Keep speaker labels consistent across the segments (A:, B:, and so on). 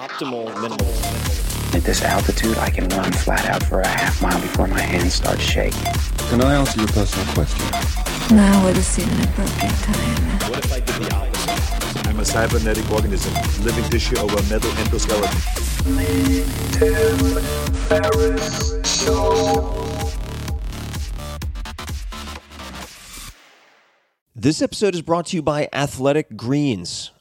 A: optimal minerals.
B: At this altitude, I can run flat out for a half mile before my hands start shaking.
C: Can I answer your personal question?
D: Now would seem an appropriate time.
A: What if I did the opposite?
E: I'm a cybernetic organism, living tissue over a metal endoskeleton.
F: This episode is brought to you by Athletic Greens.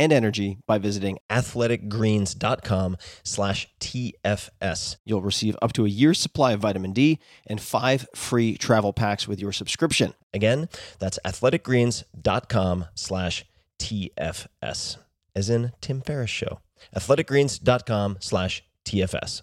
F: and energy by visiting athleticgreens.com slash TFS. You'll receive up to a year's supply of vitamin D and five free travel packs with your subscription. Again, that's athleticgreens.com slash TFS, as in Tim Ferriss Show. athleticgreens.com slash TFS.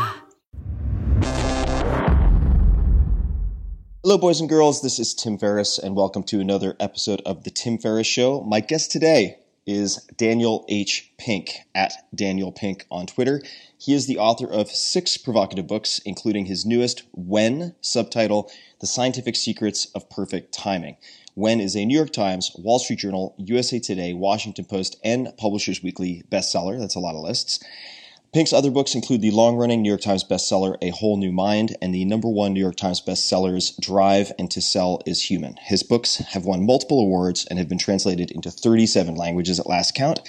F: Hello, boys and girls. This is Tim Ferriss, and welcome to another episode of The Tim Ferriss Show. My guest today is Daniel H. Pink at Daniel Pink on Twitter. He is the author of six provocative books, including his newest, When, subtitle The Scientific Secrets of Perfect Timing. When is a New York Times, Wall Street Journal, USA Today, Washington Post, and Publishers Weekly bestseller. That's a lot of lists. Pink's other books include the long running New York Times bestseller A Whole New Mind and the number one New York Times bestsellers Drive and To Sell is Human. His books have won multiple awards and have been translated into 37 languages at last count.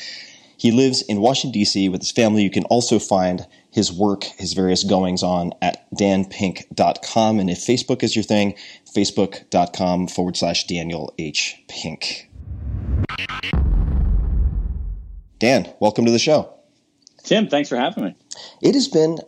F: He lives in Washington, D.C. with his family. You can also find his work, his various goings on at danpink.com. And if Facebook is your thing, facebook.com forward slash Daniel H. Pink. Dan, welcome to the show.
G: Tim, thanks for having me.
F: It has been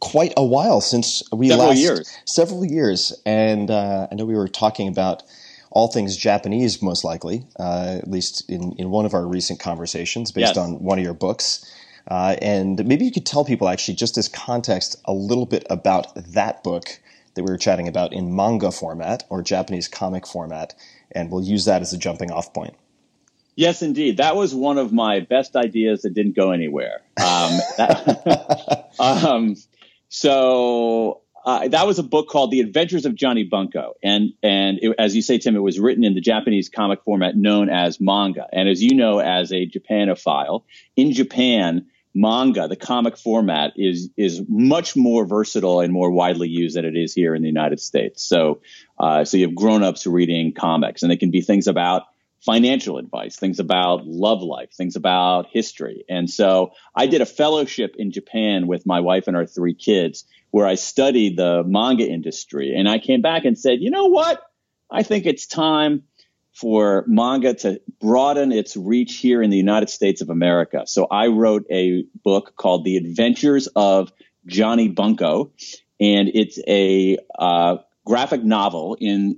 F: quite a while since we
G: several
F: last
G: years.
F: several years, and uh, I know we were talking about all things Japanese, most likely, uh, at least in in one of our recent conversations, based
G: Yes.
F: on one of your books. Uh, and maybe you could tell people actually, just as context, a little bit about that book that we were chatting about in manga format or Japanese comic format, and we'll use that as a jumping off point.
G: Yes, indeed. That was one of my best ideas that didn't go anywhere. Um, that, um, so uh, that was a book called The Adventures of Johnny Bunko, and and it, as you say, Tim, it was written in the Japanese comic format known as manga. And as you know, as a Japanophile, in Japan, manga, the comic format, is is much more versatile and more widely used than it is here in the United States. So, uh, so you have grown-ups reading comics, and it can be things about financial advice, things about love life, things about history. And so I did a fellowship in Japan with my wife and our three kids where I studied the manga industry. And I came back and said, you know what? I think it's time for manga to broaden its reach here in the United States of America. So I wrote a book called The Adventures of Johnny Bunko. And it's a uh, graphic novel in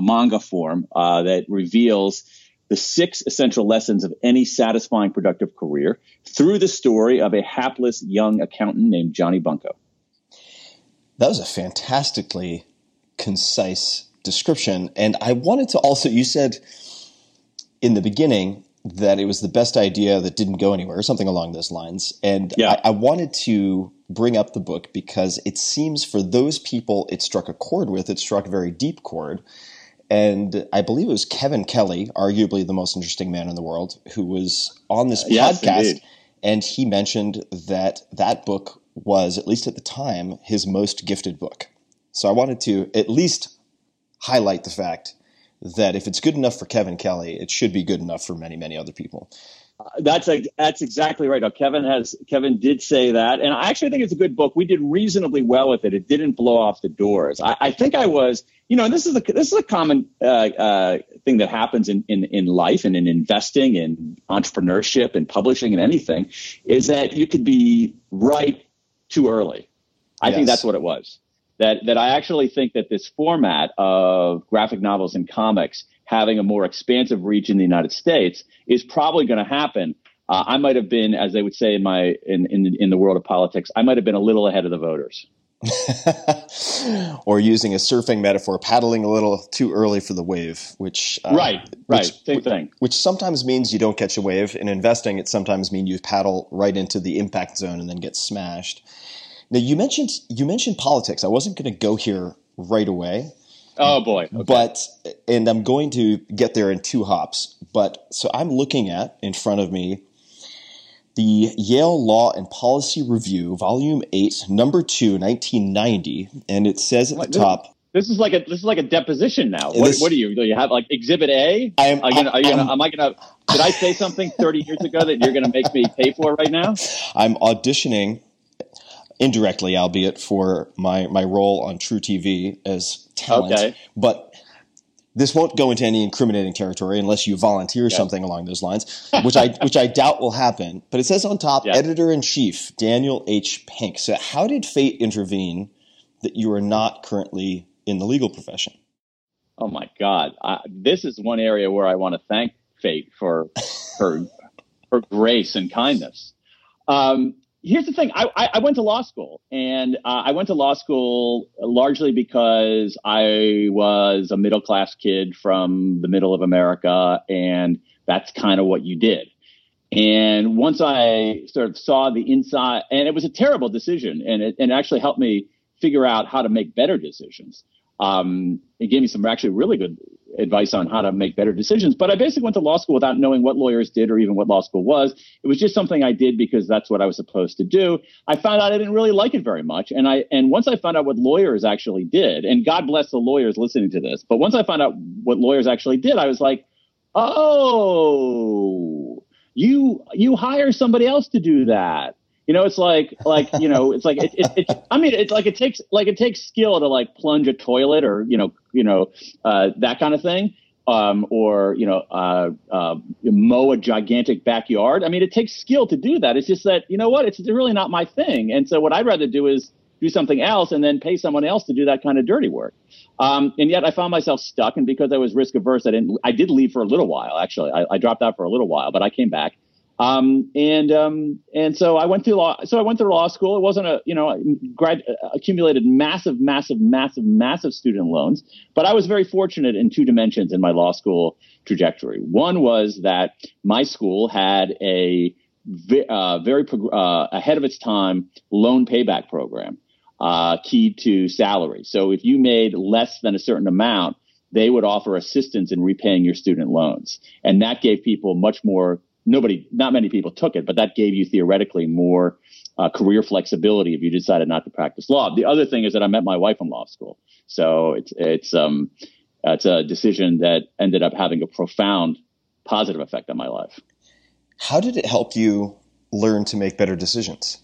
G: manga form uh, that reveals the six essential lessons of any satisfying, productive career through the story of a hapless young accountant named Johnny Bunko.
F: That was a fantastically concise description. And I wanted to also, you said in the beginning that it was the best idea that didn't go anywhere, or something along those lines. And
G: Yeah.
F: I, I wanted to bring up the book because it seems for those people it struck a chord with, it struck a very deep chord. And I believe it was Kevin Kelly, arguably the most interesting man in the world, who was on this
G: Yes,
F: podcast.
G: indeed.
F: And he mentioned that that book was, at least at the time, his most gifted book. So I wanted to at least highlight the fact that if it's good enough for Kevin Kelly, it should be good enough for many, many other people.
G: That's a, that's exactly right. Now, Kevin has Kevin did say that, and I actually think it's a good book. We did reasonably well with it. It didn't blow off the doors. I, I think I was, you know, this is a this is a common uh, uh, thing that happens in, in in life and in investing and entrepreneurship and publishing and anything, is that you could be right too early. I think that's what it was. That that I actually think that this format of graphic novels and comics having a more expansive reach in the United States is probably going to happen. Uh, I might have been, as they would say in my in, in in the world of politics, I might have been a little ahead of the voters.
F: or using a surfing metaphor, paddling a little too early for the wave, which uh,
G: right, right,
F: which-
G: same thing.
F: Which sometimes means you don't catch a wave. In investing, it sometimes means you paddle right into the impact zone and then get smashed. Now you mentioned you mentioned politics. I wasn't going to go here right away,
G: Oh boy, okay.
F: but and I'm going to get there in two hops. But so I'm looking at in front of me the Yale Law and Policy Review, Volume Eight, Number Two, 1990, and it says at
G: What,
F: the top.
G: this is like a this is like a deposition now. What,
F: this-
G: what are you? Do you have like Exhibit A?
F: I am-
G: Are you gonna, are you
F: I'm-
G: gonna, am I gonna? Did I say something 30 years ago that you're gonna make me pay for right now?
F: I'm auditioning indirectly, albeit for my my role on truTV as talent.
G: Okay.
F: But this won't go into any incriminating territory unless you volunteer something along those lines, which I which I doubt will happen. But it says on top, editor in chief Daniel H. Pink. So how did fate intervene that you are not currently in the legal profession?
G: Oh my God! I, this is one area where I want to thank fate for her her grace and kindness. Um, here's the thing: I, I, I went to law school, and uh, I went to law school largely because I was a middle class kid from the middle of America, and that's kind of what you did. And once I sort of saw the inside, and it was a terrible decision, and it, and it actually helped me figure out how to make better decisions. Um, it gave me some actually really good advice on how to make better decisions. But I basically went to law school without knowing what lawyers did or even what law school was. It was just something I did because that's what I was supposed to do. I found out I didn't really like it very much. And I and once I found out what lawyers actually did, and God bless the lawyers listening to this, but once I found out what lawyers actually did, I was like, oh, you you hire somebody else to do that. You know, it's like like you know, it's like it, it, it, I mean, it's like it takes like it takes skill to like plunge a toilet or you know you know uh, that kind of thing, um, or you know uh, uh, mow a gigantic backyard. I mean, it takes skill to do that. It's just that you know what, it's really not my thing. And so what I'd rather do is do something else and then pay someone else to do that kind of dirty work. Um, and yet I found myself stuck, and because I was risk averse, I didn't. I did leave for a little while. Actually, I, I dropped out for a little while, but I came back. Um, and um, and so I went through law. So I went through law school. It wasn't a you know grad accumulated massive, massive, massive, massive student loans. But I was very fortunate in two dimensions in my law school trajectory. One was that my school had a uh, very uh, ahead of its time loan payback program uh, keyed to salary. So if you made less than a certain amount, they would offer assistance in repaying your student loans, and that gave people much more nobody, not many people took it, but that gave you theoretically more uh, career flexibility if you decided not to practice law. The other thing is that I met my wife in law school, so it's it's um it's a decision that ended up having a profound positive effect on my life.
F: How did it help you learn to make better decisions?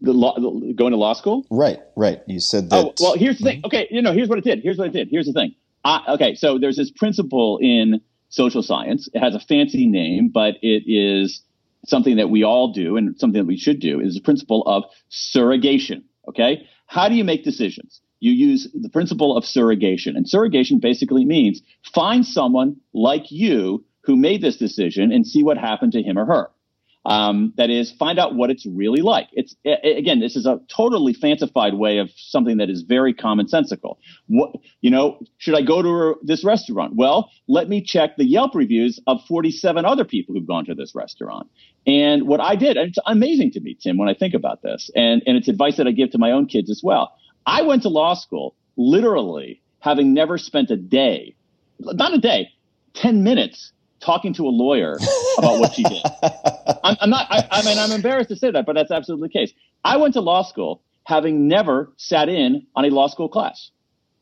G: The law, the- going to law school.
F: Right, right. You said that.
G: Oh well, here's the thing. Okay, you know, here's what it did. Here's what it did. Here's the thing. I, okay, so there's this principle in social science. It has a fancy name, but it is something that we all do and something that we should do. Is the principle of surrogation. Okay, how do you make decisions? you use the principle of surrogation. And surrogation basically means find someone like you who made this decision and see what happened to him or her. Um, that is, find out what it's really like. It's again, this is a totally fancified way of something that is very commonsensical. What you know, should I go to this restaurant? Well, let me check the Yelp reviews of 47 other people who've gone to this restaurant. And what I did, it's amazing to me, Tim, when I think about this, and and it's advice that I give to my own kids as well. I went to law school literally having never spent a day, not a day, 10 minutes talking to a lawyer about what she did. I'm, I'm not, I, I, mean, I'm embarrassed to say that, but that's absolutely the case. I went to law school having never sat in on a law school class.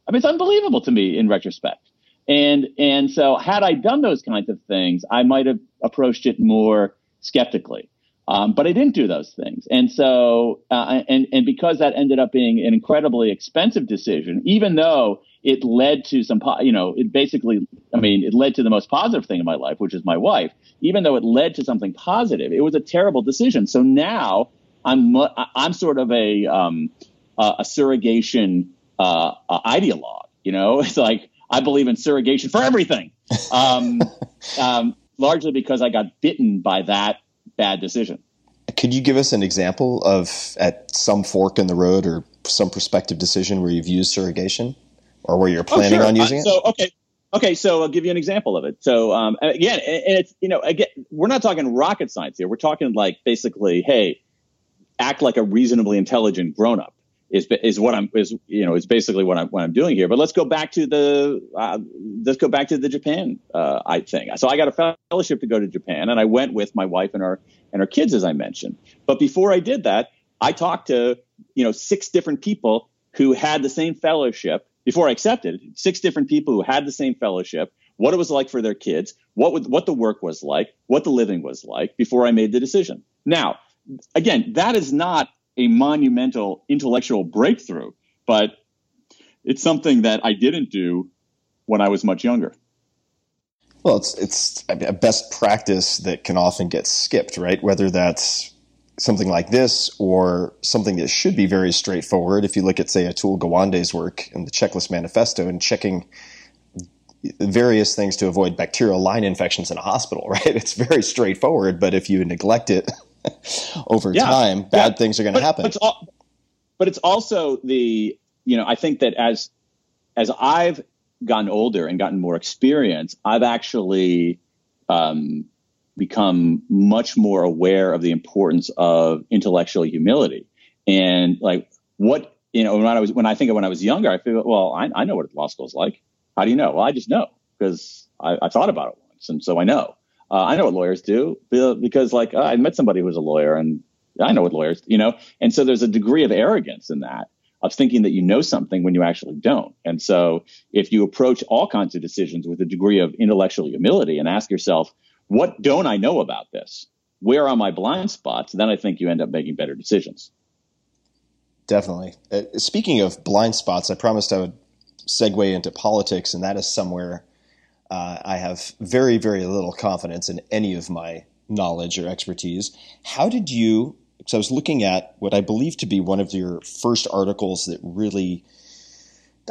G: I mean, it's unbelievable to me in retrospect. And, and so had I done those kinds of things, I might have approached it more skeptically. Um, but I didn't do those things. And so, uh, and, and because that ended up being an incredibly expensive decision, even though it led to some, you know, it basically, I mean, it led to the most positive thing in my life, which is my wife. Even though it led to something positive, it was a terrible decision. So now I'm, I'm sort of a, um, a surrogation, uh, uh, ideologue, you know, it's like, I believe in surrogation for everything. Um, um, largely because I got bitten by that bad decision.
F: Could you give us an example of at some fork in the road or some prospective decision where you've used surrogation? Or where you're planning oh, sure. on using
G: uh,
F: it?
G: So okay, okay. So I'll give you an example of it. So um, again, and it's you know again, we're not talking rocket science here. We're talking like basically, hey, act like a reasonably intelligent grown up is is what I'm is you know is basically what I'm what I'm doing here. But let's go back to the uh, let's go back to the Japan uh, I thing. So I got a fellowship to go to Japan, and I went with my wife and our and our kids, as I mentioned. But before I did that, I talked to you know six different people who had the same fellowship before I accepted, six different people who had the same fellowship, what it was like for their kids, what would, what the work was like, what the living was like before I made the decision. Now, again, that is not a monumental intellectual breakthrough, but it's something that I didn't do when I was much younger.
F: Well, it's it's a best practice that can often get skipped, right? Whether that's something like this or something that should be very straightforward. If you look at, say, Atul Gawande's work in the Checklist Manifesto and checking various things to avoid bacterial line infections in a hospital, right? It's very straightforward, but if you neglect it over yeah. time, bad yeah. things are going to happen.
G: But it's, but it's also the, you know, I think that as as I've gotten older and gotten more experience, I've actually um, become much more aware of the importance of intellectual humility. And like what you know when I was when I think of when I was younger I feel well I, I know what law school is like. How do you know? Well I just know because I, I thought about it once and so I know. Uh, I know what lawyers do because like I met somebody who was a lawyer and I know what lawyers you know? And so there's a degree of arrogance in that of thinking that you know something when you actually don't. And so if you approach all kinds of decisions with a degree of intellectual humility and ask yourself, what don't I know about this? Where are my blind spots? Then I think you end up making better decisions.
F: Definitely. Uh, speaking of blind spots, I promised I would segue into politics, and that is somewhere uh, I have very, very little confidence in any of my knowledge or expertise. How did you? Because I was looking at what I believe to be one of your first articles that really.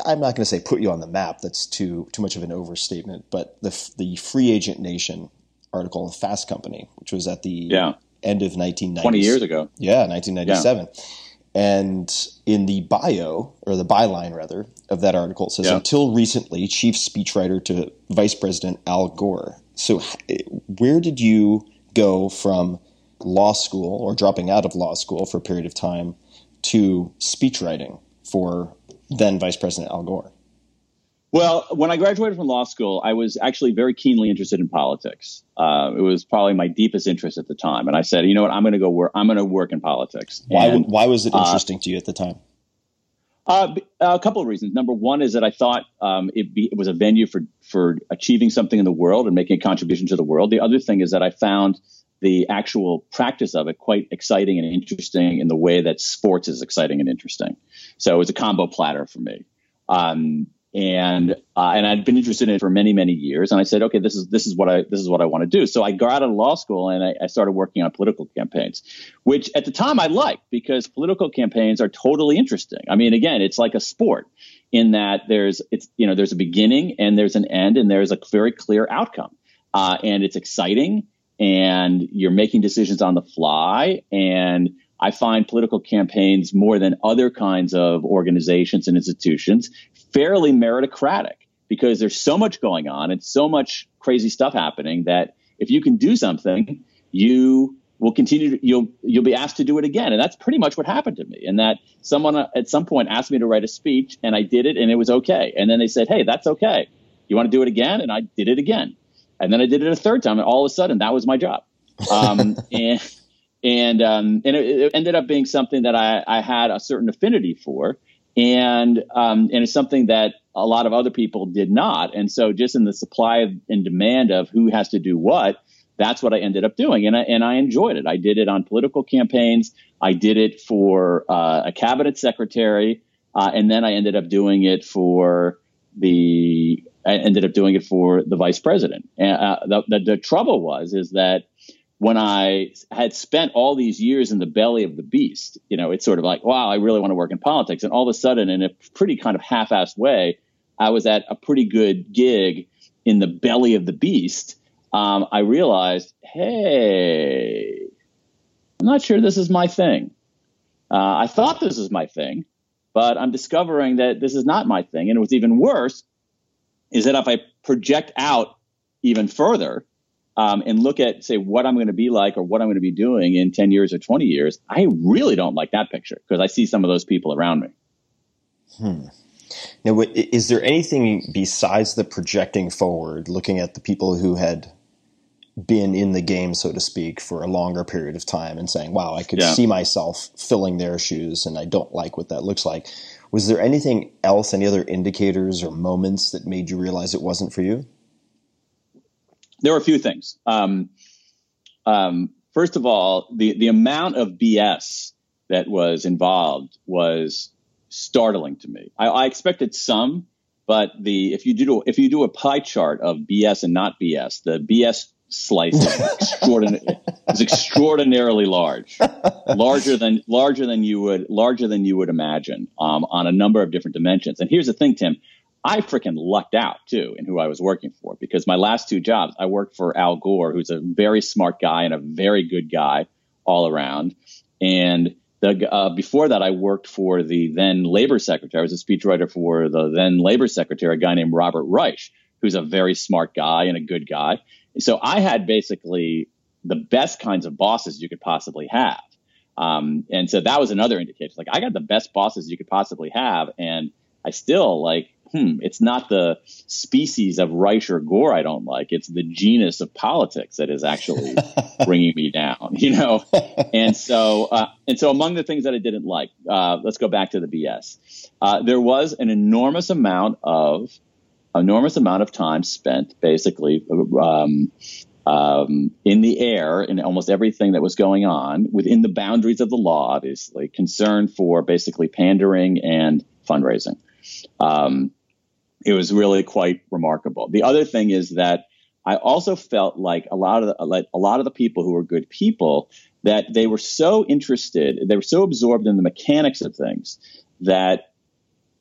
F: I'm not going to say put you on the map. That's too too much of an overstatement. But the the free agent nation article in Fast Company, which was at the
G: yeah.
F: end of 1990.
G: 20 years ago.
F: Yeah, 1997. Yeah. And in the bio, or the byline rather, of that article, it says, yeah. until recently, chief speechwriter to Vice President Al Gore. So, where did you go from law school or dropping out of law school for a period of time to speechwriting for then Vice President Al Gore?
G: Well, when I graduated from law school, I was actually very keenly interested in politics. Uh, it was probably my deepest interest at the time, and I said, you know what, I'm going to go work. I'm going to work in politics.
F: Why?
G: And,
F: why was it uh, interesting uh, to you at the time?
G: Uh, a couple of reasons. Number one is that I thought um, it, be, it was a venue for for achieving something in the world and making a contribution to the world. The other thing is that I found the actual practice of it quite exciting and interesting in the way that sports is exciting and interesting. So it was a combo platter for me. Um, and uh, and I'd been interested in it for many many years. And I said, okay, this is this is what I this is what I want to do. So I got out of law school and I, I started working on political campaigns, which at the time I liked because political campaigns are totally interesting. I mean, again, it's like a sport in that there's it's you know there's a beginning and there's an end and there's a very clear outcome, uh, and it's exciting and you're making decisions on the fly and I find political campaigns more than other kinds of organizations and institutions fairly meritocratic because there's so much going on and so much crazy stuff happening that if you can do something, you will continue to, you'll you'll be asked to do it again. And that's pretty much what happened to me and that someone uh, at some point asked me to write a speech and I did it and it was okay. And then they said hey that's okay. You want to do it again? And I did it again. And then I did it a third time and all of a sudden that was my job. Um, and and um, and it, it, ended up being something that I, I had a certain affinity for, and um, and it's something that a lot of other people did not. And so, just in the supply and demand of who has to do what, that's what I ended up doing, and I and I enjoyed it. I did it on political campaigns. I did it for uh, a cabinet secretary, uh, and then I ended up doing it for the. I ended up doing it for the vice president. And uh, the, the, the trouble was is that when I had spent all these years in the belly of the beast, you know, it's sort of like, wow, I really want to work in politics. And all of a sudden, in a pretty kind of half assed way, I was at a pretty good gig in the belly of the beast. Um, I realized, hey, I'm not sure this is my thing. Uh, I thought this was my thing, but I'm discovering that this is not my thing. And what's even worse is that if I project out even further, um, and look at say what I'm going to be like or what I'm going to be doing in 10 years or 20 years, I really don't like that picture because I see some of those people around me.
F: Hmm. Now, is there anything besides the projecting forward, looking at the people who had been in the game, so to speak, for a longer period of time and saying, wow, I could yeah. see myself filling their shoes and I don't like what that looks like? Was there anything else, any other indicators or moments that made you realize it wasn't for you?
G: There were a few things. Um, um, first of all, the the amount of BS that was involved was startling to me. I, I expected some, but the if you do if you do a pie chart of BS and not BS, the BS slice is, is extraordinarily large, larger than larger than you would larger than you would imagine um, on a number of different dimensions. And here's the thing, Tim. I freaking lucked out too in who I was working for because my last two jobs, I worked for Al Gore, who's a very smart guy and a very good guy all around. And the, uh, before that, I worked for the then labor secretary. I was a speechwriter for the then labor secretary, a guy named Robert Reich, who's a very smart guy and a good guy. So I had basically the best kinds of bosses you could possibly have. Um, and so that was another indication. Like I got the best bosses you could possibly have. And I still like hmm, it's not the species of Reich or Gore I don't like. It's the genus of politics that is actually bringing me down, you know? And so, uh, and so among the things that I didn't like, uh, let's go back to the BS. Uh, there was an enormous amount of, enormous amount of time spent basically, um, um, in the air in almost everything that was going on within the boundaries of the law, obviously, concern for basically pandering and fundraising. Um, it was really quite remarkable. The other thing is that I also felt like a lot of the, like a lot of the people who were good people that they were so interested, they were so absorbed in the mechanics of things that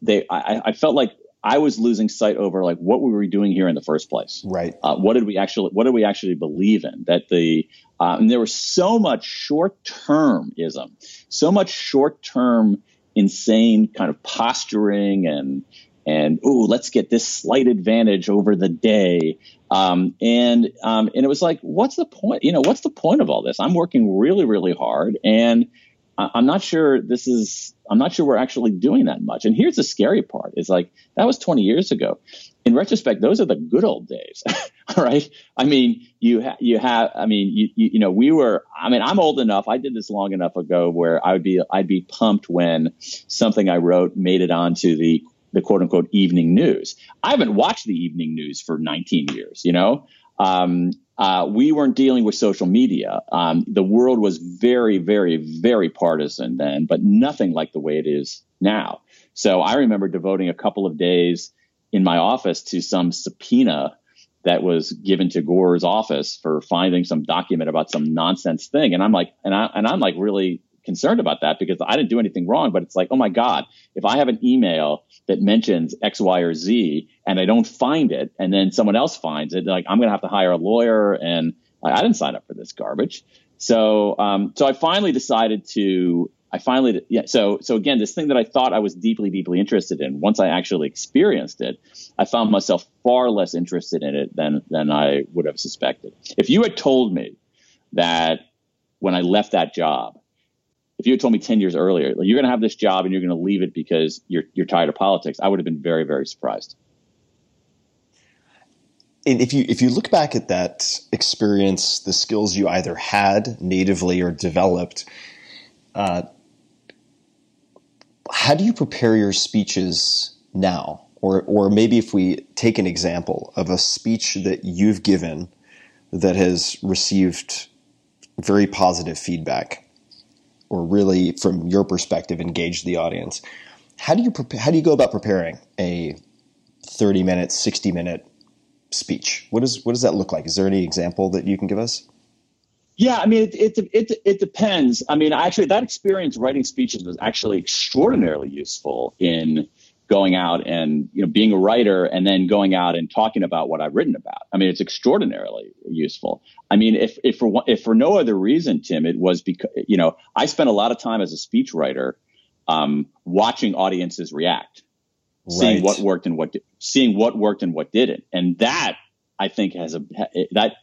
G: they I, I felt like I was losing sight over like what we were doing here in the first place.
F: Right.
G: Uh, what did we actually What did we actually believe in? That the uh, and there was so much short termism, so much short term insane kind of posturing and and oh, let's get this slight advantage over the day. Um, and um, and it was like, what's the point? You know, what's the point of all this? I'm working really, really hard, and I'm not sure this is. I'm not sure we're actually doing that much. And here's the scary part: is like that was 20 years ago. In retrospect, those are the good old days. all right. I mean, you ha- you have. I mean, you, you you know, we were. I mean, I'm old enough. I did this long enough ago where I would be I'd be pumped when something I wrote made it onto the the quote unquote evening news. I haven't watched the evening news for 19 years, you know? Um, uh, we weren't dealing with social media. Um, the world was very, very, very partisan then, but nothing like the way it is now. So I remember devoting a couple of days in my office to some subpoena that was given to Gore's office for finding some document about some nonsense thing. And I'm like, and I and I'm like really concerned about that because I didn't do anything wrong. But it's like, oh my God, if I have an email that mentions X, Y, or Z and I don't find it, and then someone else finds it, like I'm gonna have to hire a lawyer and I didn't sign up for this garbage. So, um, so I finally decided to I finally, yeah. So, so again, this thing that I thought I was deeply, deeply interested in, once I actually experienced it, I found myself far less interested in it than than I would have suspected. If you had told me that when I left that job, if you had told me ten years earlier, like, you're going to have this job and you're going to leave it because you're you're tired of politics, I would have been very, very surprised.
F: And if you if you look back at that experience, the skills you either had natively or developed. Uh, how do you prepare your speeches now? Or, or maybe if we take an example of a speech that you've given that has received very positive feedback, or really, from your perspective, engaged the audience. How do you prepare, how do you go about preparing a thirty minute, sixty minute speech? What does what does that look like? Is there any example that you can give us?
G: Yeah, I mean, it, it, it, it, depends. I mean, actually, that experience writing speeches was actually extraordinarily useful in going out and, you know, being a writer and then going out and talking about what I've written about. I mean, it's extraordinarily useful. I mean, if, if for, if for no other reason, Tim, it was because, you know, I spent a lot of time as a speechwriter um, watching audiences react, right. seeing what worked and what, seeing what worked and what didn't. And that, I think, has a, that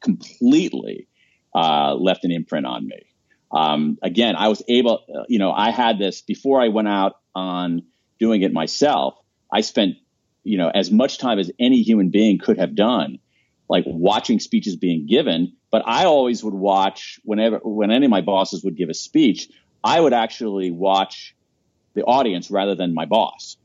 G: completely uh, left an imprint on me. Um, again, I was able, uh, you know, I had this before I went out on doing it myself. I spent, you know, as much time as any human being could have done, like watching speeches being given. But I always would watch whenever, when any of my bosses would give a speech, I would actually watch the audience rather than my boss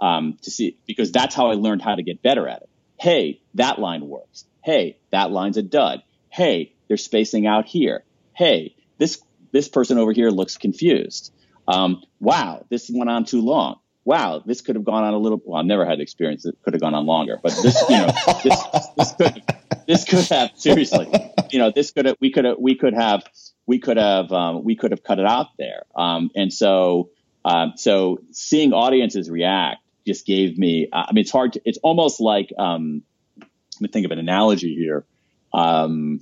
G: um, to see, because that's how I learned how to get better at it. Hey, that line works. Hey, that line's a dud. Hey, they're spacing out here. Hey, this this person over here looks confused. Um, wow, this went on too long. Wow, this could have gone on a little. Well, I've never had experience that could have gone on longer, but this, you know, this, this could this could have seriously, you know, this could have we could have we could have we could have um, we could have cut it out there. Um, and so um, so seeing audiences react just gave me. I mean, it's hard. To, it's almost like um, let me think of an analogy here. Um,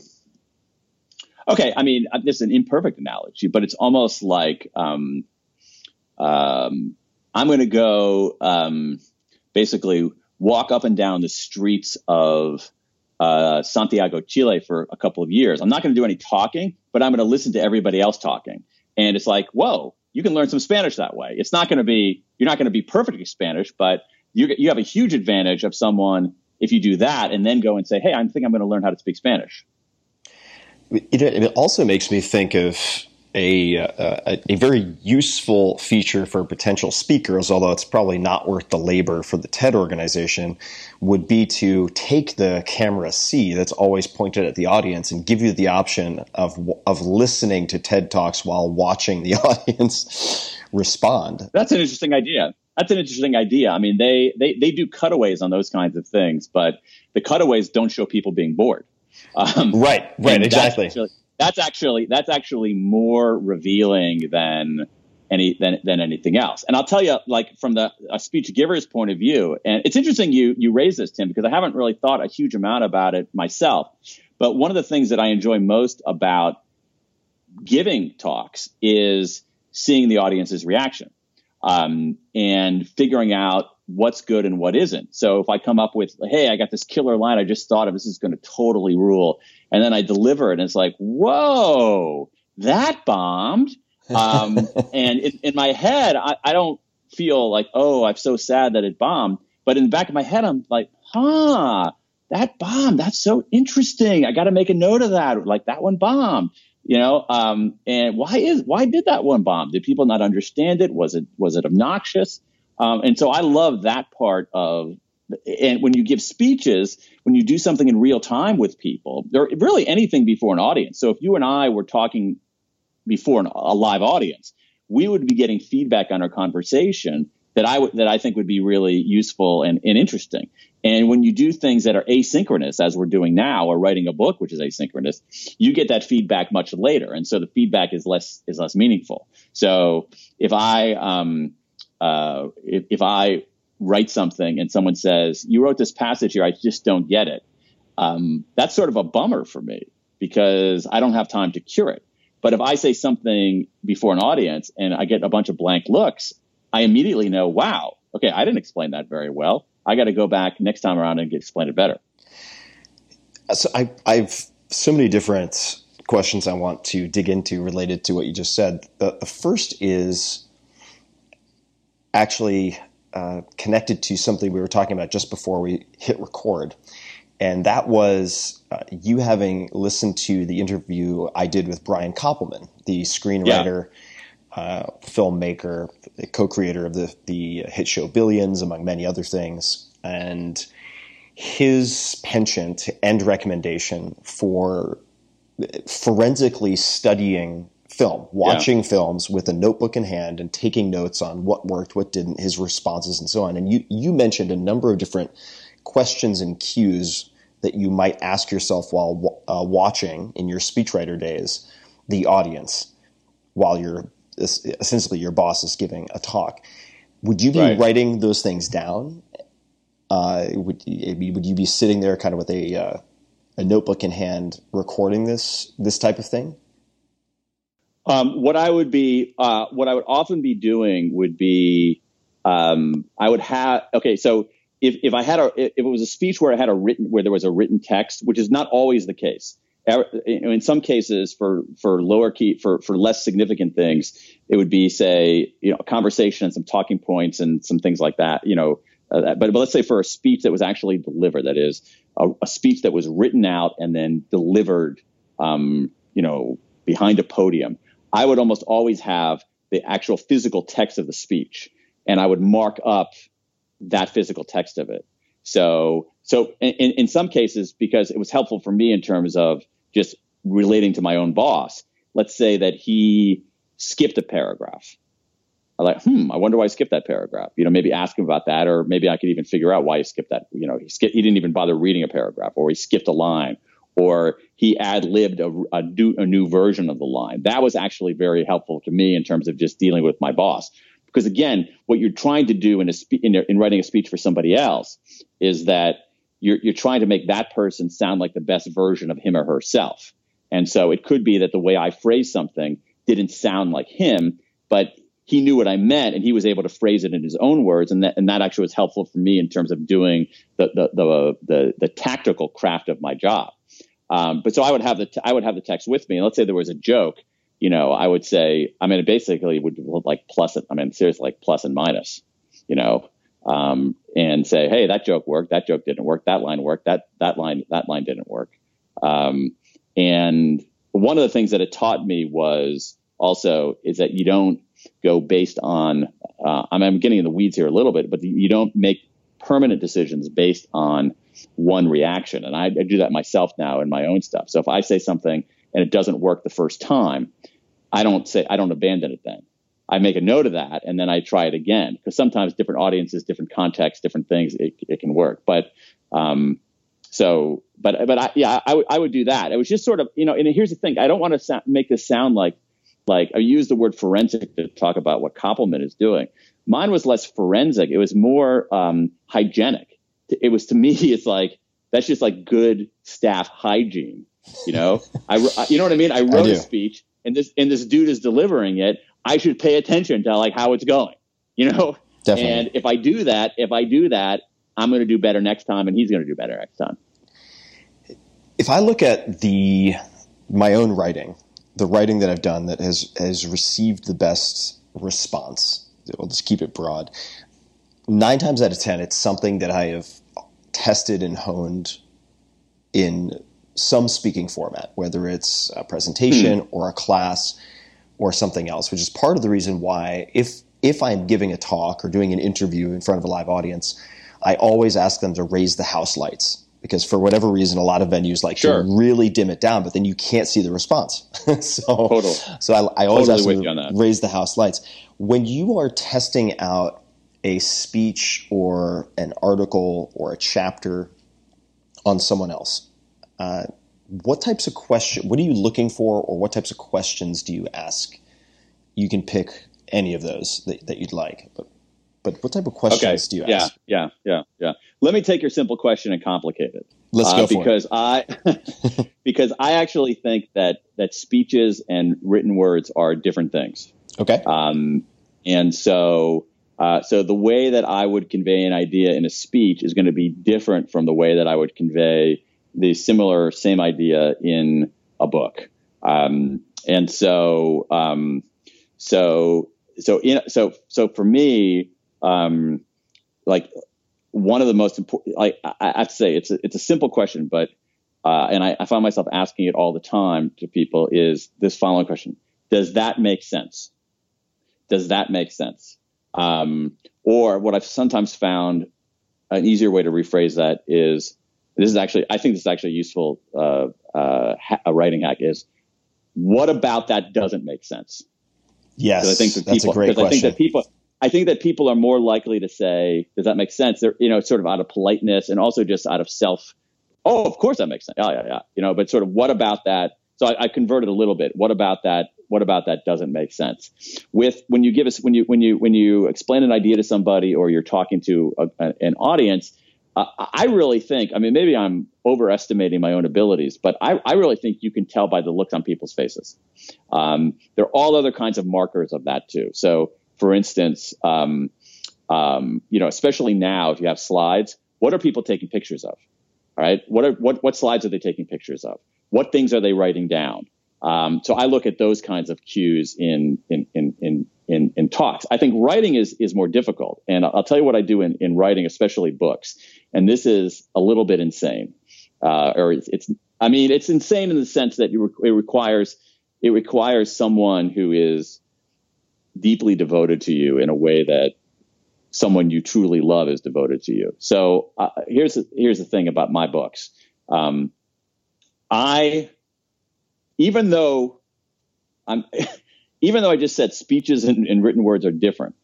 G: okay, I mean, uh, this is an imperfect analogy, but it's almost like um, um, I'm going to go um, basically walk up and down the streets of uh, Santiago, Chile for a couple of years. I'm not going to do any talking, but I'm going to listen to everybody else talking. And it's like, whoa, you can learn some Spanish that way. It's not going to be, you're not going to be perfectly Spanish, but you, you have a huge advantage of someone if you do that and then go and say, hey, I think I'm going to learn how to speak Spanish.
F: It, it also makes me think of a, uh, a, very useful feature for potential speakers, although it's probably not worth the labor for the TED organization, would be to take the camera C that's always pointed at the audience and give you the option of of listening to TED talks while watching the audience respond.
G: That's an interesting idea. That's an interesting idea. I mean, they they they do cutaways on those kinds of things, but the cutaways don't show people being bored.
F: Um, right, right, exactly.
G: That's actually, that's actually that's actually more revealing than any than than anything else. And I'll tell you, like from the a speech giver's point of view, and it's interesting you you raise this, Tim, because I haven't really thought a huge amount about it myself. But one of the things that I enjoy most about giving talks is seeing the audience's reaction um, and figuring out what's good and what isn't. So if I come up with, hey, I got this killer line, I just thought of this is going to totally rule, and then I deliver it, and it's like, whoa, that bombed. Um, and in, in, my head, I, I don't feel like, oh, I'm so sad that it bombed. But in the back of my head, I'm like, huh, that bomb, that's so interesting. I got to make a note of that. Like that one bombed, you know. Um, and why is why did that one bomb? Did people not understand it? Was it was it obnoxious? Um, and so I love that part of, and when you give speeches, when you do something in real time with people, or really anything before an audience. So if you and I were talking before an, a live audience, we would be getting feedback on our conversation that I would that I think would be really useful and, and interesting. And when you do things that are asynchronous, as we're doing now, or writing a book which is asynchronous, you get that feedback much later, and so the feedback is less is less meaningful. So if I um, uh, if, if I write something and someone says you wrote this passage here, I just don't get it. Um, that's sort of a bummer for me because I don't have time to cure it. But if I say something before an audience and I get a bunch of blank looks, I immediately know, wow, okay, I didn't explain that very well. I got to go back next time around and explain it better.
F: So I, I've so many different questions I want to dig into related to what you just said. The, the first is actually uh, connected to something we were talking about just before we hit record. And that was uh, you having listened to the interview I did with Brian Koppelman, the screenwriter, yeah. uh, filmmaker, co-creator of the the hit show Billions, among many other things, and his penchant and recommendation for forensically studying film, watching yeah. films with a notebook in hand and taking notes on what worked, what didn't, his responses, and so on. And you you mentioned a number of different questions and cues that you might ask yourself while uh, watching in your speechwriter days the audience while you're essentially your boss is giving a talk. Would you be right. writing those things down? Uh, would would you be sitting there kind of with a uh, a notebook in hand recording this this type of thing?
G: Um, what I would be, uh, what I would often be doing would be, um, I would have, okay, so if, if I had a, if it was a speech where I had a written, where there was a written text, which is not always the case. In some cases, for, for lower key, for, for less significant things, it would be, say, you know, a conversation and some talking points and some things like that, you know, uh, but, but let's say for a speech that was actually delivered, that is a, a speech that was written out and then delivered, um, you know, behind a podium, I would almost always have the actual physical text of the speech and I would mark up that physical text of it. So, so in, in some cases, because it was helpful for me in terms of just relating to my own boss, let's say that he skipped a paragraph. I'm like, hmm, I wonder why he skipped that paragraph. You know, maybe ask him about that, or maybe I could even figure out why he skipped that. You know, he skipped, he didn't even bother reading a paragraph, or he skipped a line, or he ad libbed a, a, a, new version of the line. That was actually very helpful to me in terms of just dealing with my boss. Because again, what you're trying to do in, a spe- in, in writing a speech for somebody else is that you're, you're trying to make that person sound like the best version of him or herself. And so it could be that the way I phrased something didn't sound like him, but he knew what I meant and he was able to phrase it in his own words. And that, and that actually was helpful for me in terms of doing the, the, the, the, the tactical craft of my job. Um, but so I would have the, t- I would have the text with me. And let's say there was a joke you know, I would say, I mean, it basically would like plus. I mean, seriously, like plus and minus, you know, um, and say, hey, that joke worked, that joke didn't work, that line worked, that that line that line didn't work. Um, and one of the things that it taught me was also is that you don't go based on. Uh, I mean, I'm getting in the weeds here a little bit, but you don't make permanent decisions based on one reaction. And I, I do that myself now in my own stuff. So if I say something and it doesn't work the first time, I don't say I don't abandon it then. I make a note of that and then I try it again because sometimes different audiences, different contexts, different things, it, it can work. But um, so, but but I, yeah, I, w- I would do that. It was just sort of you know, and here's the thing: I don't want to sa- make this sound like like I use the word forensic to talk about what Koppelman is doing. Mine was less forensic; it was more um, hygienic. It was to me, it's like that's just like good staff hygiene. You know, I, you know what I mean? I wrote I a speech and this, and this dude is delivering it. I should pay attention to like how it's going, you know?
F: Definitely.
G: And if I do that, if I do that, I'm going to do better next time and he's going to do better next time.
F: If I look at the, my own writing, the writing that I've done that has, has received the best response, we'll just keep it broad. Nine times out of 10, it's something that I have tested and honed in some speaking format, whether it's a presentation mm. or a class or something else, which is part of the reason why if if I'm giving a talk or doing an interview in front of a live audience, I always ask them to raise the house lights because for whatever reason, a lot of venues like sure. to really dim it down, but then you can't see the response. so, so I, I always totally ask to raise the house lights. When you are testing out a speech or an article or a chapter on someone else, uh, what types of question? What are you looking for, or what types of questions do you ask? You can pick any of those that, that you'd like, but but what type of questions do you
G: yeah,
F: ask?
G: Yeah, yeah, yeah. Yeah. Let me take your simple question and complicate it.
F: Let's go
G: Uh,
F: for
G: because I because I actually think that that speeches and written words are different things.
F: Okay.
G: Um, and so, uh, so the way that I would convey an idea in a speech is going to be different from the way that I would convey the similar same idea in a book. Um, and so, um, so, so, in, so, so for me, um, like one of the most important, like I, I have to say, it's a, it's a simple question, but, uh, and I, I find myself asking it all the time to people is this following question. Does that make sense? Does that make sense? Um, or what I've sometimes found an easier way to rephrase that is this is actually I think this is actually a useful uh, uh, ha- a writing hack is what about that doesn't make sense?
F: yes,
G: I think that
F: that's
G: people,
F: a great
G: 'cause I think that people I think that people are more likely to say does that make sense? They're you know sort of out of politeness and also just out of self. Oh, of course that makes sense. Yeah, yeah, yeah. You know, but sort of what about that? So I, I converted a little bit. What about that? What about that doesn't make sense? With when you give us when you when you when you explain an idea to somebody or you're talking to a, a, an audience, uh, I really think. I mean, maybe I'm overestimating my own abilities, but I, I really think you can tell by the looks on people's faces. Um, there are all other kinds of markers of that too. So, for instance, um, um, you know, especially now, if you have slides, what are people taking pictures of? All right, what are what what slides are they taking pictures of? What things are they writing down? Um, so I look at those kinds of cues in in in in in, in talks. I think writing is is more difficult, and I'll tell you what I do in in writing, especially books. And this is a little bit insane, uh, or it's, it's I mean it's insane in the sense that it requires it requires someone who is deeply devoted to you in a way that someone you truly love is devoted to you. So uh, here's the, here's the thing about my books. Um, I, even though I'm, even though I just said speeches and, and written words are different,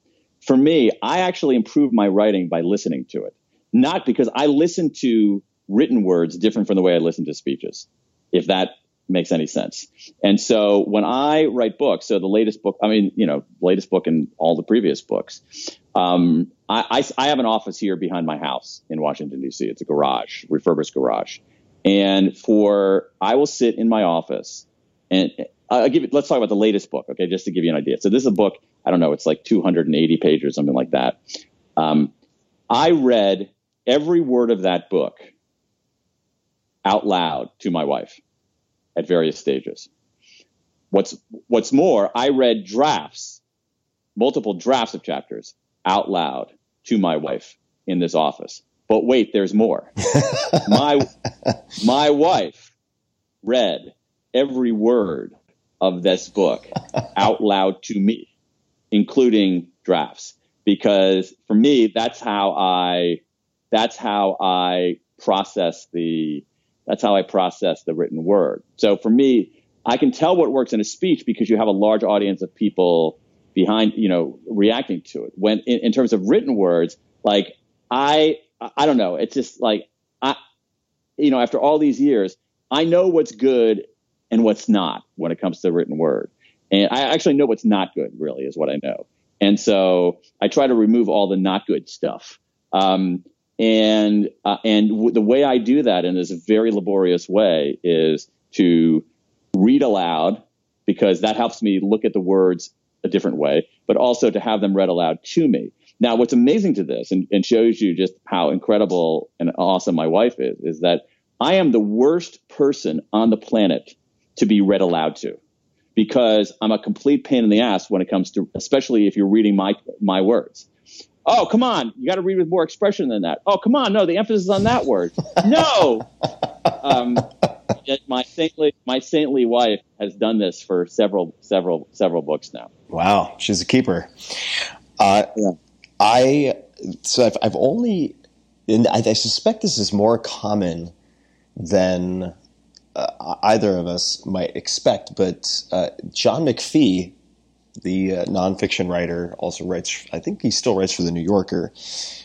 G: for me, I actually improve my writing by listening to it. Not because I listen to written words different from the way I listen to speeches, if that makes any sense. And so when I write books, so the latest book, I mean, you know, latest book and all the previous books, um, I, I, I have an office here behind my house in Washington, D.C. It's a garage, refurbished garage. And for, I will sit in my office and I'll give it, let's talk about the latest book, okay, just to give you an idea. So this is a book, I don't know, it's like 280 pages something like that. Um, I read every word of that book out loud to my wife at various stages. What's, what's more, I read drafts, multiple drafts of chapters out loud to my wife in this office. But wait, there's more. my, my wife read every word of this book out loud to me, including drafts, because for me, that's how I, that's how I process the, that's how I process the written word. So for me, I can tell what works in a speech because you have a large audience of people behind, you know, reacting to it. When in, in terms of written words, like I, I don't know, it's just like I, you know, after all these years, I know what's good and what's not when it comes to the written word. And I actually know what's not good, really, is what I know. And so I try to remove all the not good stuff. Um, and uh, and w- the way I do that in this very laborious way is to read aloud because that helps me look at the words a different way, but also to have them read aloud to me. Now, what's amazing to this and, and shows you just how incredible and awesome my wife is, is that I am the worst person on the planet to be read aloud to because I'm a complete pain in the ass when it comes to, especially if you're reading my, my words. Oh, come on. You got to read with more expression than that. Oh, come on. No, the emphasis is on that word. no. Um, my saintly, my saintly wife has done this for several, several, several books now.
F: Wow, she's a keeper. Uh, I so I've, I've only, and I, I suspect this is more common than uh, either of us might expect. But uh, John McPhee the uh, nonfiction writer, also writes. I think he still writes for the New Yorker.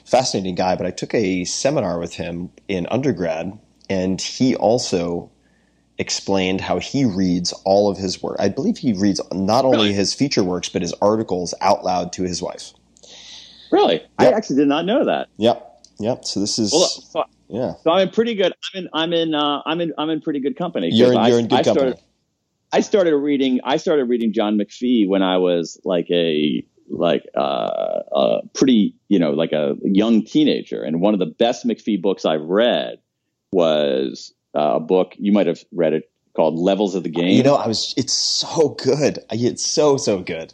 F: Fascinating guy. But I took a seminar with him in undergrad, and he also explained how he reads all of his work. I believe he reads not only
G: Really?
F: his feature works but his articles out loud to his wife.
G: Really, I actually did not know that.
F: Yep, yep. So this is
G: Well, so,
F: yeah.
G: so I'm in pretty good. I'm in. I'm in. Uh, I'm in. I'm in pretty good company. 'cause
F: You're in, you're in good
G: I
F: company.
G: Started, I started reading. I started reading John McPhee when I was like a like uh, a pretty you know like a young teenager, and one of the best McPhee books I've read was uh, a book you might have read it called Levels of the Game.
F: You know, I was. It's so good. It's so so good.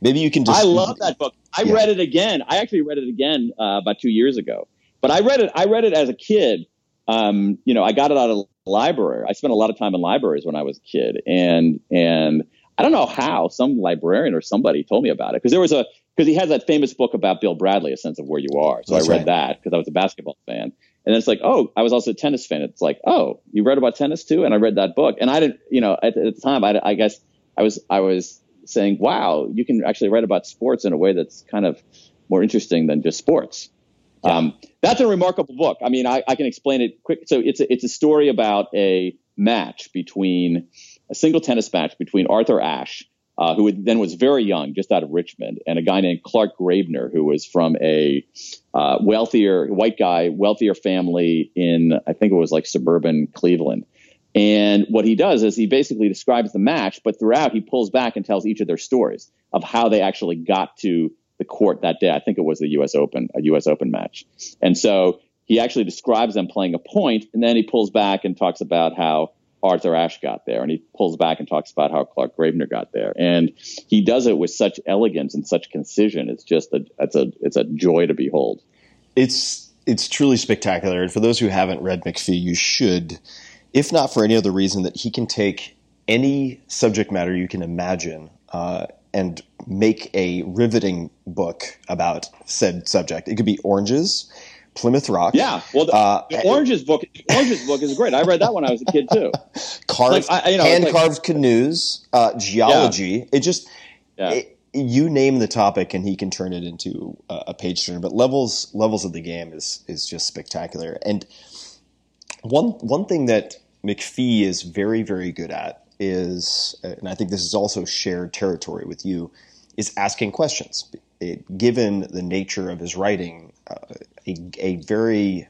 F: Maybe you can just.
G: I love that book. I
F: Yeah.
G: read it again. I actually read it again uh, about two years ago. But I read it. I read it as a kid. Um, you know, I got it out of library. I spent a lot of time in libraries when I was a kid, and and I don't know how some librarian or somebody told me about it because there was a because he has that famous book about Bill Bradley, A Sense of Where You Are. So
F: That's
G: I read
F: right.
G: that because I was a basketball fan. And then it's like, oh, I was also a tennis fan. It's like, oh, you read about tennis too? And I read that book. And I didn't, you know, at, at the time, I, I guess I was, I was saying, wow, you can actually write about sports in a way that's kind of more interesting than just sports. Um, that's a remarkable book. I mean, I, I can explain it quick. So it's a, it's a story about a match between a single tennis match between Arthur Ashe, uh, who then was very young, just out of Richmond, and a guy named Clark Graebner, who was from a uh, wealthier white guy, wealthier family in I think it was like suburban Cleveland. And what he does is he basically describes the match, but throughout he pulls back and tells each of their stories of how they actually got to the court that day. I think it was the U.S. Open, a U.S. Open match. And so he actually describes them playing a point, and then he pulls back and talks about how Arthur Ashe got there, and he pulls back and talks about how Clark Graebner got there, and he does it with such elegance and such concision. It's just a it's a it's a joy to behold.
F: it's it's truly spectacular. And for those who haven't read McPhee, you should, if not for any other reason, that he can take any subject matter you can imagine uh, and make a riveting book about said subject. It could be oranges, Plymouth Rock,
G: Yeah, well, the,
F: Uh,
G: the Orange's book, the Orange's book is great. I read that when I was a kid too.
F: carved,
G: Like, I- you know,
F: hand
G: like-
F: carved canoes, uh, geology. It just
G: Yeah.
F: it- you name the topic and he can turn it into a, a page turner. But levels levels of the game is is just spectacular. And one one thing that McPhee is very very good at is, and I think this is also shared territory with you, is asking questions. It, given the nature of his writing, uh, a, a very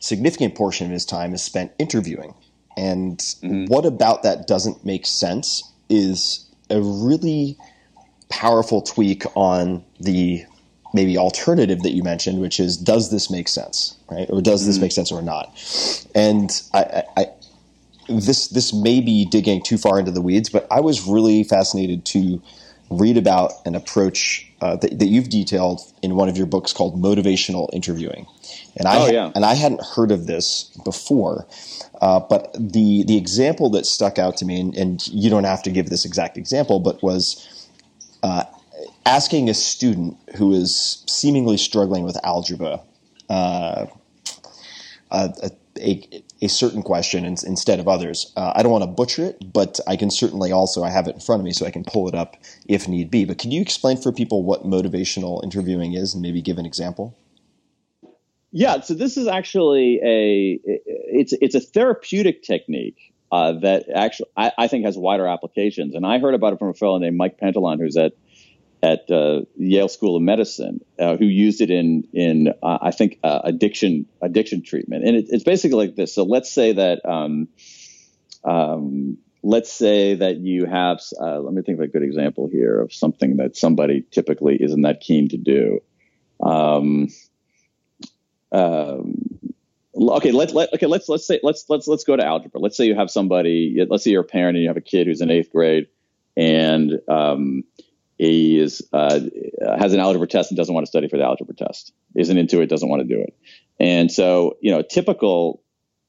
F: significant portion of his time is spent interviewing. And what about that doesn't make sense is a really powerful tweak on the maybe alternative that you mentioned, which is does this make sense, right? Or does this make sense or not? And I, I, I this this may be digging too far into the weeds, but I was really fascinated to read about an approach uh, that, that you've detailed in one of your books called motivational interviewing. And I
G: Oh, yeah.
F: and I hadn't heard of this before, uh, but the the example that stuck out to me, and, and you don't have to give this exact example, but was uh, asking a student who is seemingly struggling with algebra uh, a, a, a certain question in, instead of others. Uh, I don't want to butcher it, but I can certainly also I have it in front of me, so I can pull it up if need be. But can you explain for people what motivational interviewing is, and maybe give an example?
G: Yeah, so this is actually a it's it's a therapeutic technique uh, that actually I, I think has wider applications. And I heard about it from a fellow named Mike Pantalon, who's at at uh, Yale School of Medicine, uh, who used it in in uh, I think uh, addiction addiction treatment. And it, it's basically like this. So let's say that um, um, let's say that you have. Uh, let me think of a good example here of something that somebody typically isn't that keen to do. Um, um, okay, let, let okay let's let's say let's let's let's go to algebra. Let's say you have somebody. Let's say you're a parent and you have a kid who's in eighth grade, and um, he is uh, has an algebra test and doesn't want to study for the algebra test. Isn't into it, doesn't want to do it. And so you know, a typical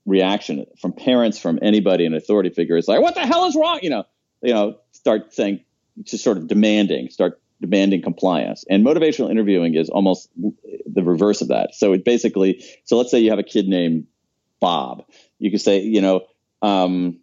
G: reaction from parents, from anybody, an authority figure is like, "What the hell is wrong?" You know, you know, start saying, just sort of demanding, start demanding compliance. And motivational interviewing is almost the reverse of that. So it basically, so let's say you have a kid named Bob. You could say, you know, um,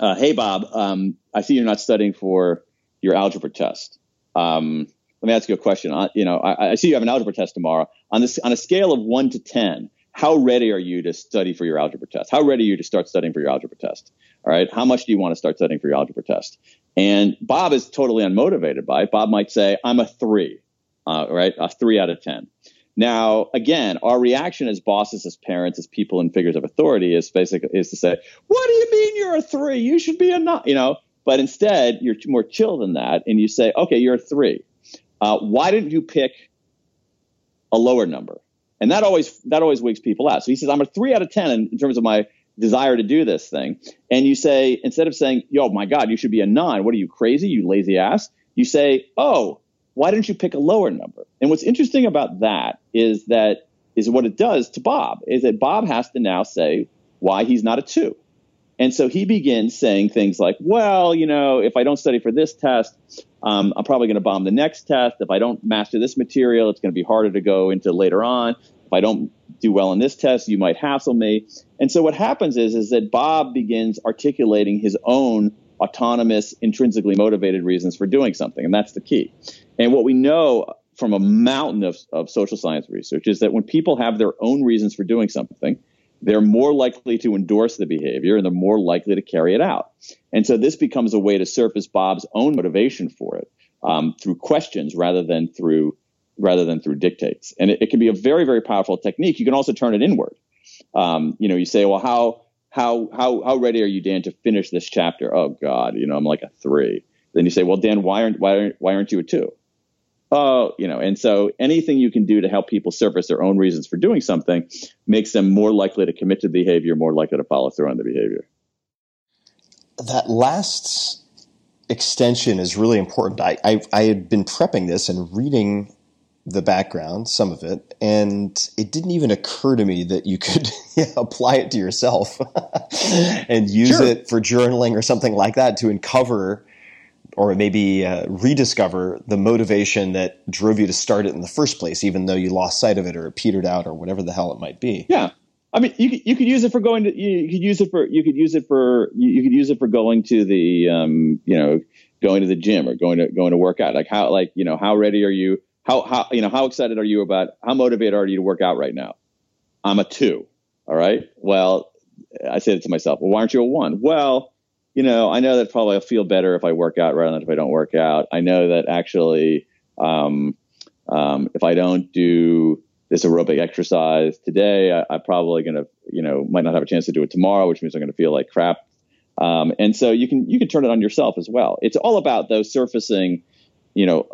G: uh, hey Bob, um, I see you're not studying for your algebra test. Um, let me ask you a question. I, you know, I, I see you have an algebra test tomorrow. On this, on a scale of one to ten, how ready are you to study for your algebra test? How ready are you to start studying for your algebra test? All right. How much do you want to start studying for your algebra test? And Bob is totally unmotivated by it. Bob might say, I'm a three, uh, right? A three out of 10. Now, again, our reaction as bosses, as parents, as people and figures of authority is basically is to say, "What do you mean you're a three? You should be a nine." You know, but instead you're more chill than that, and you say, "Okay, you're a three. Uh, why didn't you pick a lower number?" And that always that always wigs people out. So he says, "I'm a three out of ten in, in terms of my desire to do this thing." And you say, instead of saying, "Yo, my God, you should be a nine. What are you crazy? You lazy ass?" You say, "Oh." why didn't you pick a lower number? And what's interesting about that is that is what it does to Bob is that Bob has to now say why he's not a two. And so he begins saying things like, well, you know, if I don't study for this test, um, I'm probably going to bomb the next test. If I don't master this material, it's going to be harder to go into later on. If I don't do well in this test, you might hassle me. And so what happens is, is that Bob begins articulating his own autonomous, intrinsically motivated reasons for doing something. And that's the key. And what we know from a mountain of, of social science research is that when people have their own reasons for doing something, they're more likely to endorse the behavior and they're more likely to carry it out. And so this becomes a way to surface Bob's own motivation for it um, through questions rather than through rather than through dictates. And it, it, can be a very very powerful technique. You can also turn it inward. Um, you know, you say, well, how how how how ready are you, Dan, to finish this chapter? Oh God, you know, I'm like a three. Then you say, well, Dan, why aren't why aren't why aren't you a two? Oh, you know, and so anything you can do to help people surface their own reasons for doing something makes them more likely to commit to the behavior, more likely to follow through on the behavior.
F: That last extension is really important. I, I, I had been prepping this and reading the background, some of it, and it didn't even occur to me that you could apply it to yourself and use sure. it for journaling or something like that to uncover or maybe uh, rediscover the motivation that drove you to start it in the first place, even though you lost sight of it or it petered out or whatever the hell it might be.
G: Yeah. I mean, you you could use it for going to, you could use it for, you could use it for, you, could use it for going to the, um, you know, going to the gym or going to, going to work out. Like how, like, you know, how ready are you? How, how, you know, how excited are you about, how motivated are you to work out right now? I'm a two. All right. Well, I said it to myself, well, why aren't you a one? Well, you know, I know that probably I'll feel better if I work out rather than if I don't work out. I know that actually, um, um, if I don't do this aerobic exercise today, I, am probably going to, you know, might not have a chance to do it tomorrow, which means I'm going to feel like crap. Um, and so you can you can turn it on yourself as well. It's all about those surfacing, you know,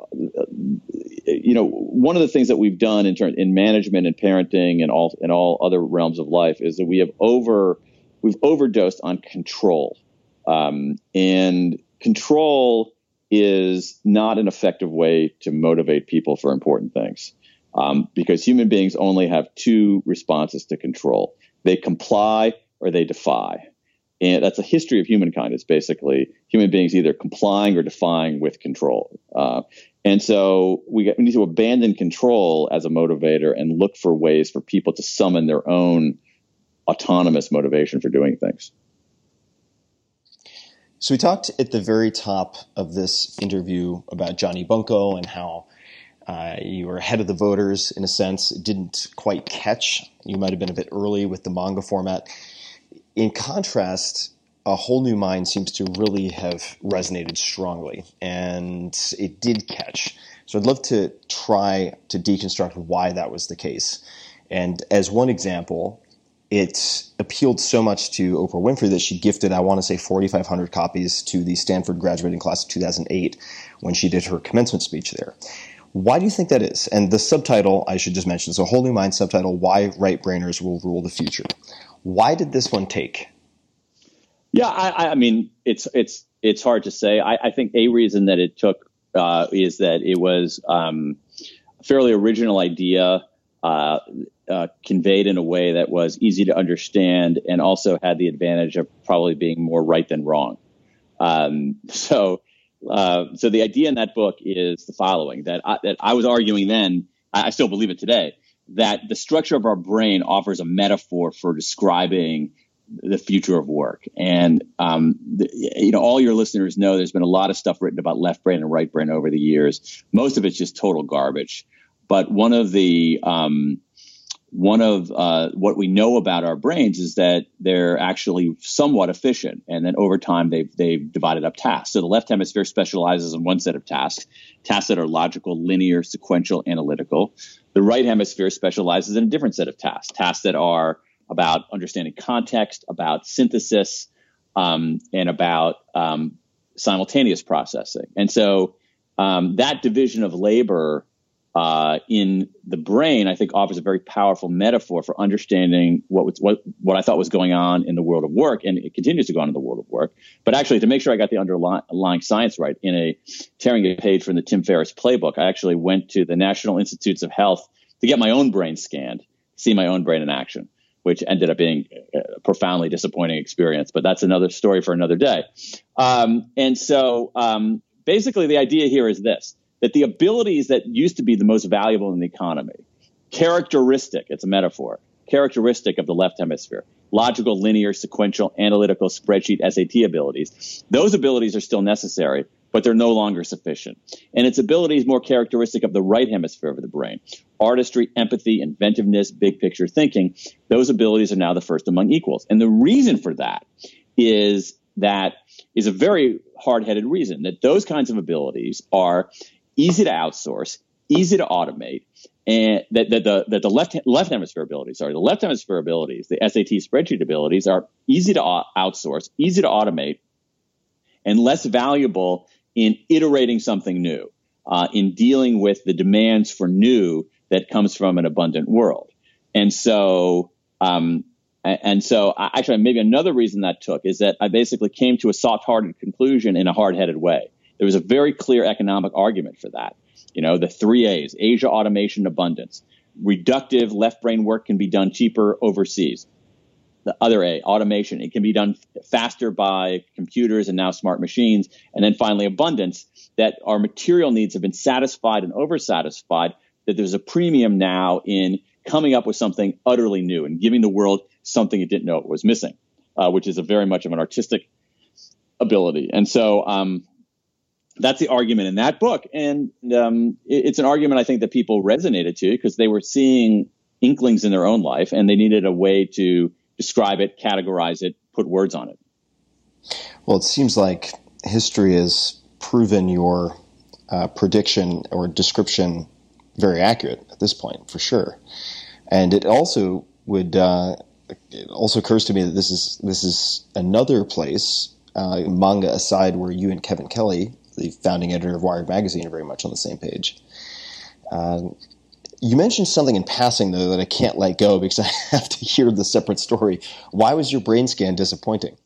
G: you know, one of the things that we've done in turn in management and parenting and all in all other realms of life is that we have over we've overdosed on control um, and control is not an effective way to motivate people for important things um, because human beings only have two responses to control they comply or they defy. And that's a history of humankind. It's basically human beings either complying or defying with control. Uh, and so we, we need to abandon control as a motivator and look for ways for people to summon their own autonomous motivation for doing things.
F: So we talked at the very top of this interview about Johnny Bunko and how uh, you were ahead of the voters in a sense. It didn't quite catch. You might have been a bit early with the manga format. In contrast, a whole new mind seems to really have resonated strongly, and it did catch. So I'd love to try to deconstruct why that was the case. And as one example, it appealed so much to Oprah Winfrey that she gifted, I want to say, 4,500 copies to the Stanford graduating class of 2008 when she did her commencement speech there. Why do you think that is? And the subtitle, I should just mention, is a Whole New Mind subtitle Why Right Brainers Will Rule the Future. Why did this one take?
G: Yeah, I, I mean, it's it's it's hard to say. I, I think a reason that it took uh, is that it was um, a fairly original idea. Uh, uh, conveyed in a way that was easy to understand and also had the advantage of probably being more right than wrong. Um, so, uh, so the idea in that book is the following: that I, that I was arguing then, I still believe it today, that the structure of our brain offers a metaphor for describing the future of work. And um, the, you know, all your listeners know there's been a lot of stuff written about left brain and right brain over the years. Most of it's just total garbage. But one of the um, one of uh, what we know about our brains is that they're actually somewhat efficient, and then over time they've they've divided up tasks. So the left hemisphere specializes in one set of tasks, tasks that are logical, linear, sequential, analytical. The right hemisphere specializes in a different set of tasks, tasks that are about understanding context, about synthesis, um, and about um, simultaneous processing. And so um, that division of labor uh, in the brain, I think, offers a very powerful metaphor for understanding what was what what I thought was going on in the world of work, and it continues to go on in the world of work. But actually, to make sure I got the underlying science right, in a tearing a page from the Tim Ferriss playbook, I actually went to the National Institutes of Health to get my own brain scanned, see my own brain in action, which ended up being a profoundly disappointing experience. But that's another story for another day. Um, and so, um, basically, the idea here is this that the abilities that used to be the most valuable in the economy, characteristic, it's a metaphor, characteristic of the left hemisphere, logical, linear, sequential, analytical, spreadsheet, SAT abilities, those abilities are still necessary, but they're no longer sufficient. And its abilities more characteristic of the right hemisphere of the brain, artistry, empathy, inventiveness, big picture thinking, those abilities are now the first among equals. And the reason for that is that is a very hard-headed reason that those kinds of abilities are easy to outsource, easy to automate, and that, that the that the left left hemisphere abilities, sorry, the left hemisphere abilities, the SAT spreadsheet abilities are easy to outsource, easy to automate, and less valuable in iterating something new, uh, in dealing with the demands for new that comes from an abundant world. And so, um, and so, actually, maybe another reason that took is that I basically came to a soft-hearted conclusion in a hard-headed way. There was a very clear economic argument for that. You know, the three A's, Asia, automation, abundance. Reductive left brain work can be done cheaper overseas. The other A, automation. It can be done faster by computers and now smart machines. And then finally, abundance, that our material needs have been satisfied and oversatisfied, that there's a premium now in coming up with something utterly new and giving the world something it didn't know it was missing, uh, which is a very much of an artistic ability. And so, um, that's the argument in that book, and um, it, it's an argument I think that people resonated to because they were seeing inklings in their own life, and they needed a way to describe it, categorize it, put words on it.
F: Well, it seems like history has proven your uh, prediction or description very accurate at this point, for sure. And it also would uh, it also occurs to me that this is this is another place, uh, manga aside, where you and Kevin Kelly the founding editor of Wired Magazine, are very much on the same page. Um, you mentioned something in passing, though, that I can't let go because I have to hear the separate story. Why was your brain scan disappointing?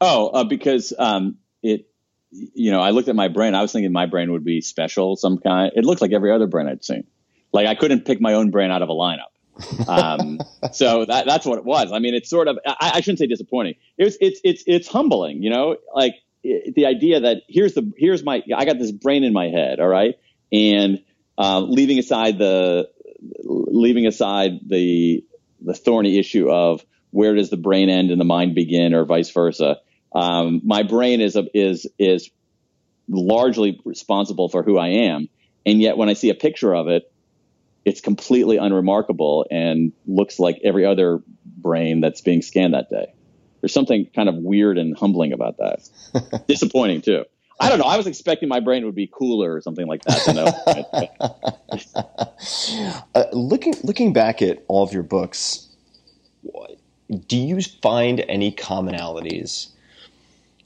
G: Oh, uh, because um, it, you know, I looked at my brain. I was thinking my brain would be special, some kind. It looked like every other brain I'd seen. Like I couldn't pick my own brain out of a lineup. Um, so that, that's what it was. I mean, it's sort of. I, I shouldn't say disappointing. It was. It's. It's. It's humbling. You know, like the idea that here's the here's my I got this brain in my head, all right, and uh, leaving aside the leaving aside the the thorny issue of where does the brain end and the mind begin, or vice versa. Um, my brain is a, is is largely responsible for who I am, and yet when I see a picture of it, it's completely unremarkable and looks like every other brain that's being scanned that day there's something kind of weird and humbling about that. Disappointing too. I don't know. I was expecting my brain would be cooler or something like that.
F: uh, looking looking back at all of your books, do you find any commonalities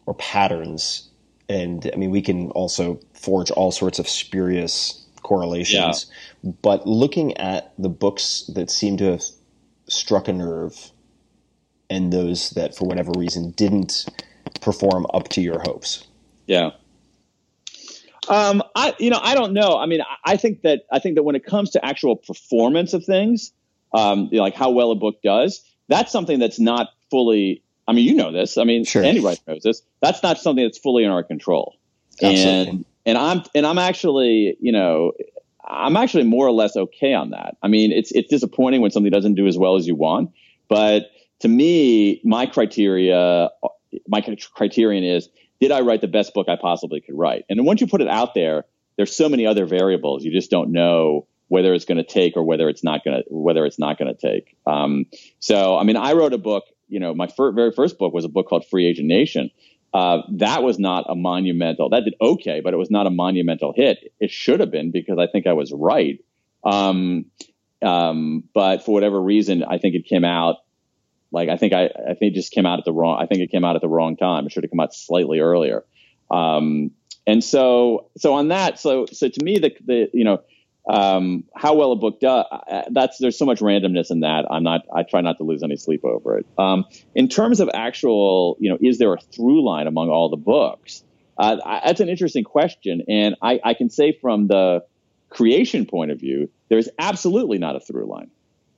F: or patterns? And I mean, we can also forge all sorts of spurious correlations. Yeah. But looking at the books that seem to have struck a nerve and those that for whatever reason didn't perform up to your hopes?
G: Yeah. Um, I, you know, I don't know. I mean, I, I think that, I think that when it comes to actual performance of things, um, you know, like how well a book does, that's something that's not fully, I mean, you know this. I mean, sure. anybody knows this. That's not something that's fully in our control. Absolutely. And, and I'm, and I'm actually, you know, I'm actually more or less okay on that. I mean, it's, it's disappointing when something doesn't do as well as you want, but to me, my criteria, my criterion is, did I write the best book I possibly could write? And once you put it out there, there's so many other variables. You just don't know whether it's going to take or whether it's not going to whether it's not going to take. Um, so, I mean, I wrote a book. You know, my fir- very first book was a book called Free Agent Nation. Uh, that was not a monumental. That did okay, but it was not a monumental hit. It should have been because I think I was right. Um, um, but for whatever reason, I think it came out like I think I, I think it just came out at the wrong. I think it came out at the wrong time. It should have come out slightly earlier. Um, and so so on that, so so to me, the the you know um, how well a book does uh, that's there's so much randomness in that i'm not i try not to lose any sleep over it um, in terms of actual you know is there a through line among all the books uh, that's an interesting question and I, I, can say from the creation point of view there's absolutely not a through line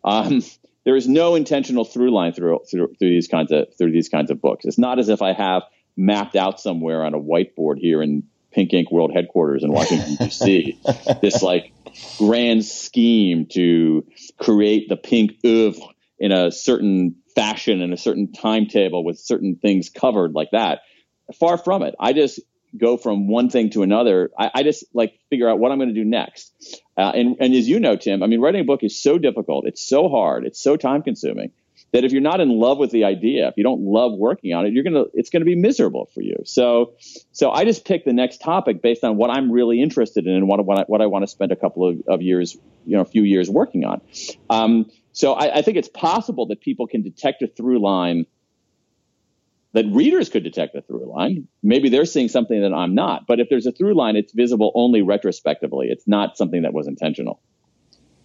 G: um, there is no intentional through line through, through through these kinds of through these kinds of books it's not as if i have mapped out somewhere on a whiteboard here in pink ink world headquarters in washington d.c this like grand scheme to create the pink oeuvre in a certain fashion and a certain timetable with certain things covered like that. Far from it. I just go from one thing to another. I, I just like figure out what I'm going to do next. Uh, and, and as you know, Tim, I mean, writing a book is so difficult. It's so hard. It's so time consuming that if you're not in love with the idea, if you don't love working on it, you're gonna it's gonna be miserable for you. So so I just pick the next topic based on what I'm really interested in and what what I, what I want to spend a couple of, of years, you know, a few years working on. Um, so I, I think it's possible that people can detect a through line that readers could detect a through line. Maybe they're seeing something that I'm not. But if there's a through line, it's visible only retrospectively. It's not something that was intentional.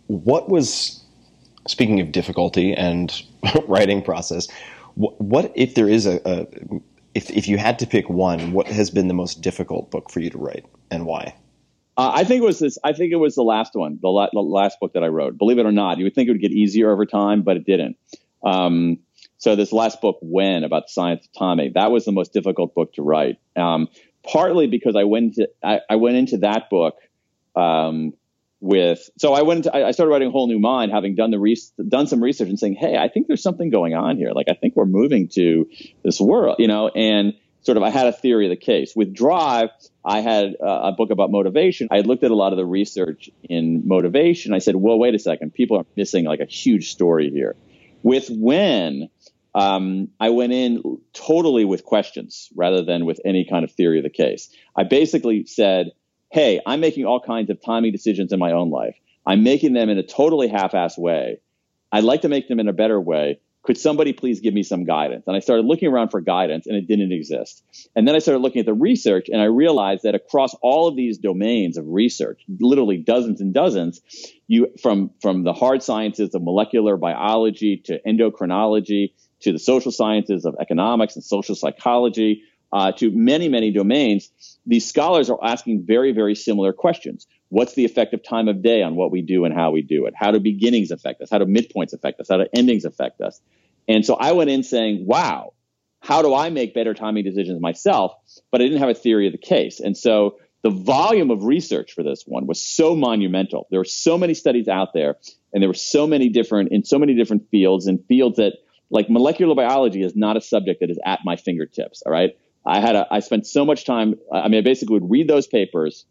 F: What was speaking of difficulty and writing process, what, what, if there is a, a if if you had to pick one, what has been the most difficult book for you to write and why?
G: Uh, I think it was this. I think it was the last one, the, la- the, last book that I wrote. Believe it or not, you would think it would get easier over time, but it didn't. Um, so this last book, when about the science of timing, that was the most difficult book to write. Um, partly because I went to I, I, went into that book um, with so I went I started writing a whole new mind having done the re- done some research and saying hey I think there's something going on here. Like I think we're moving to this world you know and sort of I had a theory of the case. With drive I had a book about motivation. I looked at a lot of the research in motivation. I said well wait a second. People are missing like a huge story here. With when um, I went in totally with questions rather than with any kind of theory of the case I basically said hey, I'm making all kinds of timing decisions in my own life. I'm making them in a totally half-assed way. I'd like to make them in a better way. Could somebody please give me some guidance? And I started looking around for guidance and it didn't exist. And then I started looking at the research and I realized that across all of these domains of research, literally dozens and dozens, you from from the hard sciences of molecular biology to endocrinology to the social sciences of economics and social psychology uh, to many, many domains, these scholars are asking very, very similar questions. What's the effect of time of day on what we do and how we do it? How do beginnings affect us? How do midpoints affect us? How do endings affect us? And so I went in saying, wow, how do I make better timing decisions myself? But I didn't have a theory of the case. And so the volume of research for this one was so monumental. There were so many studies out there and there were so many different in so many different fields and fields that like molecular biology is not a subject that is at my fingertips. All right. I had a, I spent so much time. I mean, I basically would read those papers.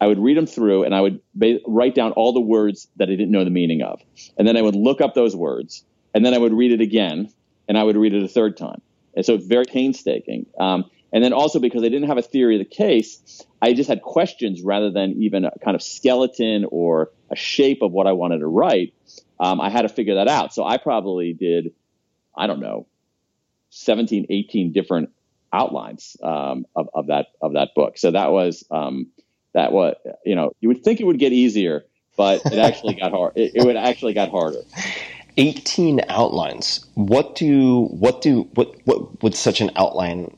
G: I would read them through and I would ba- write down all the words that I didn't know the meaning of. And then I would look up those words and then I would read it again and I would read it a third time. And so it's very painstaking. Um, and then also because I didn't have a theory of the case, I just had questions rather than even a kind of skeleton or a shape of what I wanted to write. Um, I had to figure that out. So I probably did, I don't know, 17, 18 different outlines um, of, of that of that book. So that was um, that was you know you would think it would get easier, but it actually got hard. It, it would actually got harder.
F: 18 outlines. What do what do what what would such an outline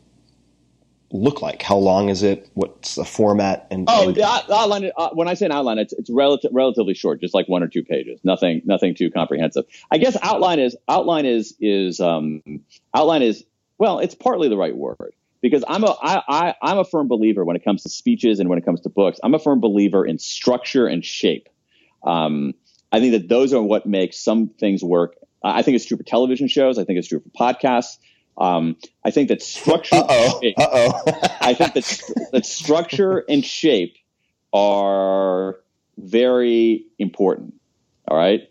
F: look like? How long is it? What's the format? And
G: oh, the outline. Uh, when I say an outline, it's it's relative, relatively short, just like one or two pages. Nothing nothing too comprehensive. I guess outline is outline is is um, outline is well, it's partly the right word because I'm a I, I I'm a firm believer when it comes to speeches and when it comes to books. I'm a firm believer in structure and shape. Um, I think that those are what makes some things work I think it's true for television shows. I think it's true for podcasts. Um, I think that structure.
F: Uh-oh.
G: shape-
F: Uh-oh.
G: I think that that structure and shape are very important. All right.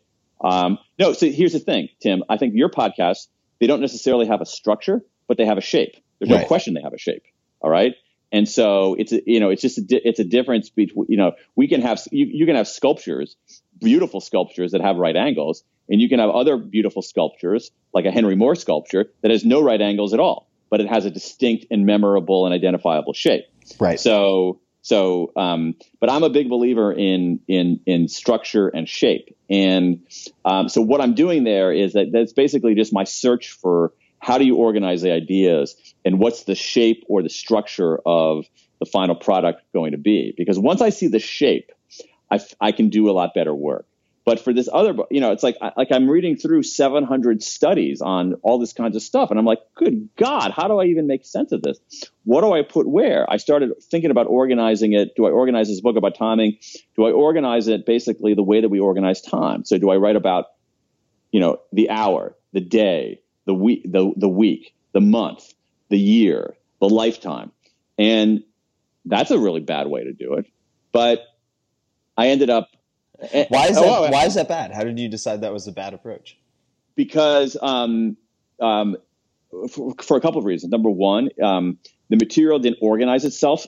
G: Um, no, so here's the thing, Tim. I think your podcast they don't necessarily have a structure, but they have a shape. There's no
F: Right.
G: question they have a shape. All right. And so it's a, you know it's just a di- it's a difference between you know we can have you, you can have sculptures, beautiful sculptures that have right angles, and you can have other beautiful sculptures like a Henry Moore sculpture that has no right angles at all, but it has a distinct and memorable and identifiable shape.
F: Right.
G: So so um, but I'm a big believer in in in structure and shape. And um, so what I'm doing there is that that's basically just my search for how do you organize the ideas and what's the shape or the structure of the final product going to be? Because once I see the shape, I, can do a lot better work. But for this other, book, you know, it's like like I'm reading through 700 studies on all this kinds of stuff, and I'm like, good God, how do I even make sense of this? What do I put where? I started thinking about organizing it. Do I organize this book about timing? Do I organize it basically the way that we organize time? So do I write about, you know, the hour, the day, the week, the the week, the month, the year, the lifetime, and that's a really bad way to do it. But I ended up.
F: Why is that?
G: Oh,
F: why is that bad? How did you decide that was a bad approach?
G: because um, um, for, for a couple of reasons. Number one, um, the material didn't organize itself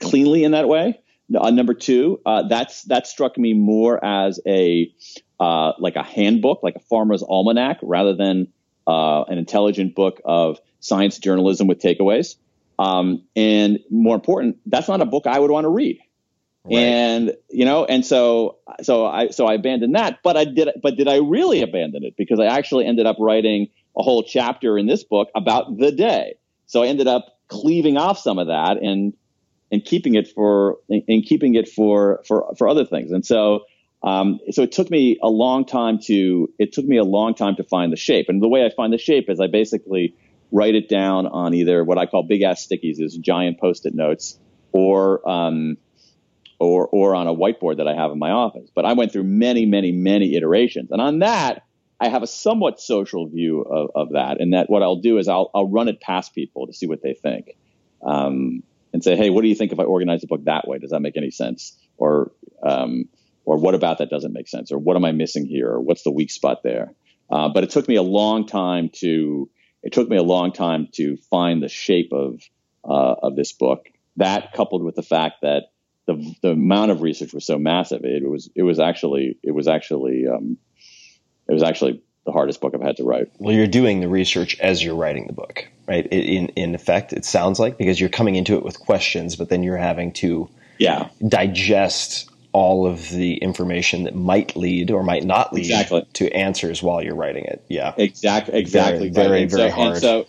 G: cleanly in that way. Uh, number two, uh, that's that struck me more as a uh, like a handbook, like a farmer's almanac, rather than uh, an intelligent book of science journalism with takeaways. Um, and more important, that's not a book I would want to read. And you know, and so so I so I abandoned that, but I did but did I really abandon it? Because I actually ended up writing a whole chapter in this book about the day. So I ended up cleaving off some of that and and keeping it for and keeping it for for for other things. And so um, so it took me a long time to it took me a long time to find the shape. And the way I find the shape is I basically write it down on either what I call big ass stickies, is giant post-it notes, or um, or or on a whiteboard that I have in my office. But I went through many, many, many iterations, and on that, I have a somewhat social view of, of that. And that what I'll do is I'll I'll run it past people to see what they think, um, and say, hey, what do you think if I organize the book that way? Does that make any sense? Or um, or what about that doesn't make sense? Or what am I missing here? Or what's the weak spot there? Uh, but it took me a long time to it took me a long time to find the shape of uh, of this book. That coupled with the fact that the the amount of research was so massive, it was it was actually it was actually um, it was actually the hardest book I've had to write.
F: Well, you're doing the research as you're writing the book, right? In in effect, it sounds like because you're coming into it with questions, but then you're having to
G: Yeah,
F: digest all of the information that might lead or might not lead
G: Exactly.
F: to answers while you're writing it. Yeah.
G: exactly, exactly,
F: very,
G: right. And
F: very
G: so,
F: hard.
G: And so,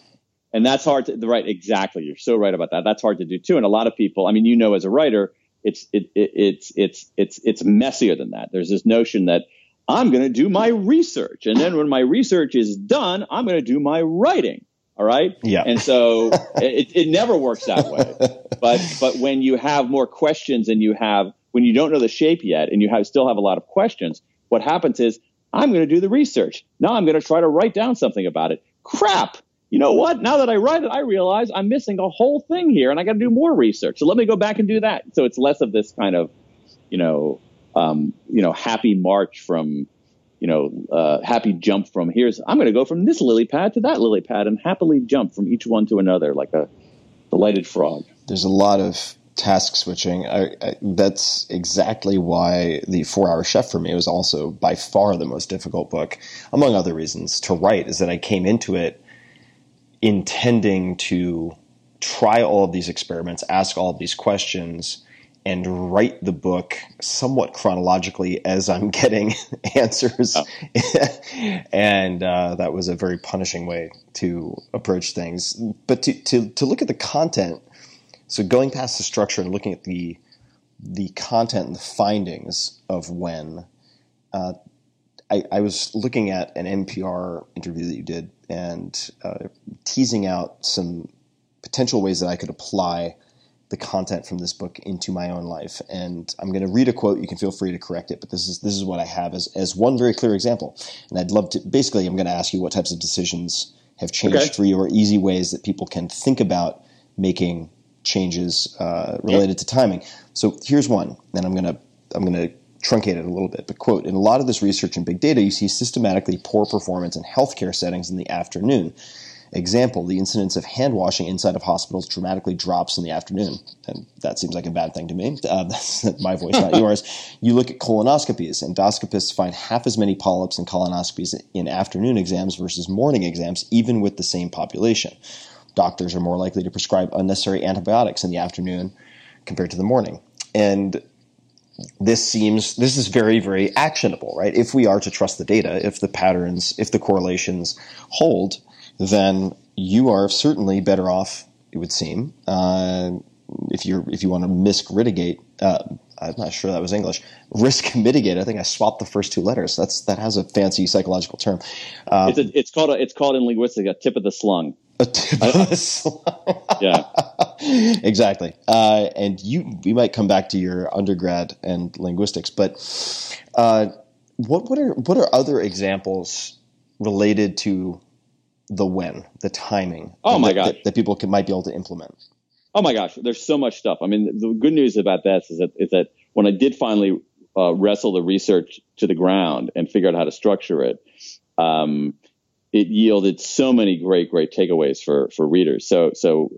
G: and that's hard to right. Exactly, you're so right about that. That's hard to do too. And a lot of people, I mean, you know, as a writer, it's it, it it's it's it's it's messier than that. There's this notion that I'm going to do my research, and then when my research is done, I'm going to do my writing. All right.
F: Yeah.
G: And so it, it never works that way. But but when you have more questions and you have when you don't know the shape yet and you have still have a lot of questions, what happens is I'm going to do the research. Now I'm going to try to write down something about it. Crap. You know what? Now that I write it, I realize I'm missing a whole thing here and I got to do more research. So let me go back and do that. So it's less of this kind of, you know, um, you know, happy march from, you know, uh, happy jump from here's, I'm going to go from this lily pad to that lily pad and happily jump from each one to another like a delighted frog.
F: There's a lot of task switching. I, I, that's exactly why the Four Hour Chef for me was also by far the most difficult book, among other reasons, to write. Is that I came into it intending to try all of these experiments, ask all of these questions, and write the book somewhat chronologically as I'm getting answers. and uh, that was a very punishing way to approach things. But to, to, to look at the content, so going past the structure and looking at the the content and the findings of when, uh, I, I was looking at an NPR interview that you did and uh, teasing out some potential ways that I could apply the content from this book into my own life. And I'm going to read a quote. You can feel free to correct it, but this is this is what I have as as one very clear example. And I'd love to. Basically, I'm going to ask you what types of decisions have changed
G: Okay.
F: for you, or easy ways that people can think about making changes uh, related to timing. So here's one, and I'm going to I'm going to truncate it a little bit. But quote: In a lot of this research in big data, you see systematically poor performance in healthcare settings in the afternoon. Example, the incidence of hand washing inside of hospitals dramatically drops in the afternoon. And that seems like a bad thing to me. Uh, that's my voice, not yours. You look at colonoscopies. Endoscopists find half as many polyps in colonoscopies in afternoon exams versus morning exams, even with the same population. Doctors are more likely to prescribe unnecessary antibiotics in the afternoon compared to the morning. And this seems this is very very actionable right if we are to trust the data if the patterns if the correlations hold then you are certainly better off it would seem uh, if you're if you want to risk mitigate uh, I'm not sure that was English. Risk mitigate. I think I swapped the first two letters. That's that has a fancy psychological term. Uh,
G: it's a, it's called a, it's called in linguistics a tip of the slung.
F: A tip of the slung.
G: Yeah.
F: exactly. Uh, and you, we might come back to your undergrad and linguistics, but uh, what what are what are other examples related to the when, the timing?
G: Oh, my
F: that,
G: gosh.
F: that, that people can, might be able to implement.
G: Oh my gosh, there's so much stuff. I mean, the good news about this is that is that when I did finally uh, wrestle the research to the ground and figure out how to structure it, um, it yielded so many great, great takeaways for for readers. So so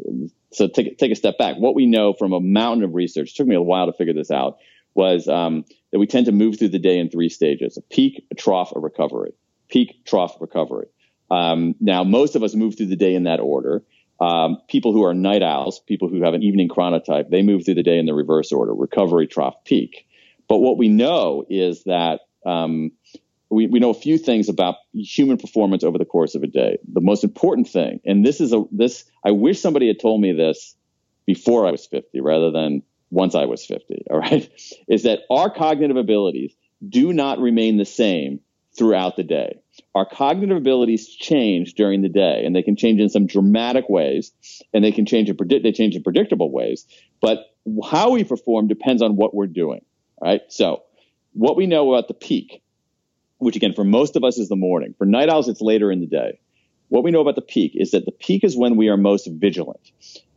G: so take take a step back. What we know from a mountain of research took me a while to figure this out was um, that we tend to move through the day in three stages: a peak, a trough, a recovery. Peak, trough, recovery. Um, now, most of us move through the day in that order. Um, people who are night owls, people who have an evening chronotype, they move through the day in the reverse order: recovery, trough, peak. But what we know is that um, we, we know a few things about human performance over the course of a day. The most important thing, and this is a this, I wish somebody had told me this before I was 50 rather than once I was 50. All right, is that our cognitive abilities do not remain the same throughout the day. Our cognitive abilities change during the day, and they can change in some dramatic ways, and they can change in predict they change in predictable ways. But how we perform depends on what we're doing. All right, so what we know about the peak, which again for most of us is the morning. For night owls, it's later in the day. What we know about the peak is that the peak is when we are most vigilant.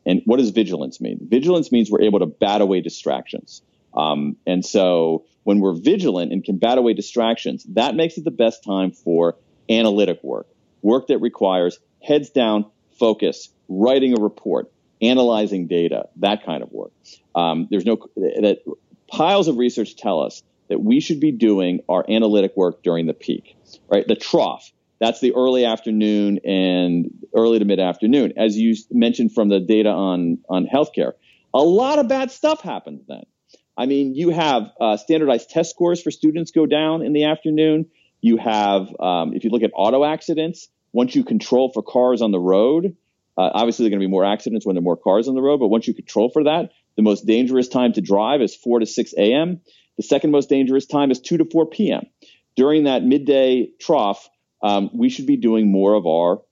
G: And what does vigilance mean? Vigilance means we're able to bat away distractions. Um, and so when we're vigilant and can bat away distractions, that makes it the best time for analytic work, work that requires heads down, focus, writing a report, analyzing data, that kind of work. Um, there's no that piles of research tell us that we should be doing our analytic work during the peak, right? The trough. That's the early afternoon and early to mid afternoon. As you mentioned from the data on, on healthcare, a lot of bad stuff happens then. I mean, you have uh, standardized test scores for students go down in the afternoon. You have, um, if you look at auto accidents, once you control for cars on the road, uh, obviously there are going to be more accidents when there are more cars on the road, but once you control for that, the most dangerous time to drive is 4 to 6 a.m. The second most dangerous time is 2 to 4 p.m. During that midday trough, um, we should be doing more of our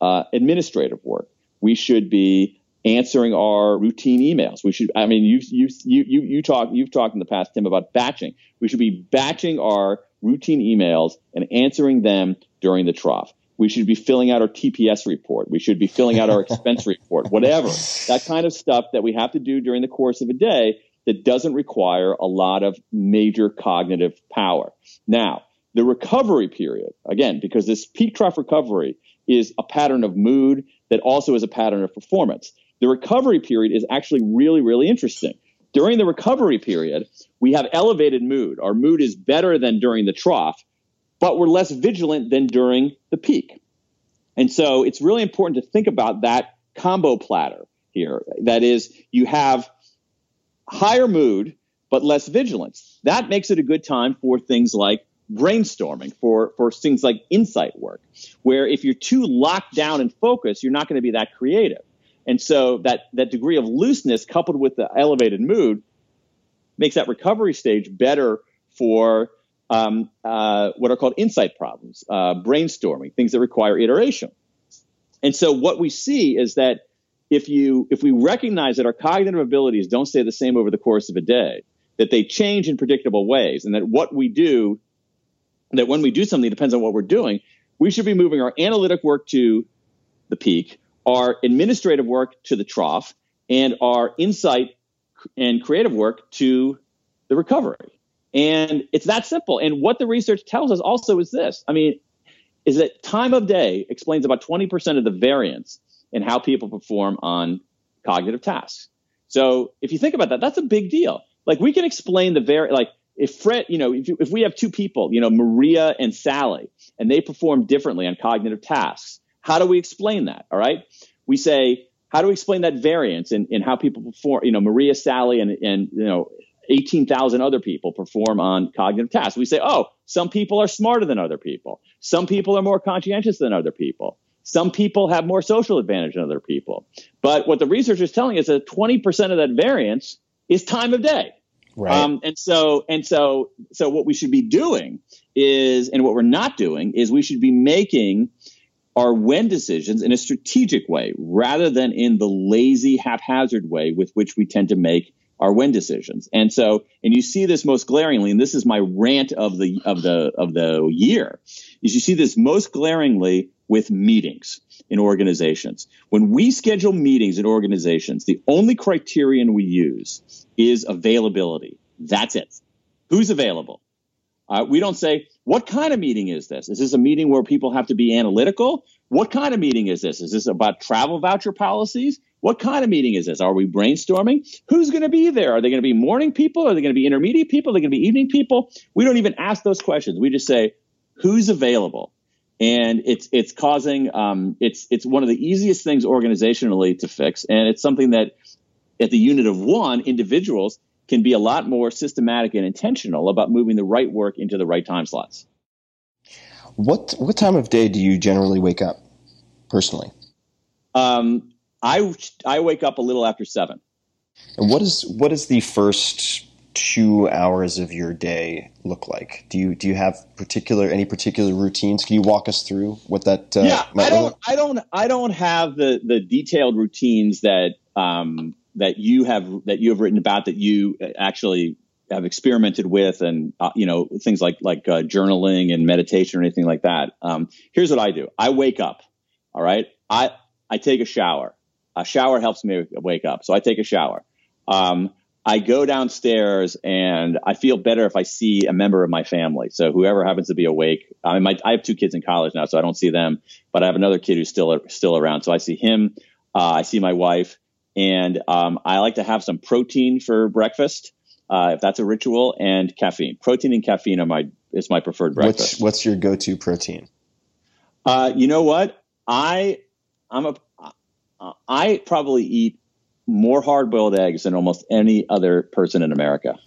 G: uh, administrative work. We should be answering our routine emails. We should, I mean, you, you, you, you, talk, you've talked in the past, Tim, about batching. We should be batching our routine emails and answering them during the trough. We should be filling out our TPS report. We should be filling out our expense report, whatever. That kind of stuff that we have to do during the course of a day that doesn't require a lot of major cognitive power. Now, the recovery period, again, because this peak trough recovery is a pattern of mood that also is a pattern of performance. The recovery period is actually really, really interesting. During the recovery period, we have elevated mood. Our mood is better than during the trough, but we're less vigilant than during the peak. And so it's really important to think about that combo platter here. That is, you have higher mood, but less vigilance. That makes it a good time for things like brainstorming, for, for things like insight work, where if you're too locked down and focused, you're not going to be that creative. And so that, that degree of looseness coupled with the elevated mood makes that recovery stage better for um, uh, what are called insight problems, uh, brainstorming, things that require iteration. And so what we see is that if you if we recognize that our cognitive abilities don't stay the same over the course of a day, that they change in predictable ways, and that what we do, that when we do something depends on what we're doing, we should be moving our analytic work to the peak, our administrative work to the trough, and our insight and creative work to the recovery. And it's that simple. And what the research tells us also is this I mean, is that time of day explains about 20% of the variance in how people perform on cognitive tasks. So if you think about that, that's a big deal. Like we can explain the very, like if Fred, you know, if, you, if we have two people, you know, Maria and Sally, and they perform differently on cognitive tasks, how do we explain that? All right. We say, how do we explain that variance in, in how people perform, you know, Maria, Sally, and, and you know, 18,000 other people perform on cognitive tasks. We say, oh, some people are smarter than other people. Some people are more conscientious than other people. Some people have more social advantage than other people. But what the research is telling us is that 20% of that variance is time of day.
F: Right.
G: Um, and so, and so, so what we should be doing is, and what we're not doing is we should be making our when decisions in a strategic way rather than in the lazy, haphazard way with which we tend to make our when decisions. And so, and you see this most glaringly, and this is my rant of the of the of the year, is you see this most glaringly with meetings in organizations. When we schedule meetings in organizations, the only criterion we use is availability. That's it. Who's available? Uh, we don't say, what kind of meeting is this? Is this a meeting where people have to be analytical? What kind of meeting is this? Is this about travel voucher policies? What kind of meeting is this? Are we brainstorming? Who's going to be there? Are they going to be morning people? Are they going to be intermediate people? Are they going to be evening people? We don't even ask those questions. We just say, who's available? And it's it's causing um, it's it's one of the easiest things organizationally to fix, and it's something that at the unit of one, individuals can be a lot more systematic and intentional about moving the right work into the right time slots.
F: What what time of day do you generally wake up personally?
G: Um, I I wake up a little after seven.
F: And what is what is the first two hours of your day look like? Do you do you have particular any particular routines? Can you walk us through what that? Uh,
G: yeah, I don't, I don't, I don't have the the detailed routines that um, that you have that you have written about that you actually have experimented with, and uh, you know things like like uh, journaling and meditation or anything like that. Um, here's what I do: I wake up. All right, I I take a shower. A shower helps me wake up, so I take a shower. Um, I go downstairs and I feel better if I see a member of my family. So whoever happens to be awake, I mean, my, I have two kids in college now, so I don't see them, but I have another kid who's still still around. So I see him. Uh, I see my wife, and um, I like to have some protein for breakfast, uh, if that's a ritual, and caffeine. Protein and caffeine are my is my preferred breakfast.
F: What's what's your go to protein?
G: Uh, you know what? I I'm a I probably eat more hard boiled eggs than almost any other person in America.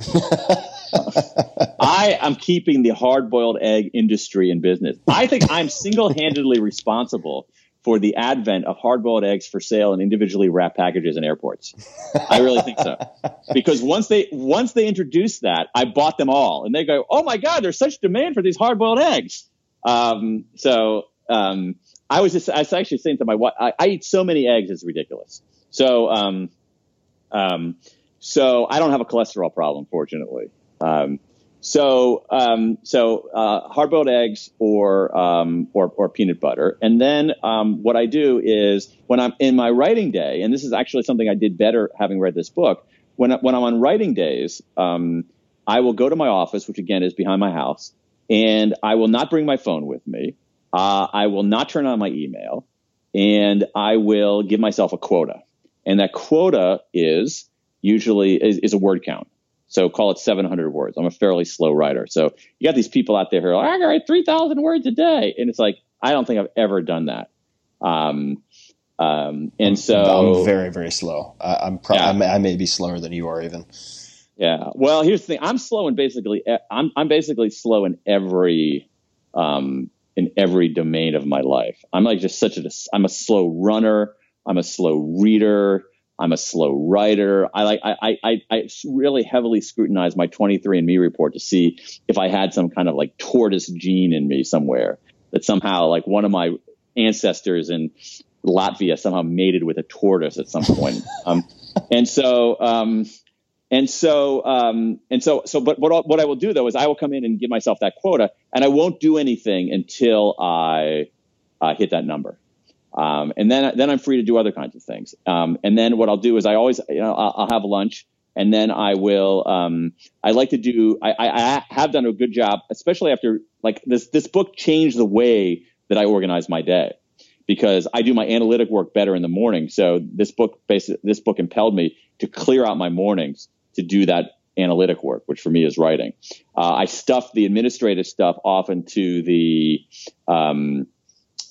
G: I am keeping the hard boiled egg industry in business. I think I'm single handedly responsible for the advent of hard boiled eggs for sale in individually wrapped packages in airports. I really think so. Because once they once they introduced that, I bought them all. And they go, Oh my God, there's such demand for these hard boiled eggs. Um, so um, I was just I was actually saying to my wife, I, I eat so many eggs, it's ridiculous. So, um, um, so I don't have a cholesterol problem, fortunately. Um, so, um, so uh, hard-boiled eggs or, um, or or peanut butter, and then um, what I do is when I'm in my writing day, and this is actually something I did better having read this book. When when I'm on writing days, um, I will go to my office, which again is behind my house, and I will not bring my phone with me. Uh, I will not turn on my email, and I will give myself a quota and that quota is usually is, is, a word count. So call it 700 words. I'm a fairly slow writer. So you got these people out there who are like, I can write 3,000 words a day. And it's like, I don't think I've ever done that. Um, um, and so
F: I'm very, very slow. I, am pro- yeah. I, may, I may be slower than you are even.
G: Yeah. Well, here's the thing. I'm slow in basically, I'm, I'm basically slow in every, um, in every domain of my life. I'm like just such a, I'm a slow runner. I'm a slow reader. I'm a slow writer. I like I, I I really heavily scrutinize my 23andMe report to see if I had some kind of like tortoise gene in me somewhere that somehow like one of my ancestors in Latvia somehow mated with a tortoise at some point. um, and so, um, and so, um, and so, so, but what, what I will do though is I will come in and give myself that quota, and I won't do anything until I uh, hit that number. Um, and then, then I'm free to do other kinds of things. Um, and then what I'll do is I always, you know, I'll, I'll have lunch and then I will. Um, I like to do. I, I, have done a good job, especially after like this. This book changed the way that I organize my day because I do my analytic work better in the morning. So this book, basically, this book impelled me to clear out my mornings to do that analytic work, which for me is writing. Uh, I stuff the administrative stuff off into the um,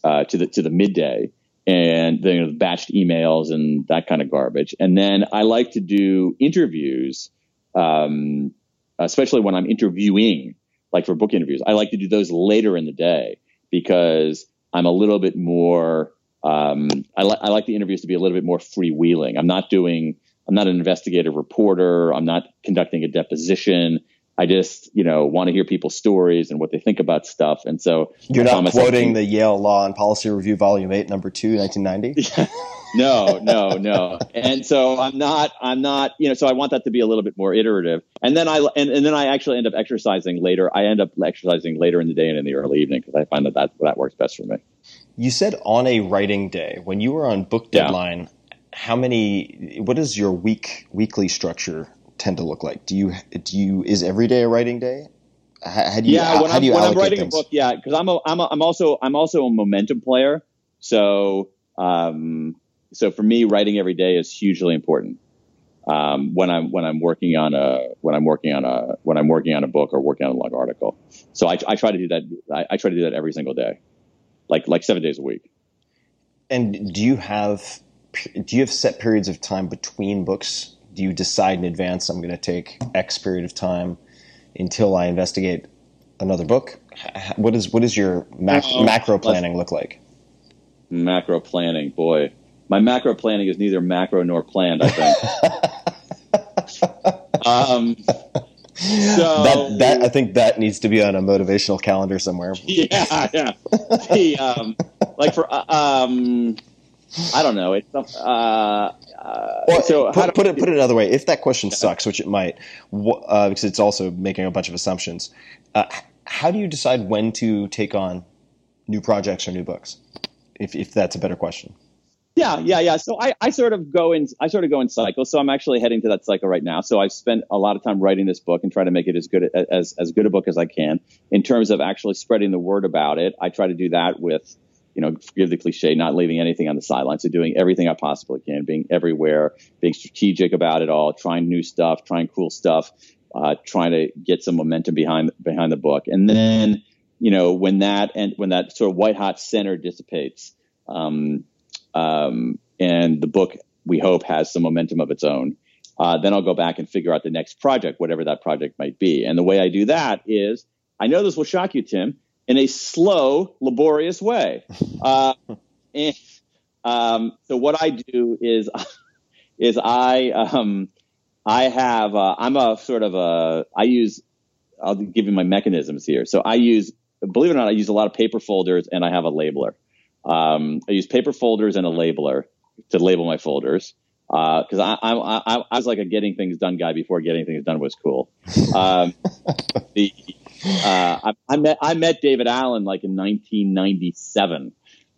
G: uh, to the to the midday and the, you know, the batched emails and that kind of garbage. And then I like to do interviews, um, especially when I'm interviewing, like for book interviews. I like to do those later in the day because I'm a little bit more. Um, I, li- I like the interviews to be a little bit more freewheeling. I'm not doing. I'm not an investigative reporter. I'm not conducting a deposition. I just, you know, want to hear people's stories and what they think about stuff. And so
F: you're not quoting the Yale Law and Policy Review, Volume Eight, Number Two, 1990.
G: no, no, no. And so I'm not, I'm not, you know, so I want that to be a little bit more iterative. And then I, and, and then I actually end up exercising later. I end up exercising later in the day and in the early evening because I find that, that that works best for me.
F: You said on a writing day when you were on book deadline. Yeah. How many? What is your week weekly structure tend to look like? Do you do you is every day a writing day? How, how do you,
G: yeah, when,
F: how
G: I'm, when I'm writing
F: things?
G: a book, yeah, because I'm a, I'm a, I'm also I'm also a momentum player. So um, so for me, writing every day is hugely important. Um, when I'm when I'm working on a when I'm working on a when I'm working on a book or working on a long article. So I, I try to do that. I, I try to do that every single day, like like seven days a week.
F: And do you have do you have set periods of time between books do you decide in advance I'm going to take X period of time until I investigate another book? What is what does your mac- oh, macro planning look like?
G: Macro planning, boy, my macro planning is neither macro nor planned. I think. um, so,
F: that that I think that needs to be on a motivational calendar somewhere.
G: Yeah, yeah. the, um, like for uh, um, I don't know. It's uh, uh,
F: well, so put, put, it put it another way. If that question sucks, which it might, uh, because it's also making a bunch of assumptions. Uh, how do you decide when to take on new projects or new books? If if that's a better question.
G: Yeah, yeah, yeah. So I, I sort of go in I sort of go in cycles. So I'm actually heading to that cycle right now. So I've spent a lot of time writing this book and trying to make it as good as as good a book as I can. In terms of actually spreading the word about it, I try to do that with you know, forgive the cliche, not leaving anything on the sidelines, so doing everything I possibly can, being everywhere, being strategic about it all, trying new stuff, trying cool stuff, uh, trying to get some momentum behind behind the book, and then you know when that and when that sort of white hot center dissipates, um, um, and the book we hope has some momentum of its own. Uh, then I'll go back and figure out the next project, whatever that project might be. And the way I do that is, I know this will shock you, Tim in a slow, laborious way. Uh, and, um, so what I do is, is I, um, I have, uh, I'm a sort of a, I use, I'll give you my mechanisms here. So I use, believe it or not, I use a lot of paper folders and I have a labeler. Um, I use paper folders and a labeler to label my folders because uh, I, I, I, was like a getting things done guy before getting things done was cool. Um, the uh, I, I, met I met David Allen like in 1997,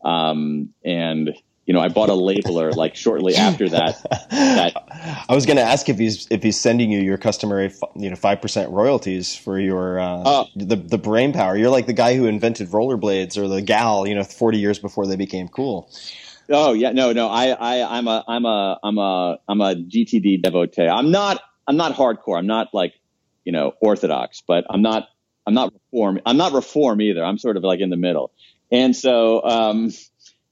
G: um, and you know I bought a labeler like shortly after that. that
F: I was going to ask if he's if he's sending you your customary you know five percent royalties for your uh, uh, the the brain power. You're like the guy who invented rollerblades or the gal you know 40 years before they became cool.
G: Oh yeah, no, no. I, I, I'm a, I'm a, I'm a, I'm a GTD devotee. I'm not, I'm not hardcore. I'm not like, you know, orthodox, but I'm not I'm not reform. I'm not reform either. I'm sort of like in the middle. And so, um,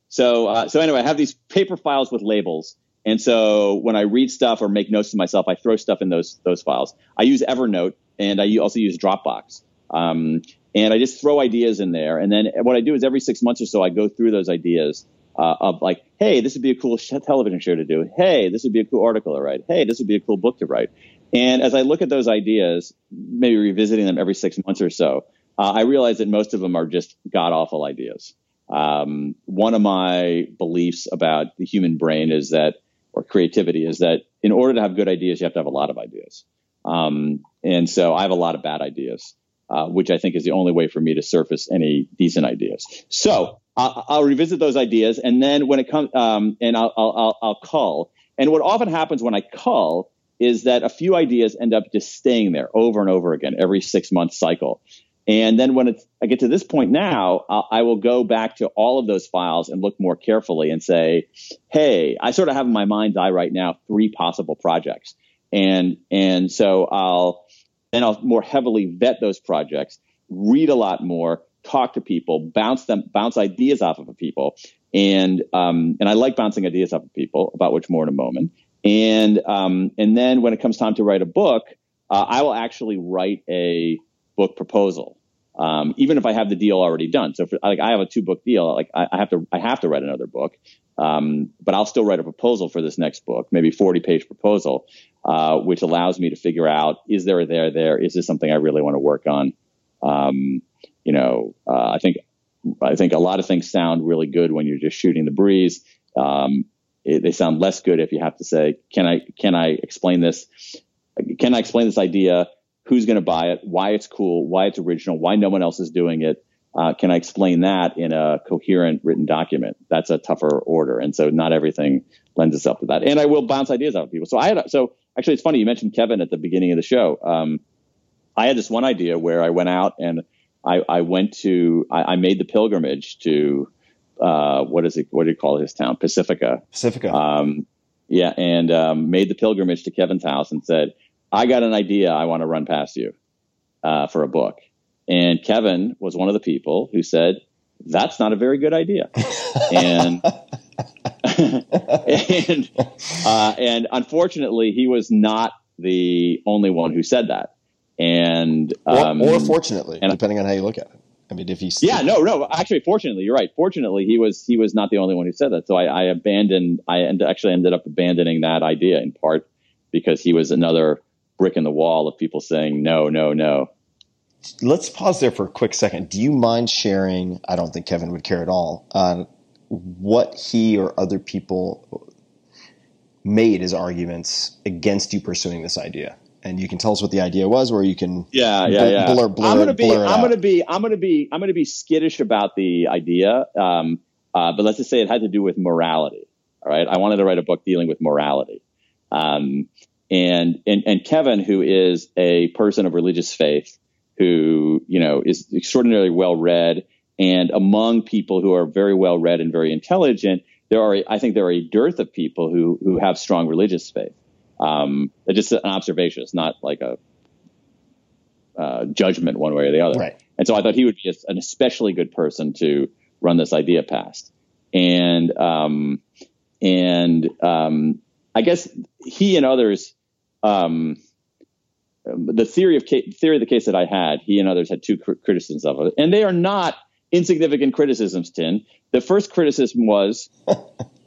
G: so, uh, so anyway, I have these paper files with labels. And so when I read stuff or make notes to myself, I throw stuff in those, those files. I use Evernote and I also use Dropbox. Um, and I just throw ideas in there. And then what I do is every six months or so, I go through those ideas uh, of like, hey, this would be a cool television show to do. Hey, this would be a cool article to write. Hey, this would be a cool book to write. And as I look at those ideas, maybe revisiting them every six months or so, uh, I realize that most of them are just god awful ideas. Um, one of my beliefs about the human brain is that, or creativity, is that in order to have good ideas, you have to have a lot of ideas. Um, and so I have a lot of bad ideas, uh, which I think is the only way for me to surface any decent ideas. So I'll, I'll revisit those ideas, and then when it comes, um, and I'll, I'll, I'll cull. And what often happens when I cull is that a few ideas end up just staying there over and over again every six month cycle. And then when I get to this point now, I'll, I will go back to all of those files and look more carefully and say, hey, I sort of have in my mind's eye right now three possible projects. And, and so I'll, then I'll more heavily vet those projects, read a lot more, talk to people, bounce them, bounce ideas off of people. And, um, and I like bouncing ideas off of people, about which more in a moment. And, um, and then when it comes time to write a book, uh, I will actually write a, book proposal. Um, even if I have the deal already done. So, for, like, I have a two book deal. Like, I, I, have to, I have to write another book. Um, but I'll still write a proposal for this next book, maybe 40 page proposal, uh, which allows me to figure out is there a there there? Is this something I really want to work on? Um, you know, uh, I think, I think a lot of things sound really good when you're just shooting the breeze. Um, it, they sound less good if you have to say, can I, can I explain this? Can I explain this idea? who's going to buy it, why it's cool, why it's original, why no one else is doing it. Uh, can I explain that in a coherent written document? That's a tougher order, and so not everything lends itself to that. And I will bounce ideas out of people. So I had so actually it's funny you mentioned Kevin at the beginning of the show. Um, I had this one idea where I went out and I, I went to I, I, made the pilgrimage to uh, what is it? What do you call his town? Pacifica.
F: Pacifica.
G: Um, yeah, and um, made the pilgrimage to Kevin's house and said, I got an idea I want to run past you uh, for a book. And Kevin was one of the people who said, that's not a very good idea. and, and, uh, and unfortunately, he was not the only one who said that. And,
F: um, or, or fortunately, and, depending on how you look at it. I mean, if he's
G: yeah, no, no. Actually, fortunately, you're right. Fortunately, he was he was not the only one who said that. So I, I abandoned. I end, actually ended up abandoning that idea in part because he was another brick in the wall of people saying no, no, no.
F: Let's pause there for a quick second. Do you mind sharing? I don't think Kevin would care at all on what he or other people made as arguments against you pursuing this idea. And you can tell us what the idea was, or you can
G: yeah yeah yeah. Blur, blur, I'm gonna be I'm gonna be I'm gonna be I'm gonna be skittish about the idea. Um, uh, but let's just say it had to do with morality. All right, I wanted to write a book dealing with morality. Um, and, and, and Kevin, who is a person of religious faith, who, you know, is extraordinarily well read and among people who are very well read and very intelligent, there are, I think there are a dearth of people who, who have strong religious faith. Um, it's just an observation. It's not like a, uh, judgment one way or the other.
F: Right.
G: And so I thought he would be an especially good person to run this idea past. And, um, and, um, I guess he and others um, the theory of theory of the case that I had, he and others had two cr- criticisms of it, and they are not insignificant criticisms. Tim. The first criticism was,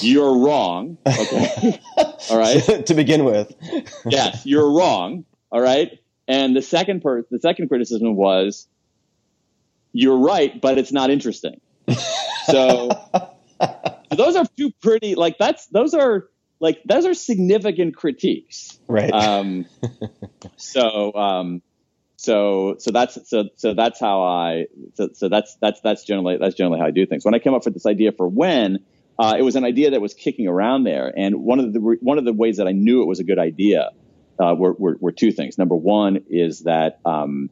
G: "You're wrong." Okay, all right.
F: to begin with,
G: yes, you're wrong. All right, and the second per- the second criticism was, "You're right, but it's not interesting." so, so those are two pretty like that's those are like those are significant critiques,
F: right?
G: Um, so, um, so, so that's so so that's how I so, so that's that's that's generally that's generally how I do things. When I came up with this idea for when, uh, it was an idea that was kicking around there, and one of the one of the ways that I knew it was a good idea uh, were, were, were two things. Number one is that um,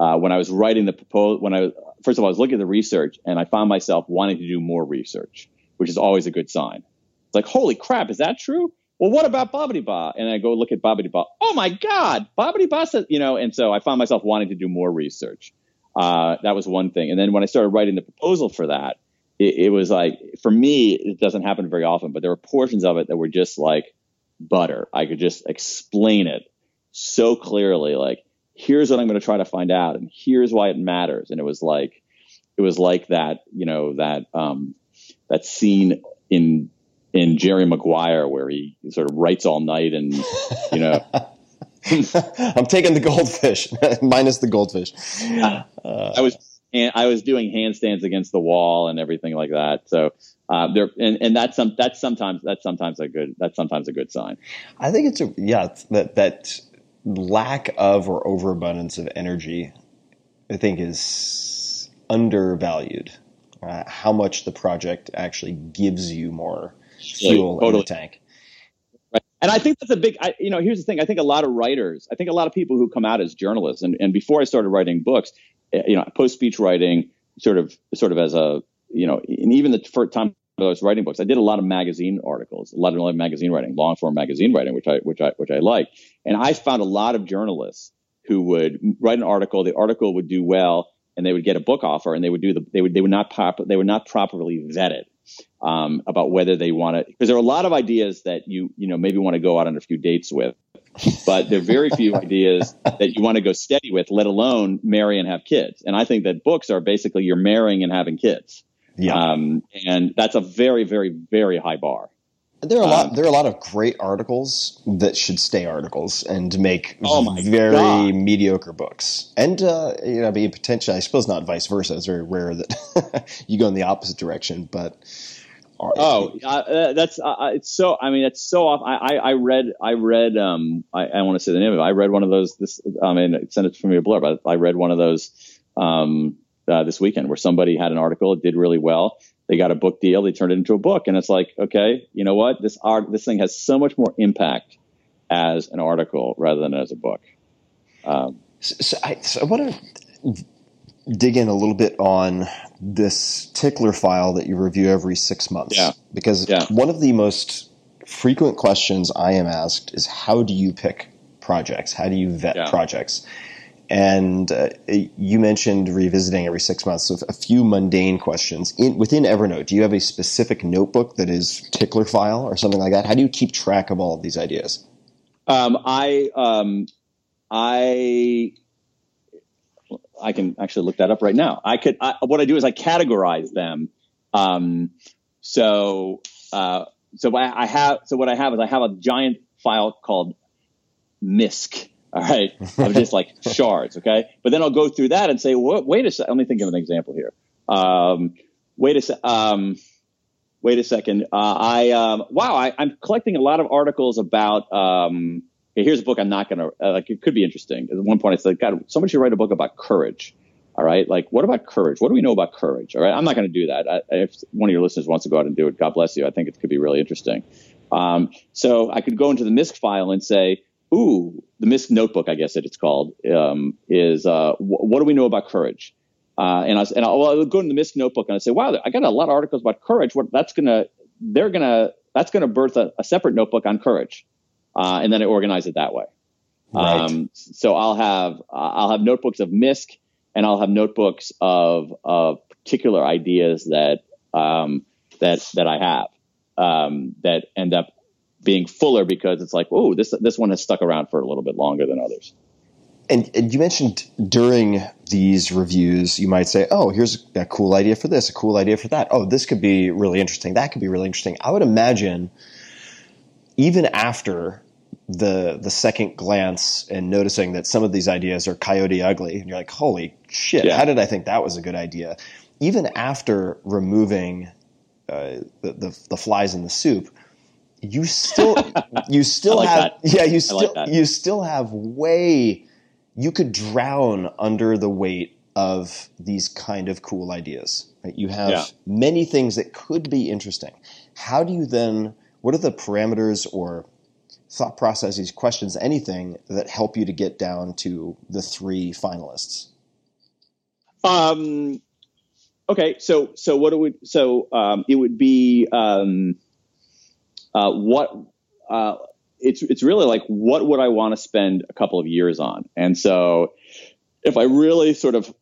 G: uh, when I was writing the proposal, when I first of all I was looking at the research, and I found myself wanting to do more research, which is always a good sign. It's like, holy crap, is that true? Well, what about Babidi Ba? And I go look at Babidi Ba. Oh my God, Babidi Ba said, you know, and so I found myself wanting to do more research. Uh, that was one thing. And then when I started writing the proposal for that, it, it, was like, for me, it doesn't happen very often, but there were portions of it that were just like butter. I could just explain it so clearly, like, here's what I'm going to try to find out, and here's why it matters. And it was like, it was like that, you know, that, um, that scene in in Jerry Maguire where he sort of writes all night and you know.
F: I'm taking the goldfish minus the goldfish.
G: Uh, I was and I was doing handstands against the wall and everything like that. So uh, there, and, and that's some that's sometimes that's sometimes a good that's sometimes a good sign.
F: I think it's a yeah it's that that lack of or overabundance of energy, I think is undervalued. Uh, how much the project actually gives you more fuel in
G: totally.
F: the tank.
G: Right. And I think that's a big, I, you know, here's the thing. I think a lot of writers, I think a lot of people who come out as journalists, and, and before I started writing books, you know, post speech writing, sort of, sort of as a, you know, and even the first time I was writing books, I did a lot of magazine articles, a lot of, magazine writing, long form magazine writing, which I, which I, which I like. And I found a lot of journalists who would write an article, the article would do well, and they would get a book offer, and they would do the, they would, they would not pop, they would not properly vet it um, about whether they want to, because there are a lot of ideas that you, you know, maybe want to go out on a few dates with, but there are very few ideas that you want to go steady with, let alone marry and have kids. And I think that books are basically you're marrying and having kids.
F: Yeah.
G: Um, and that's a very, very, very high bar.
F: There are a lot.
G: Um,
F: there are a lot of great articles that should stay articles and make
G: Oh my
F: very
G: God.
F: mediocre books. And uh, you know, be potentially, I suppose, not vice versa. It's very rare that you go in the opposite direction. But
G: Oh, uh, that's uh, uh, it's so. I mean, it's so off. I, I, I read. I read. Um, I, I want to say the name of it. I read one of those. This. I mean, send it from me a blurb. I, I read one of those um, uh, this weekend where somebody had an article. It did really well. They got a book deal. They turned it into a book, and it's like, okay, you know what? This art. This thing has so much more impact as an article rather than as a book. Um,
F: So, so I, so I want to dig in a little bit on this tickler file that you review every six months.
G: Yeah.
F: Because
G: Yeah.
F: one of the most frequent questions I am asked is how do you pick projects? How do you vet
G: Yeah.
F: projects? And uh, you mentioned revisiting every six months. So a few mundane questions in, within Evernote. Do you have a specific notebook that is tickler file or something like that? How do you keep track of all of these ideas?
G: Um, I um, I I can actually look that up right now. I could. I, what I do is I categorize them. Um, so uh, so I, I have. So what I have is I have a giant file called MISC. All right, of just like shards. Okay, but then I'll go through that and say, "What? Wait a second. Let me think of an example here. Um, wait a sec. Um, wait a second. Uh, I um, wow, I, I'm collecting a lot of articles about. Okay, here's a book I'm not going to uh, like. It could be interesting. At one point, I said, God, somebody should write a book about courage. All right, like what about courage? What do we know about courage? All right, I'm not going to do that. I, if one of your listeners wants to go out and do it, God bless you. I think it could be really interesting. Um, so I could go into the MISC file and say, ooh, the MISC notebook, I guess that it's called, um, is uh, wh- what do we know about courage? Uh, and I and I'll, well, I'll go into the MISC notebook and I say, wow, I got a lot of articles about courage. What that's gonna, they're gonna, that's gonna birth a, a separate notebook on courage, uh, and then I organize it that way.
F: Right.
G: Um, so I'll have, uh, I'll have notebooks of MISC, and I'll have notebooks of of particular ideas that um, that that I have um, that end up being fuller because it's like, oh, this this one has stuck around for a little bit longer than others.
F: And, and you mentioned during these reviews, you might say, "Oh, here's a cool idea for this, a cool idea for that. Oh, this could be really interesting. That could be really interesting." I would imagine, even after the the second glance and noticing that some of these ideas are coyote ugly, and you're like, "Holy shit!
G: Yeah.
F: How did I think that was a good idea?" Even after removing uh, the, the the flies in the soup, you still you still
G: like
F: have
G: that.
F: yeah you still
G: that.
F: you still have way you could drown under the weight of these kind of cool ideas. Right? You have
G: Yeah.
F: many things that could be interesting. How do you then? What are the parameters or thought processes, questions, anything that help you to get down to the three finalists?
G: Um, okay, so so what it would so um, it would be um, uh, what uh, it's it's really like what would I want to spend a couple of years on, and so if I really sort of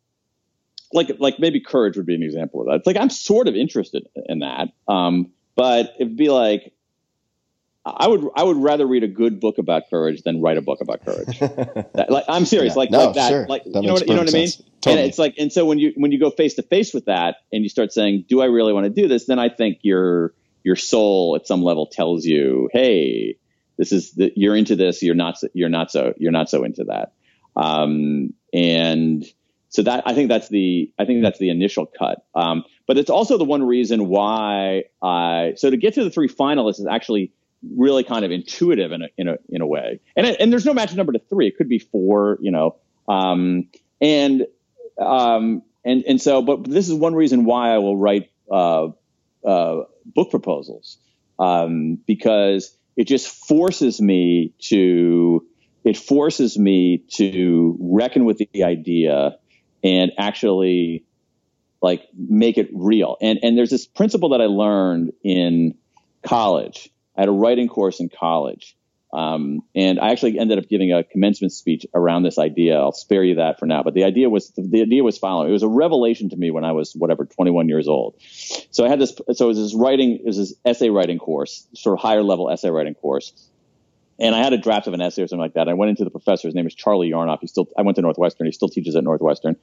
G: like like maybe courage would be an example of that. It's like I'm sort of interested in that, um, but it'd be like I would I would rather read a good book about courage than write a book about courage. That- like I'm serious,
F: Yeah.
G: like
F: No,
G: like that,
F: sure.
G: like
F: That
G: you know what you know what I mean.
F: Totally.
G: And it's like, and so when you when you go face to face with that, and you start saying, "Do I really want to do this?" Then I think your your soul at some level tells you, "Hey, this is the, you're into this. You're not. so- You're not so. You're not so into that." Um, and so that I think that's the I think that's the initial cut. Um, but it's also the one reason why I so to get to the three finalists is actually really kind of intuitive in a in a in a way. And and there's no magic number to three. It could be four, you know. Um, and um, and and so, but this is one reason why I will write uh, uh, book proposals um, because it just forces me to it forces me to reckon with the idea and actually like make it real. And and there's this principle that I learned in college. I had a writing course in college. Um, and I actually ended up giving a commencement speech around this idea. I'll spare you that for now. But the idea was the idea was following. It was a revelation to me when I was whatever 21 years old. So I had this. So it was this writing. It was this essay writing course, sort of higher level essay writing course. And I had a draft of an essay or something like that. I went into the professor. His name is Charlie Yarnoff. He still. I went to Northwestern. He still teaches at Northwestern.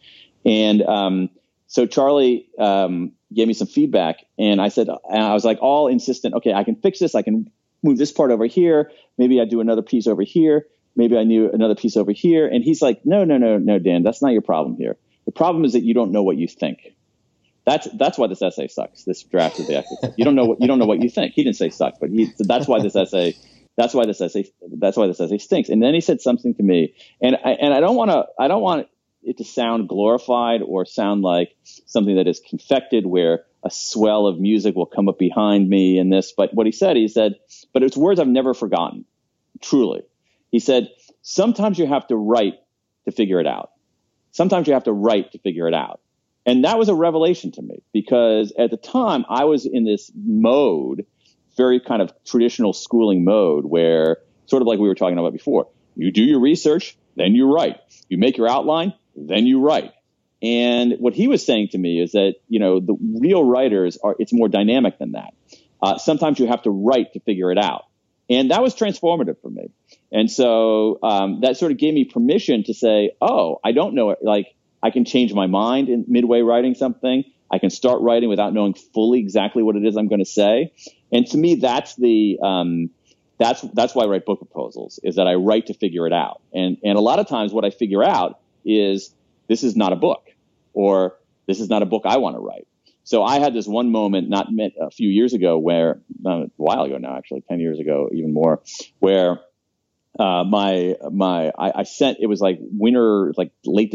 G: And um, so Charlie um, gave me some feedback, and I said, and I was like all insistent. Okay, I can fix this. I can move this part over here. Maybe I do another piece over here. Maybe I knew another piece over here. And he's like, no, no, no, no, Dan, that's not your problem here. The problem is that you don't know what you think. That's that's why this essay sucks. This draft of the essay. You don't know what you don't know what you think. He didn't say sucks, but he, that's why this essay. That's why this essay. That's why this essay stinks. And then he said something to me, and I, and I don't want to. I don't want it to sound glorified or sound like something that is confected, where a swell of music will come up behind me and this. But what he said, he said, but it's words I've never forgotten, truly. He said, sometimes you have to write to figure it out. Sometimes you have to write to figure it out. And that was a revelation to me because at the time I was in this mode, very kind of traditional schooling mode where sort of like we were talking about before, you do your research, then you write. You make your outline, then you write. And what he was saying to me is that, you know, the real writers are, it's more dynamic than that. Uh, sometimes you have to write to figure it out. And that was transformative for me. And so um, that sort of gave me permission to say, oh, I don't know. Like, I can change my mind in midway writing something. I can start writing without knowing fully exactly what it is I'm going to say. And to me, that's the, um, that's, that's why I write book proposals is that I write to figure it out. And, and a lot of times what I figure out is this is not a book or this is not a book I want to write. So I had this one moment, not a few years ago, where a while ago now, actually, ten years ago, even more, where uh, my my I, I, sent it was like winter, like late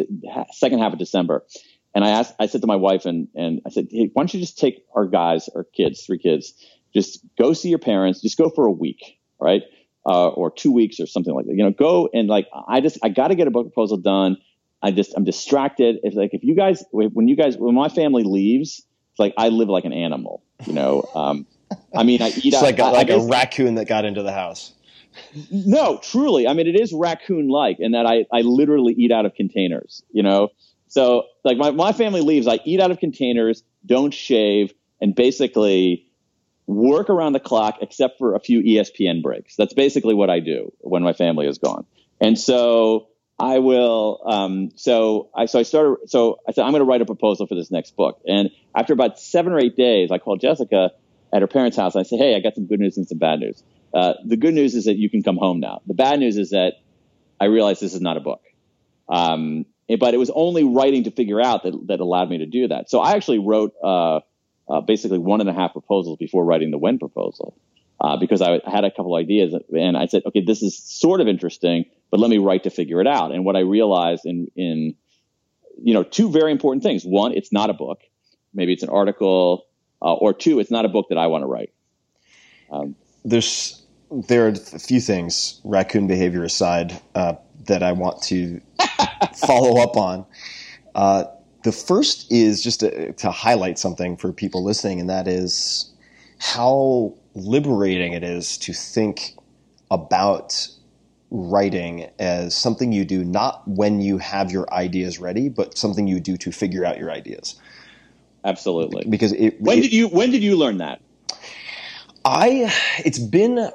G: second half of December, and I asked, I said to my wife and and I said, hey, why don't you just take our guys, our kids, three kids, just go see your parents, just go for a week, right? Uh, or two weeks or something like that. You know, go and like I just I got to get a book proposal done. I just I'm distracted. It's like if you guys when you guys when my family leaves, it's like I live like an animal. You know, um, I mean I eat
F: it's
G: out,
F: like a,
G: I,
F: like
G: I
F: a
G: guess,
F: raccoon that got into the house.
G: No, truly. I mean it is raccoon like in that I I literally eat out of containers. You know, so like my my family leaves, I eat out of containers, don't shave, and basically work around the clock except for a few ESPN breaks. That's basically what I do when my family is gone. And so I will. Um, so I so I started. So I said I'm going to write a proposal for this next book. And after about seven or eight days, I called Jessica at her parents' house. And I said, Hey, I got some good news and some bad news. Uh, the good news is that you can come home now. The bad news is that I realized this is not a book. Um, but it was only writing to figure out that that allowed me to do that. So I actually wrote uh, uh, basically one and a half proposals before writing the when proposal. Uh, because I had a couple ideas and I said, okay, this is sort of interesting, but let me write to figure it out. And what I realized in, in, you know, two very important things. One, it's not a book. Maybe it's an article, uh, or two, it's not a book that I want to write. Um,
F: There's there are a few things, raccoon behavior aside, uh, that I want to follow up on. Uh, the first is just to, to highlight something for people listening, and that is how liberating it is to think about writing as something you do not when you have your ideas ready, but something you do to figure out your ideas.
G: absolutely.
F: Because it,
G: When
F: it-
G: did you when did you learn that?
F: I it's been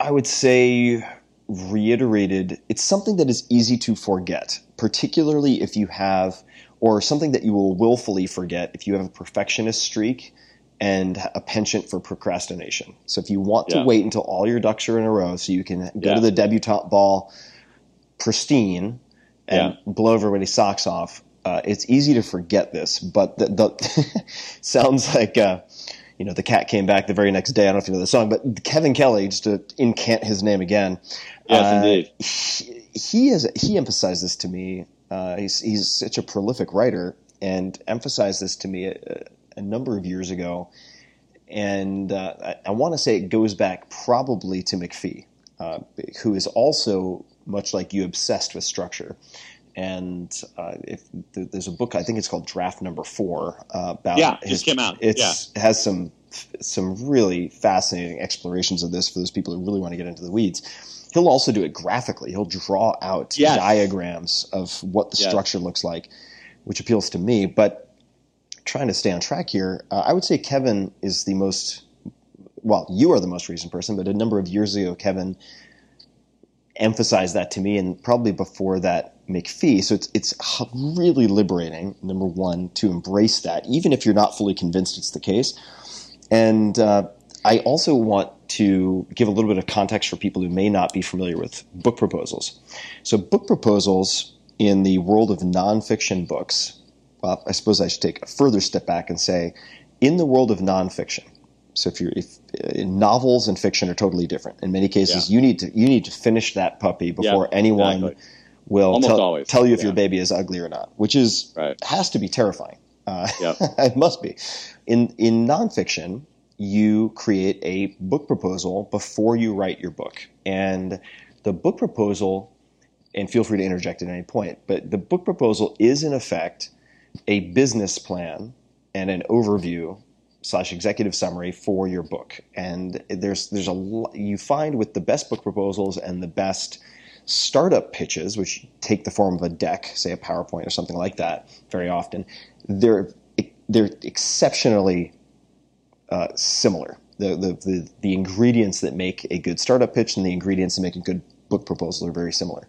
F: I would say reiterated it's something that is easy to forget particularly if you have or something that you will willfully forget if you have a perfectionist streak and a penchant for procrastination. So if you want to
G: Yeah.
F: wait until all your ducks are in a row so you can go
G: Yeah.
F: to the debutante ball pristine and
G: Yeah.
F: blow everybody's socks off, uh, it's easy to forget this, but the, the sounds like uh, you know the cat came back the very next day. I don't know if you know the song, but Kevin Kelly, just to incant his name again.
G: Yes,
F: uh,
G: indeed.
F: He, he has he emphasized this to me. Uh, he's he's such a prolific writer and emphasized this to me a, number of years ago. And uh, I, I want to say it goes back probably to McPhee, uh, who is also much like you obsessed with structure. And uh, if th- there's a book, I think it's called Draft Number Four uh, about
G: Yeah, just came out.
F: It's it has some some really fascinating explorations of this for those people who really want to get into the weeds. He'll also do it graphically. He'll draw out
G: Yes.
F: diagrams of what the
G: Yes.
F: structure looks like, which appeals to me. But trying to stay on track here, uh, I would say Kevin is the most. Well, you are the most recent person, but a number of years ago, Kevin emphasized that to me, and probably before that, McPhee. So it's it's really liberating. Number one, to embrace that, even if you're not fully convinced it's the case. And uh, I also want to give a little bit of context for people who may not be familiar with book proposals. So book proposals in the world of nonfiction books. Well, I suppose I should take a further step back and say, in the world of nonfiction. So if you're if uh, novels and fiction are totally different. In many cases,
G: Yeah.
F: you need to you need to finish that puppy before anyone
G: exactly.
F: will
G: Almost
F: tell,
G: always,
F: tell you if
G: yeah.
F: your baby is ugly or not, which is
G: Right.
F: has to be terrifying. Uh,
G: Yep.
F: it must be. In in nonfiction, you create a book proposal before you write your book, and the book proposal. And feel free to interject at any point, but the book proposal is in effect a business plan and an overview slash executive summary for your book. And there's there's a you find with the best book proposals and the best startup pitches, which take the form of a deck, say a PowerPoint or something like that, very often, they're they're exceptionally uh, similar. The, the the the ingredients that make a good startup pitch and the ingredients that make a good book proposal are very similar.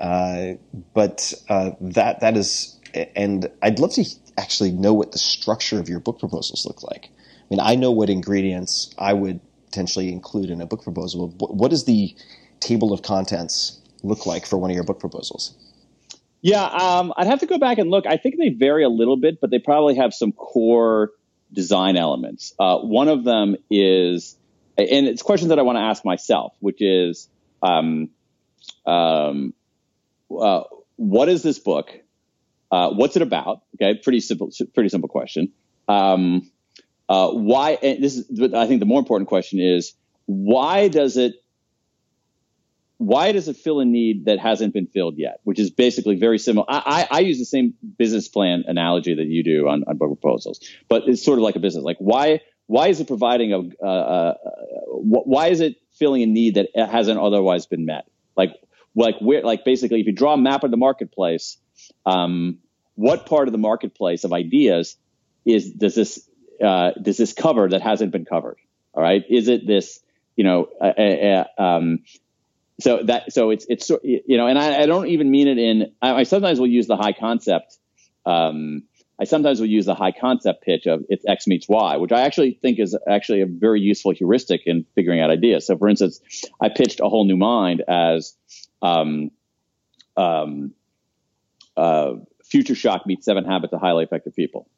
F: Uh, but uh, that that is, and I'd love to actually know what the structure of your book proposals look like. I mean, I know what ingredients I would potentially include in a book proposal. What, does the table of contents look like for one of your book proposals?
G: Yeah, um, I'd have to go back and look. I think they vary a little bit, but they probably have some core design elements. Uh, one of them is, and it's questions that I want to ask myself, which is, um, um, uh, what is this book? Uh, what's it about? Okay, pretty simple, pretty simple question. Um, uh, why? This is, I think the more important question is, why does it why does it fill a need that hasn't been filled yet? Which is basically very similar. I, I, I use the same business plan analogy that you do on, on proposals, but it's sort of like a business. Like why why is it providing a uh, wh- why is it filling a need that hasn't otherwise been met? Like like where like basically if you draw a map of the marketplace, um, what part of the marketplace of ideas is does this uh, does this cover that hasn't been covered? All right, is it this you know uh, uh, uh, um, so that so it's it's you know and I, I don't even mean it in I, I sometimes will use the high concept um, I sometimes will use the high concept pitch of it's X meets Y, which I actually think is actually a very useful heuristic in figuring out ideas. So, for instance, I pitched a whole new mind as um, um, uh, Future Shock meets Seven Habits of Highly Effective People,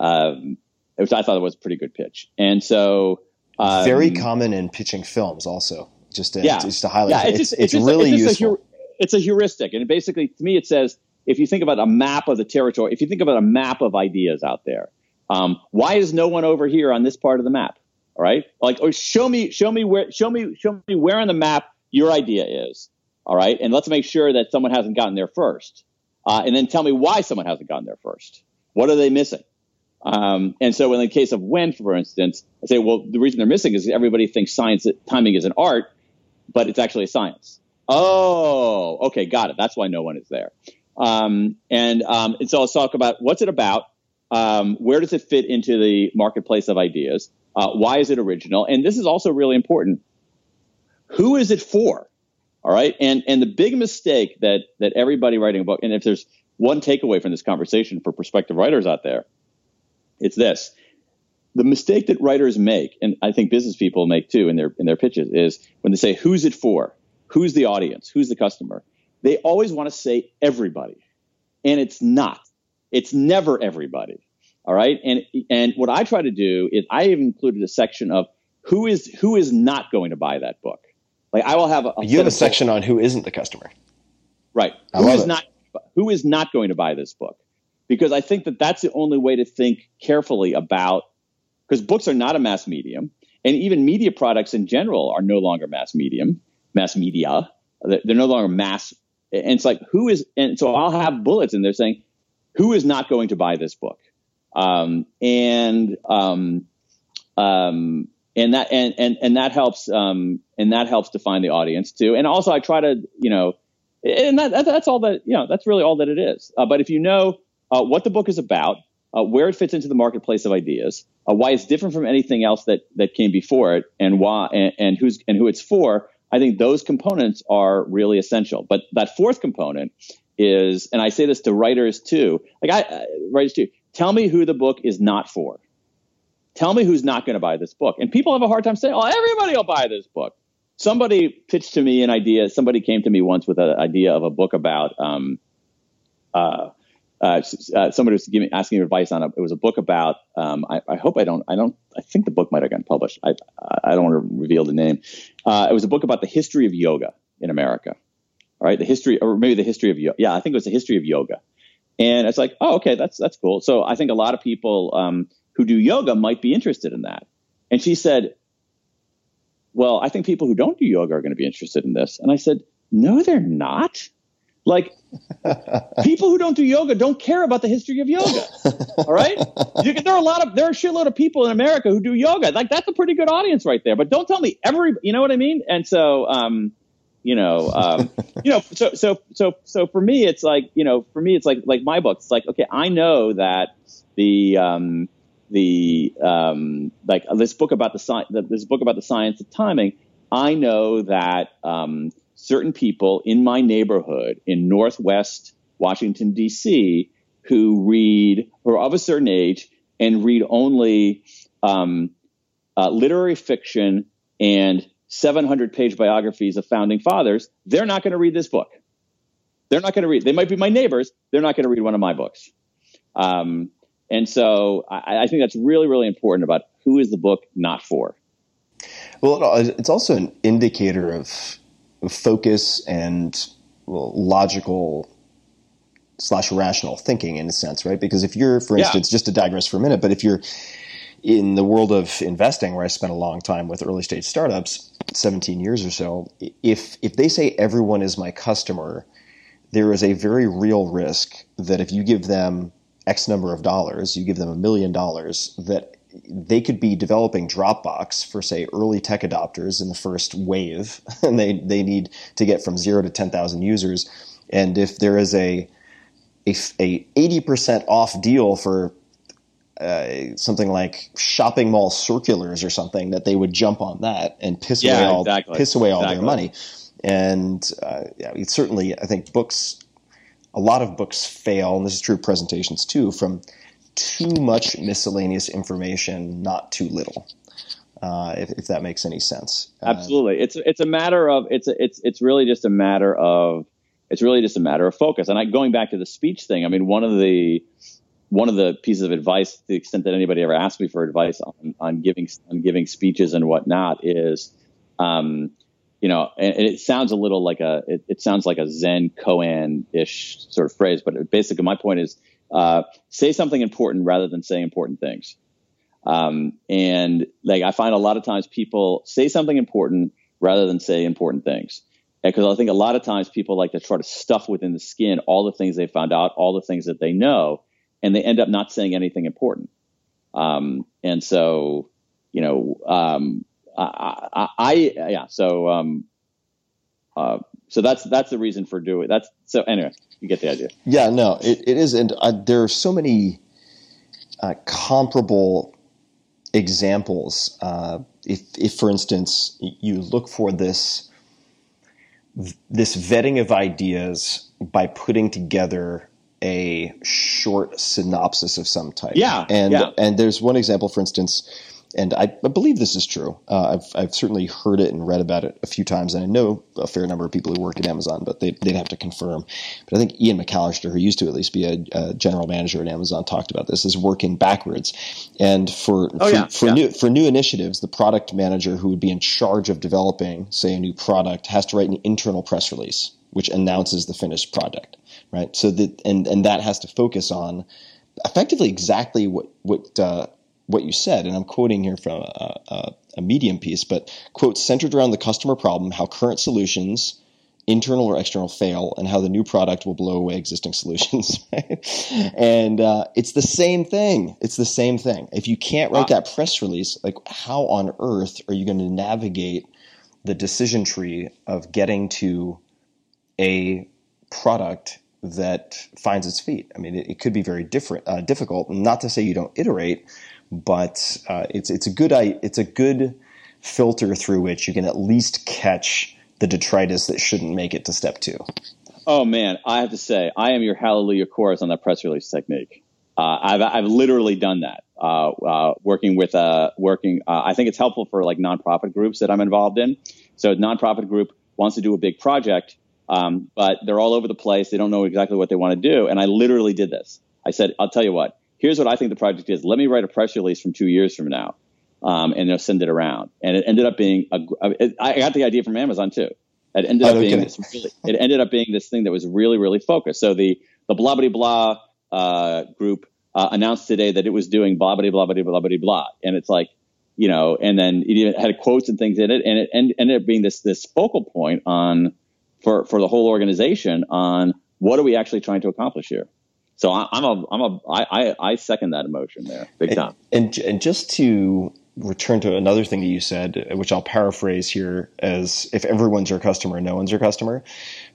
G: um, which I thought it was a pretty good pitch. And so, um,
F: Very common in pitching films, also. Just to,
G: yeah,
F: just to highlight,
G: yeah,
F: it's,
G: just-
F: it's,
G: a-
F: really
G: it's just a
F: useful.
G: it's a heuristic, and basically, to me, it says if you think about a map of the territory, if you think about a map of ideas out there, um, why is no one over here on this part of the map? All right, like, or show me, show me where, show me, show me where on the map your idea is. All right, and let's make sure that someone hasn't gotten there first, uh, and then tell me why someone hasn't gotten there first. What are they missing? Um, and so in the case of when, for instance, I say, well, the reason they're missing is everybody thinks science timing is an art, but it's actually a science. Oh, okay, got it. That's why no one is there. Um, and, um, and so let's talk about what's it about? Um, where does it fit into the marketplace of ideas? Uh, why is it original? And this is also really important. Who is it for? All right. And, and the big mistake that, that everybody writing a book, and if there's one takeaway from this conversation for prospective writers out there, it's this. The mistake that writers make, and I think business people make too in their, in their pitches is when they say, who's it for? Who's the audience? Who's the customer? They always want to say everybody. And it's not. It's never everybody. All right. And and what I try to do is I have included a section of who is who is not going to buy that book. Like I will have a,
F: You have a section on who isn't the customer.
G: Right. Who is
F: it.
G: not who is not going to buy this book? Because I think that that's the only way to think carefully about because books are not a mass medium, and even media products in general are no longer mass medium, mass media. They're they're no longer mass, and it's like who is? And so I'll have bullets, and they're saying who is not going to buy this book, um, and um, um, and that and and and that helps um, and that helps define the audience too. And also, I try to you know, and that, that that's all that you know. That's really all that it is. Uh, but if you know uh, what the book is about, uh, where it fits into the marketplace of ideas, uh, why it's different from anything else that that came before it, and why and, and who's and who it's for, I think those components are really essential. But that fourth component is, and I say this to writers too, like I uh, writers too. Tell me who the book is not for. Tell me who's not going to buy this book. And people have a hard time saying, "Oh, everybody will buy this book." Somebody pitched to me an idea. Somebody came to me once with an idea of a book about. Um, uh, uh, uh, somebody was giving, asking me advice on a, it was a book about. Um, I, I hope I don't. I don't. I think the book might have gotten published. I I don't want to reveal the name. Uh, it was a book about the history of yoga in America. All right, the history, or maybe the history of yoga. Yeah, I think it was the history of yoga. And it's like, oh, okay, that's that's cool. So I think a lot of people um, who do yoga might be interested in that. And she said, well, I think people who don't do yoga are going to be interested in this. And I said, no, they're not. Like people who don't do yoga don't care about the history of yoga. All right, you can, there are a lot of there are a shitload of people in America who do yoga. Like that's a pretty good audience right there. But don't tell me every, you know what I mean? And so, um, you know, um, you know, so so so so for me, it's like you know, for me, it's like like my book. It's like okay, I know that the um, the um, like this book about the science, this book about the science of timing. I know that um, certain people in my neighborhood in Northwest Washington D.C. who read or of a certain age and read only um, uh, literary fiction and 700 page biographies of founding fathers, they're not going to read this book. They're not going to read. They might be my neighbors. They're not going to read one of my books. Um, and so I, I think that's really, really important about who is the book not for.
F: Well, it's also an indicator of of focus and well, logical slash rational thinking in a sense, right? Because if you're, for
G: Yeah.
F: instance, just to digress for a minute, but if you're in the world of investing, where I spent a long time with early stage startups, 17 years or so, if if they say everyone is my customer, there is a very real risk that if you give them X number of dollars, you give them a million dollars, that they could be developing Dropbox for, say, early tech adopters in the first wave, and they, they need to get from zero to 10,000 users. And if there is a, a, a 80% off deal for uh, something like shopping mall circulars or something, that they would jump on that and piss
G: Yeah,
F: away all,
G: exactly.
F: piss away all their money. And uh, yeah, certainly, I think books, a lot of books fail, and this is true of presentations too, from too much miscellaneous information, not too little. Uh, if, if that makes any sense. Uh,
G: Absolutely. It's it's a matter of it's it's it's really just a matter of it's really just a matter of focus. And I going back to the speech thing, I mean one of the one of the pieces of advice, to the extent that anybody ever asked me for advice on, on giving on giving speeches and whatnot, is, um, you know, and, and it sounds a little like a it, it sounds like a Zen koan ish sort of phrase, but basically my point is uh, say something important rather than say important things. Um, and like I find a lot of times people say something important rather than say important things. Because I think a lot of times people like to try to stuff within the skin all the things they found out, all the things that they know, and they end up not saying anything important. Um, and so, you know, um, I, I, I yeah, so, um, uh, so that's that's the reason for doing that's so anyway you get the idea
F: Yeah, no, it, it is, and uh, there are so many uh, comparable examples. Uh, if, if, for instance, you look for this this vetting of ideas by putting together a short synopsis of some type.
G: Yeah,
F: and
G: yeah.
F: and there's one example, for instance, and I, I believe this is true. Uh, I've I've certainly heard it and read about it a few times, and I know a fair number of people who work at Amazon, but they they'd have to confirm. But I think Ian McAllister, who used to at least be a, a general manager at Amazon, talked about this is working backwards, and for
G: Oh,
F: for,
G: yeah,
F: for
G: yeah.
F: new for new initiatives, the product manager who would be in charge of developing, say, a new product, has to write an internal press release which announces the finished product, right? So that and and that has to focus on effectively exactly what what uh, what you said, and I'm quoting here from a, a, a Medium piece, but quote centered around the customer problem, how current solutions. Internal or external fail, and how the new product will blow away existing solutions. And uh, it's the same thing. It's the same thing. If you can't write that press release, like how on earth are you going to navigate the decision tree of getting to a product that finds its feet. I mean, it, it could be very different, uh, difficult. Not to say you don't iterate, but uh, it's it's a good it's a good filter through which you can at least catch the detritus that shouldn't make it to step two.
G: Oh man, I have to say, I am your hallelujah chorus on that press release technique. Uh, I've I've literally done that. Uh, uh, working with uh, working, uh, I think it's helpful for like nonprofit groups that I'm involved in. So a nonprofit group wants to do a big project, um, but they're all over the place. They don't know exactly what they want to do. And I literally did this. I said, I'll tell you what. Here's what I think the project is. Let me write a press release from two years from now, um, and they'll send it around. And it ended up being a, I got the idea from Amazon too. It ended
F: Oh,
G: up
F: no
G: being this really, it ended up being this thing that was really, really focused. So the, the blah, blah, blah, uh, group, uh, announced today that it was doing blah, blah, blah, blah, blah, blah, blah. And it's like, you know, and then it even had quotes and things in it. And it end, ended up being this, this focal point on, for, for the whole organization on what are we actually trying to accomplish here? So I, I'm a, I'm a, I, I, I second that emotion there big time.
F: And and just to return to another thing that you said, which I'll paraphrase here as if everyone's your customer, no one's your customer.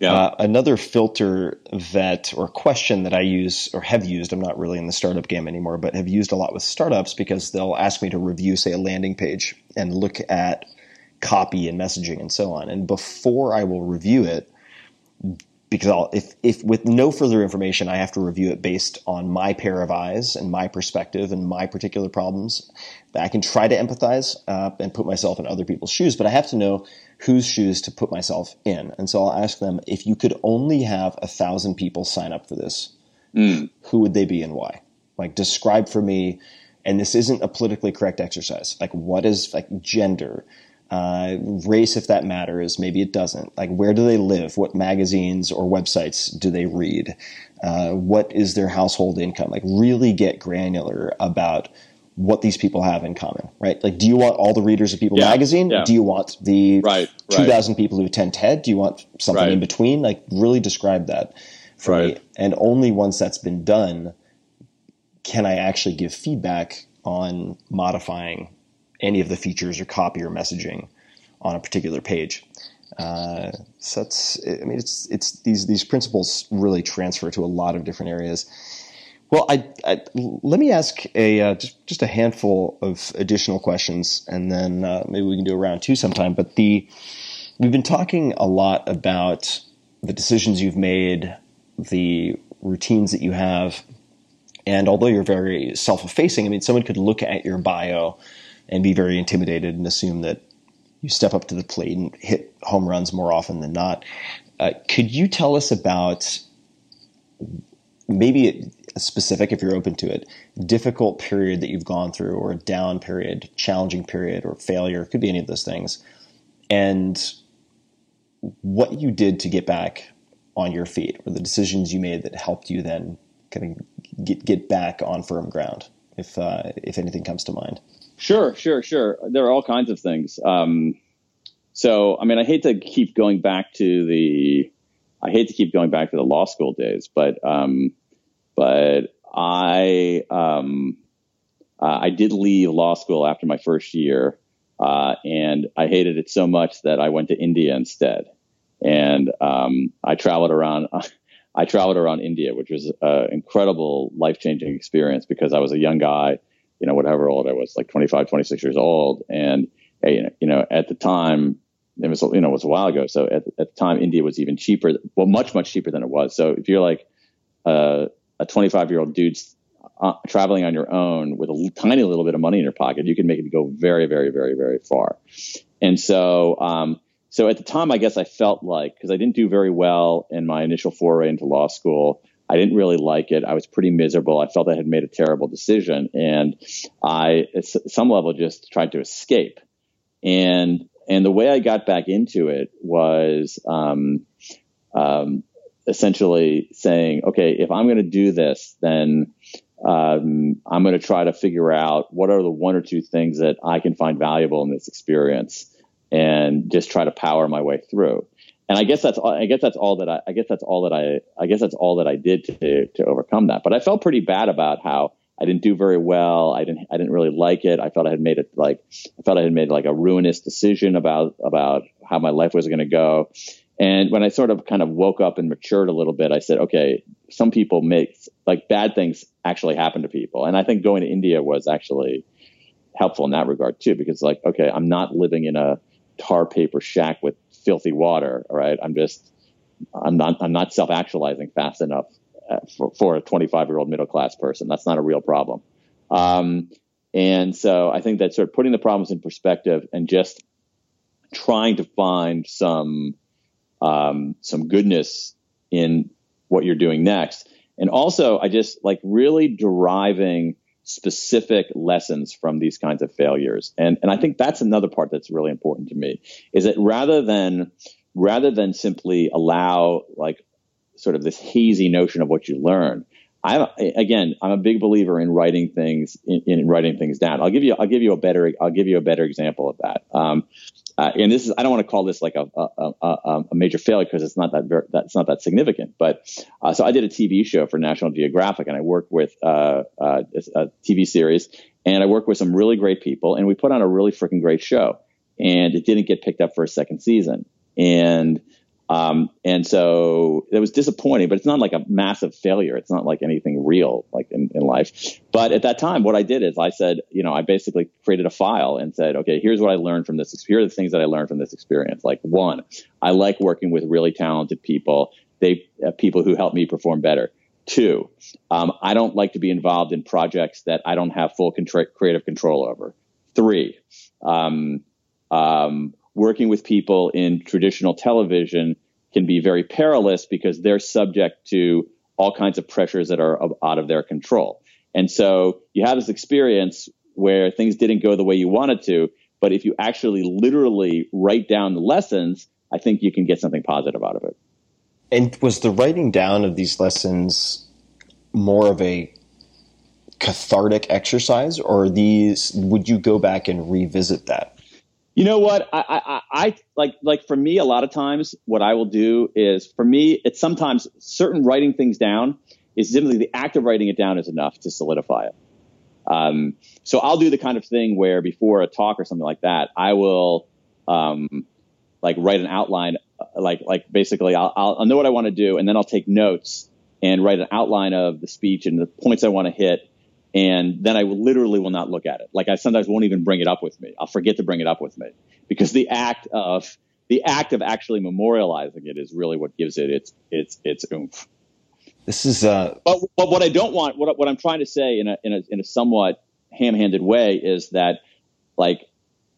G: Yeah.
F: Uh, another filter that or question that I use or have used, I'm not really in the startup game anymore, but have used a lot with startups because they'll ask me to review, say, a landing page and look at copy and messaging and so on. And before I will review it, because I'll, if, if with no further information, I have to review it based on my pair of eyes and my perspective and my particular problems. I can try to empathize uh, and put myself in other people's shoes, but I have to know whose shoes to put myself in. And so I'll ask them if you could only have a thousand people sign up for this, who would they be and why? Like describe for me. And this isn't a politically correct exercise. Like what is like gender, uh, race, if that matters. Maybe it doesn't. Like, where do they live? What magazines or websites do they read? Uh, what is their household income? Like, really get granular about what these people have in common, right? Like, do you want all the readers of People
G: Yeah,
F: magazine?
G: yeah.
F: Do you want the
G: Right, right.
F: 2,000 people who attend TED? Do you want something
G: Right.
F: in between? Like, really describe that for me.
G: Right.
F: And only once that's been done can I actually give feedback on modifying any of the features or copy or messaging on a particular page. Uh, so it's, I mean, it's it's these these principles really transfer to a lot of different areas. Well, I, I let me ask a uh, just just a handful of additional questions, and then uh, maybe we can do a round two sometime. But the we've been talking a lot about the decisions you've made, the routines that you have, and although you're very self-effacing, I mean, someone could look at your bio and be very intimidated and assume that you step up to the plate and hit home runs more often than not. Uh, could you tell us about maybe a specific, if you're open to it, difficult period that you've gone through, or a down period, challenging period, or failure? It could be any of those things, and what you did to get back on your feet, or the decisions you made that helped you then kind of get get back on firm ground, if uh, if anything comes to mind.
G: Sure, sure, sure. There are all kinds of things. Um, so, I mean, I hate to keep going back to the, I hate to keep going back to the law school days, but, um, but I, um, uh, I did leave law school after my first year, uh, and I hated it so much that I went to India instead, and um, I traveled around. I traveled around India, which was an incredible, life changing experience because I was a young guy you know, whatever old I was, like 25, 26 years old. And, you know, at the time, it was, you know, it was a while ago. So at, at the time, India was even cheaper, well, much, much cheaper than it was. So if you're like uh, a 25 year old dude uh, traveling on your own with a tiny little bit of money in your pocket, you can make it go very, very, very, very far. And so, um, so at the time, I guess I felt like because I didn't do very well in my initial foray into law school, I didn't really like it. I was pretty miserable. I felt I had made a terrible decision, and I, at some level, just tried to escape. And and the way I got back into it was um, um, essentially saying, okay, if I'm going to do this, then um, I'm going to try to figure out what are the one or two things that I can find valuable in this experience, and just try to power my way through. And I guess that's all, I guess that's all that I, I guess that's all that I I guess that's all that I did to to overcome that. But I felt pretty bad about how I didn't do very well. I didn't I didn't really like it. I felt I had made it like I felt I had made like a ruinous decision about about how my life was going to go. And when I sort of kind of woke up and matured a little bit, I said, okay, some people make like bad things actually happen to people. And I think going to India was actually helpful in that regard too, because like, okay, I'm not living in a tar paper shack with filthy water. Right. I'm just, I'm not, I'm not self actualizing fast enough uh, for, for a 25 year old middle class person. That's not a real problem. Um, and so I think that sort of putting the problems in perspective and just trying to find some, um, some goodness in what you're doing next. And also, I just like really deriving specific lessons from these kinds of failures. And, and I think that's another part that's really important to me is that rather than, rather than simply allow like sort of this hazy notion of what you learn, I again, I'm a big believer in writing things in, in, writing things down. I'll give you I'll give you a better I'll give you a better example of that. Um, uh, and this is I don't want to call this like a a, a, a major failure because it's not that very, that's not that significant. But uh, so I did a TV show for National Geographic, and I worked with uh, uh a TV series, and I worked with some really great people, and we put on a really freaking great show, and it didn't get picked up for a second season, and um, and so it was disappointing, but it's not like a massive failure. It's not like anything real, like in, in life. But at that time, what I did is I said, you know, I basically created a file and said, okay, here's what I learned from this. Here are the things that I learned from this experience. Like one, I like working with really talented people. They, uh, people who help me perform better. Two, um, I don't like to be involved in projects that I don't have full contra- creative control over. Three, um, um, working with people in traditional television can be very perilous because they're subject to all kinds of pressures that are out of their control. And so you have this experience where things didn't go the way you wanted to, but if you actually literally write down the lessons, I think you can get something positive out of it.
F: And was the writing down of these lessons more of a cathartic exercise, or these would you go back and revisit that?
G: You know what? I, I, I, like, like for me, a lot of times what I will do is for me, it's sometimes certain writing things down is simply the act of writing it down is enough to solidify it. Um, so I'll do the kind of thing where before a talk or something like that, I will, um, like write an outline, like, like basically I'll, I'll know what I want to do and then I'll take notes and write an outline of the speech and the points I want to hit and then I literally will not look at it. Like I sometimes won't even bring it up with me. I'll forget to bring it up with me because the act of the act of actually memorializing it is really what gives it its its its oomph.
F: This is. Uh...
G: But, but what I don't want, what what I'm trying to say in a in a in a somewhat ham-handed way is that like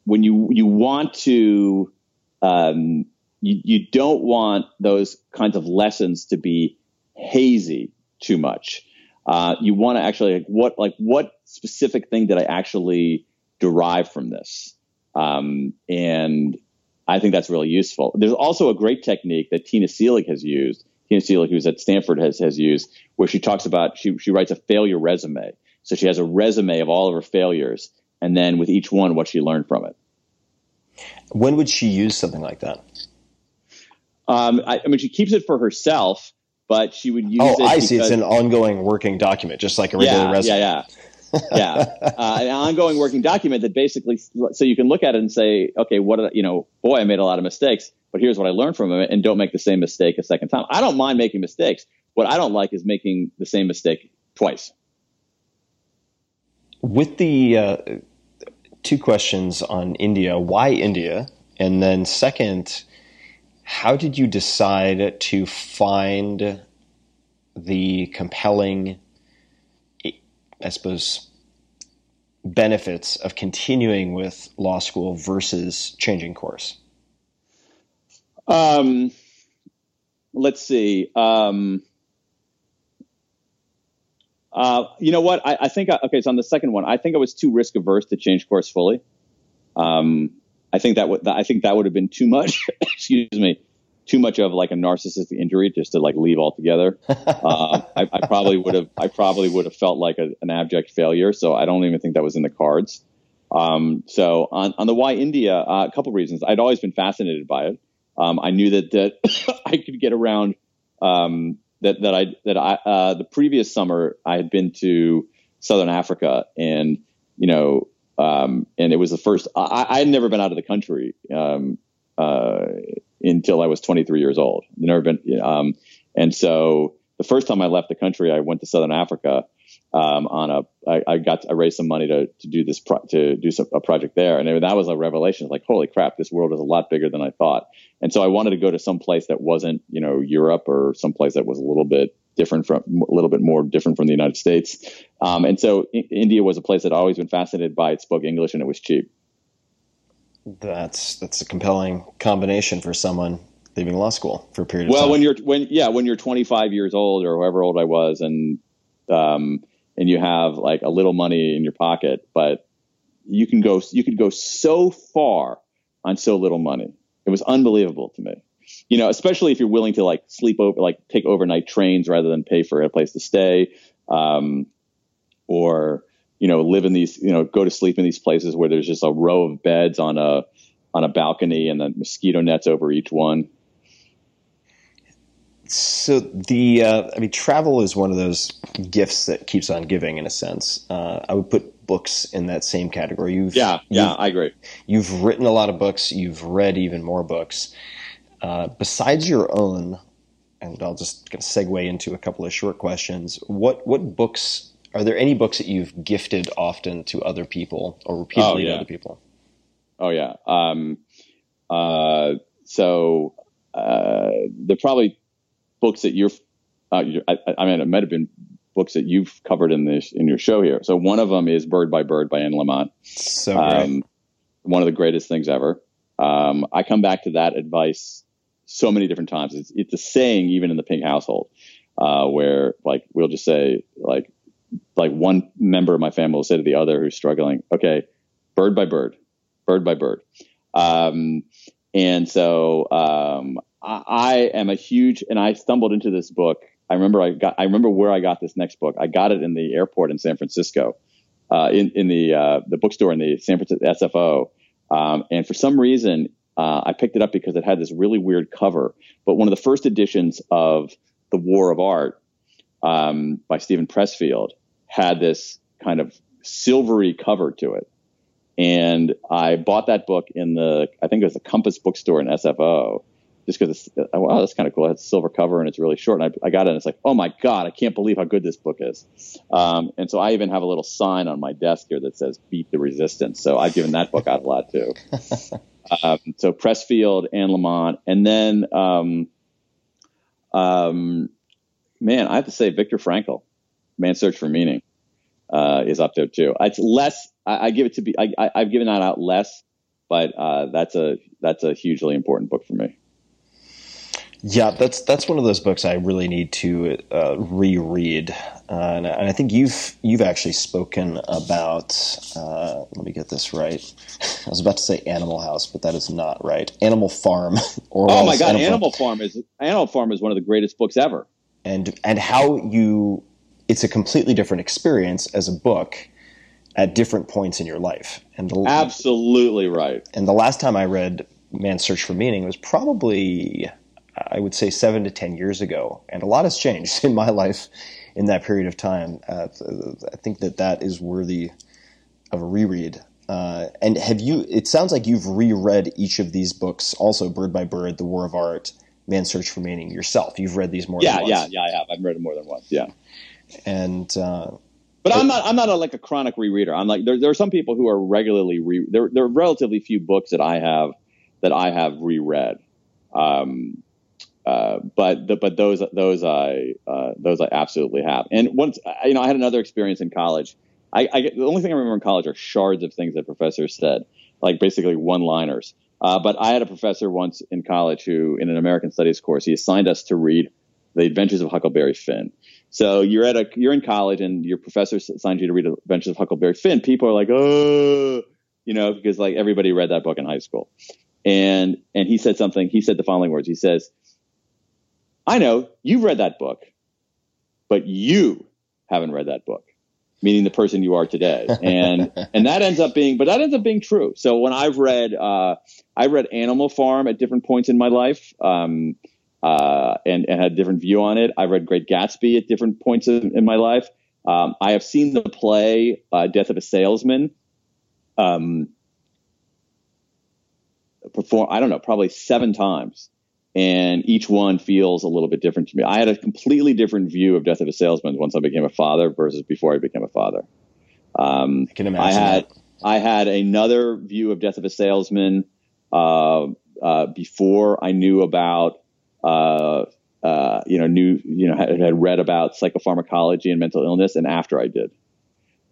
G: when you you want to um, you you don't want those kinds of lessons to be hazy too much uh, you want to actually like what like what specific thing did I actually derive from this? Um, and I think that's really useful. There's also a great technique that Tina Seelig has used. Tina Seelig, who's at Stanford, has has used, where she talks about she she writes a failure resume. So she has a resume of all of her failures, and then with each one, what she learned from it.
F: When would she use something like that?
G: Um, I, I mean, she keeps it for herself but she would use
F: oh,
G: it.
F: Oh, I see. It's an ongoing working document, just like a regular
G: yeah,
F: resume.
G: Yeah, yeah, yeah. Uh, an ongoing working document that basically, so you can look at it and say, okay, what, I, you know, boy, I made a lot of mistakes, but here's what I learned from it, and don't make the same mistake a second time. I don't mind making mistakes. What I don't like is making the same mistake twice.
F: With the uh, two questions on India, why India? And then second, how did you decide to find the compelling I suppose, benefits of continuing with law school versus changing course?
G: Um, let's see. Um, uh, you know what? I, I think I, okay. So on the second one, I think I was too risk averse to change course fully. Um, I think that would I think that would have been too much. excuse me, too much of like a narcissistic injury just to like leave altogether. uh, I, I, probably would have I probably would have felt like a, an abject failure. So I don't even think that was in the cards. Um, so on on the why India, uh, a couple reasons. I'd always been fascinated by it. Um, I knew that that I could get around. Um, that that I that I uh, the previous summer I had been to Southern Africa and you know um, and it was the first I, had never been out of the country um, uh, until I was 23 years old. Never been um, and so the first time I left the country I went to Southern Africa um, on a I, I got I raised some money to to do this pro- to do some, a project there, and it, that was a revelation. Like, holy crap, this world is a lot bigger than I thought. And so I wanted to go to some place that wasn't you know Europe or some place that was a little bit different from a little bit more different from the United States. Um, and so I- India was a place that I'd always been fascinated by. It spoke English and it was cheap.
F: That's that's a compelling combination for someone leaving law school for a period of
G: Well,
F: time.
G: when you're when yeah when you're 25 years old or however old I was, and um, and you have like a little money in your pocket, but you can go you could go so far on so little money. It was unbelievable to me. You know, especially if you're willing to like sleep over, like take overnight trains rather than pay for a place to stay, um, or you know, live in these, you know, go to sleep in these places where there's just a row of beds on a on a balcony and the mosquito nets over each one.
F: So the uh, I mean, travel is one of those gifts that keeps on giving, in a sense. Uh, I would put books in that same category. You've
G: Yeah, yeah,
F: you've,
G: I agree.
F: you've written a lot of books. You've read even more books. Uh, besides your own, and I'll just kind of segue into a couple of short questions. What what books are there? Any books that you've gifted often to other people or repeatedly
G: yeah.
F: to other people?
G: Oh yeah. Um, uh, so uh, they're probably books that you're. Uh, you I, I mean, it might have been books that you've covered in this in your show here. So one of them is Bird by Bird by Anne Lamott.
F: So great.
G: Um, one of the greatest things ever. Um, I come back to that advice so many different times. It's, it's a saying even in the Pink household, uh, where like we'll just say like like one member of my family will say to the other who's struggling, okay, bird by bird, bird by bird. Um, and so um, I, I am a huge, and I stumbled into this book. I remember I got, I remember where I got this next book. I got it in the airport in San Francisco, uh, in in the uh, the bookstore in the San Francisco SFO. Um, and for some reason, uh, I picked it up because it had this really weird cover. But one of the first editions of The War of Art um, by Steven Pressfield had this kind of silvery cover to it. And I bought that book in the, I think it was the Compass bookstore in SFO, just because it's, oh, wow, that's kind of cool. It has a silver cover and it's really short. And I, I got it and it's like, oh my God, I can't believe how good this book is. Um, and so I even have a little sign on my desk here that says beat the resistance. So I've given that book out a lot too. um, so Pressfield and Lamott. And then, um, um, man, I have to say Viktor Frankl, Man's Search for Meaning, uh, is up there too. It's less. I, I give it to be. I, I, I've given that out less, but uh, that's a that's a hugely important book for me.
F: Yeah, that's that's one of those books I really need to uh, reread, uh, and, and I think you've you've actually spoken about. Uh, let me get this right. I was about to say Animal House, but that is not right. Animal Farm.
G: Oh my God,
F: Farm.
G: Animal Farm is Animal Farm is one of the greatest books ever.
F: and and how you it's a completely different experience as a book at different points in your life. And the,
G: Absolutely right.
F: and the last time I read Man's Search for Meaning was probably, I would say, seven to ten years ago, and a lot has changed in my life in that period of time. Uh, I think that that is worthy of a reread. Uh, and have you? It sounds like you've reread each of these books, also Bird by Bird, The War of Art, Man's Search for Meaning yourself. You've read these more
G: Yeah,
F: than
G: yeah, yeah. I have. I've read it more than once. Yeah.
F: And uh,
G: But I'm not. I'm not a, like a chronic rereader. I'm like there. There are some people who are regularly re. There. There are relatively few books that I have that I have reread. Um, uh, but the, but those those I uh, those I absolutely have. And once you know, I had another experience in college. I, I the only thing I remember in college are shards of things that professors said, like basically one liners. Uh, but I had a professor once in college who, in an American Studies course, he assigned us to read The Adventures of Huckleberry Finn. So you're at a you're in college and your professor assigned you to read The Adventures of Huckleberry Finn. People are like, oh, you know, because like everybody read that book in high school. And and he said something. He said the following words. He says, "I know you've read that book, but you haven't read that book." Meaning the person you are today, and and that ends up being, but that ends up being true. So when I've read, uh, I read Animal Farm at different points in my life. Um, uh, and, and, had a different view on it. I've read Great Gatsby at different points in, in my life. Um, I have seen the play uh, Death of a Salesman um, perform. I don't know, probably seven times, and each one feels a little bit different to me. I had a completely different view of Death of a Salesman once I became a father versus before I became a father. Um,
F: I can imagine.
G: I had
F: that.
G: I had another view of Death of a Salesman uh, uh, before I knew about uh, uh, you know, knew, you know, had, had, read about psychopharmacology and mental illness, and after I did.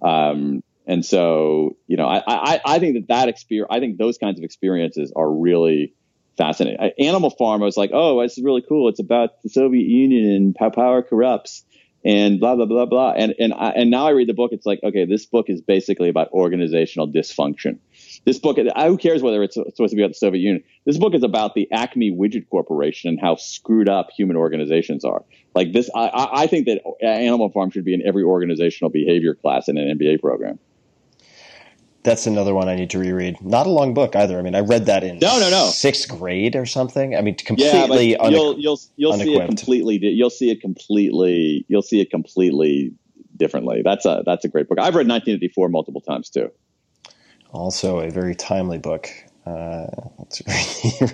G: Um, and so, you know, I, I, I think that that experience, I think those kinds of experiences are really fascinating. Animal Farm, I was like, oh, this is really cool. It's about the Soviet Union and how power corrupts and blah, blah, blah, blah. And, and, I, and now I read the book. It's like, okay, this book is basically about organizational dysfunction. This book, who cares whether it's supposed to be about the Soviet Union? This book is about the Acme Widget Corporation and how screwed up human organizations are. Like this, I, I think that Animal Farm should be in every organizational behavior class in an MBA program.
F: That's another one I need to reread. Not a long book either. I mean, I read that in
G: no, no, no.
F: sixth grade or something. I mean, completely.
G: Yeah, but you'll you'll you'll see it completely. You'll see it completely. You'll see it completely differently. That's a that's a great book. I've read 1984 multiple times too.
F: Also, a very timely book uh,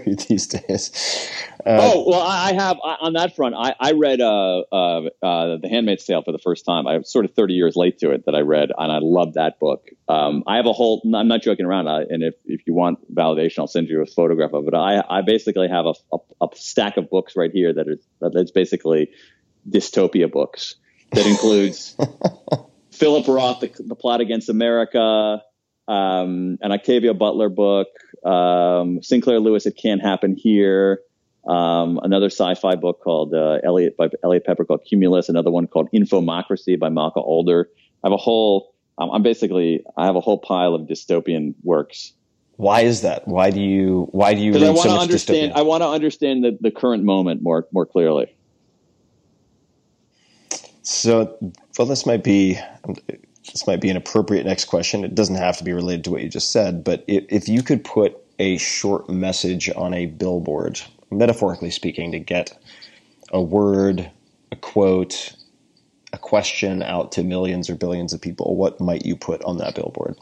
F: read these days.
G: Uh, oh well, I have on that front. I, I read uh, uh, uh, The Handmaid's Tale for the first time. I was sort of thirty years late to it that I read, and I loved that book. Um, I have a whole. I'm not joking around. I, and if, if you want validation, I'll send you a photograph of it. I I basically have a, a, a stack of books right here that is that's basically dystopia books that includes Philip Roth, the, the Plot Against America um, an Octavia Butler book, um, Sinclair Lewis, It Can't Happen Here, um, another sci-fi book called uh, Eliot by Eliot Peper called Cumulus, another one called Infomocracy by Malka Older. I have a whole, I'm basically, I have a whole pile of dystopian works.
F: Why is that? Why do you, why do you read
G: I want
F: so
G: to
F: much
G: understand,
F: dystopian?
G: I want to understand the, the current moment more, more clearly.
F: So, well, this might be this might be an appropriate next question. It doesn't have to be related to what you just said, but if you could put a short message on a billboard, metaphorically speaking, to get a word, a quote, a question out to millions or billions of people, what might you put on that billboard?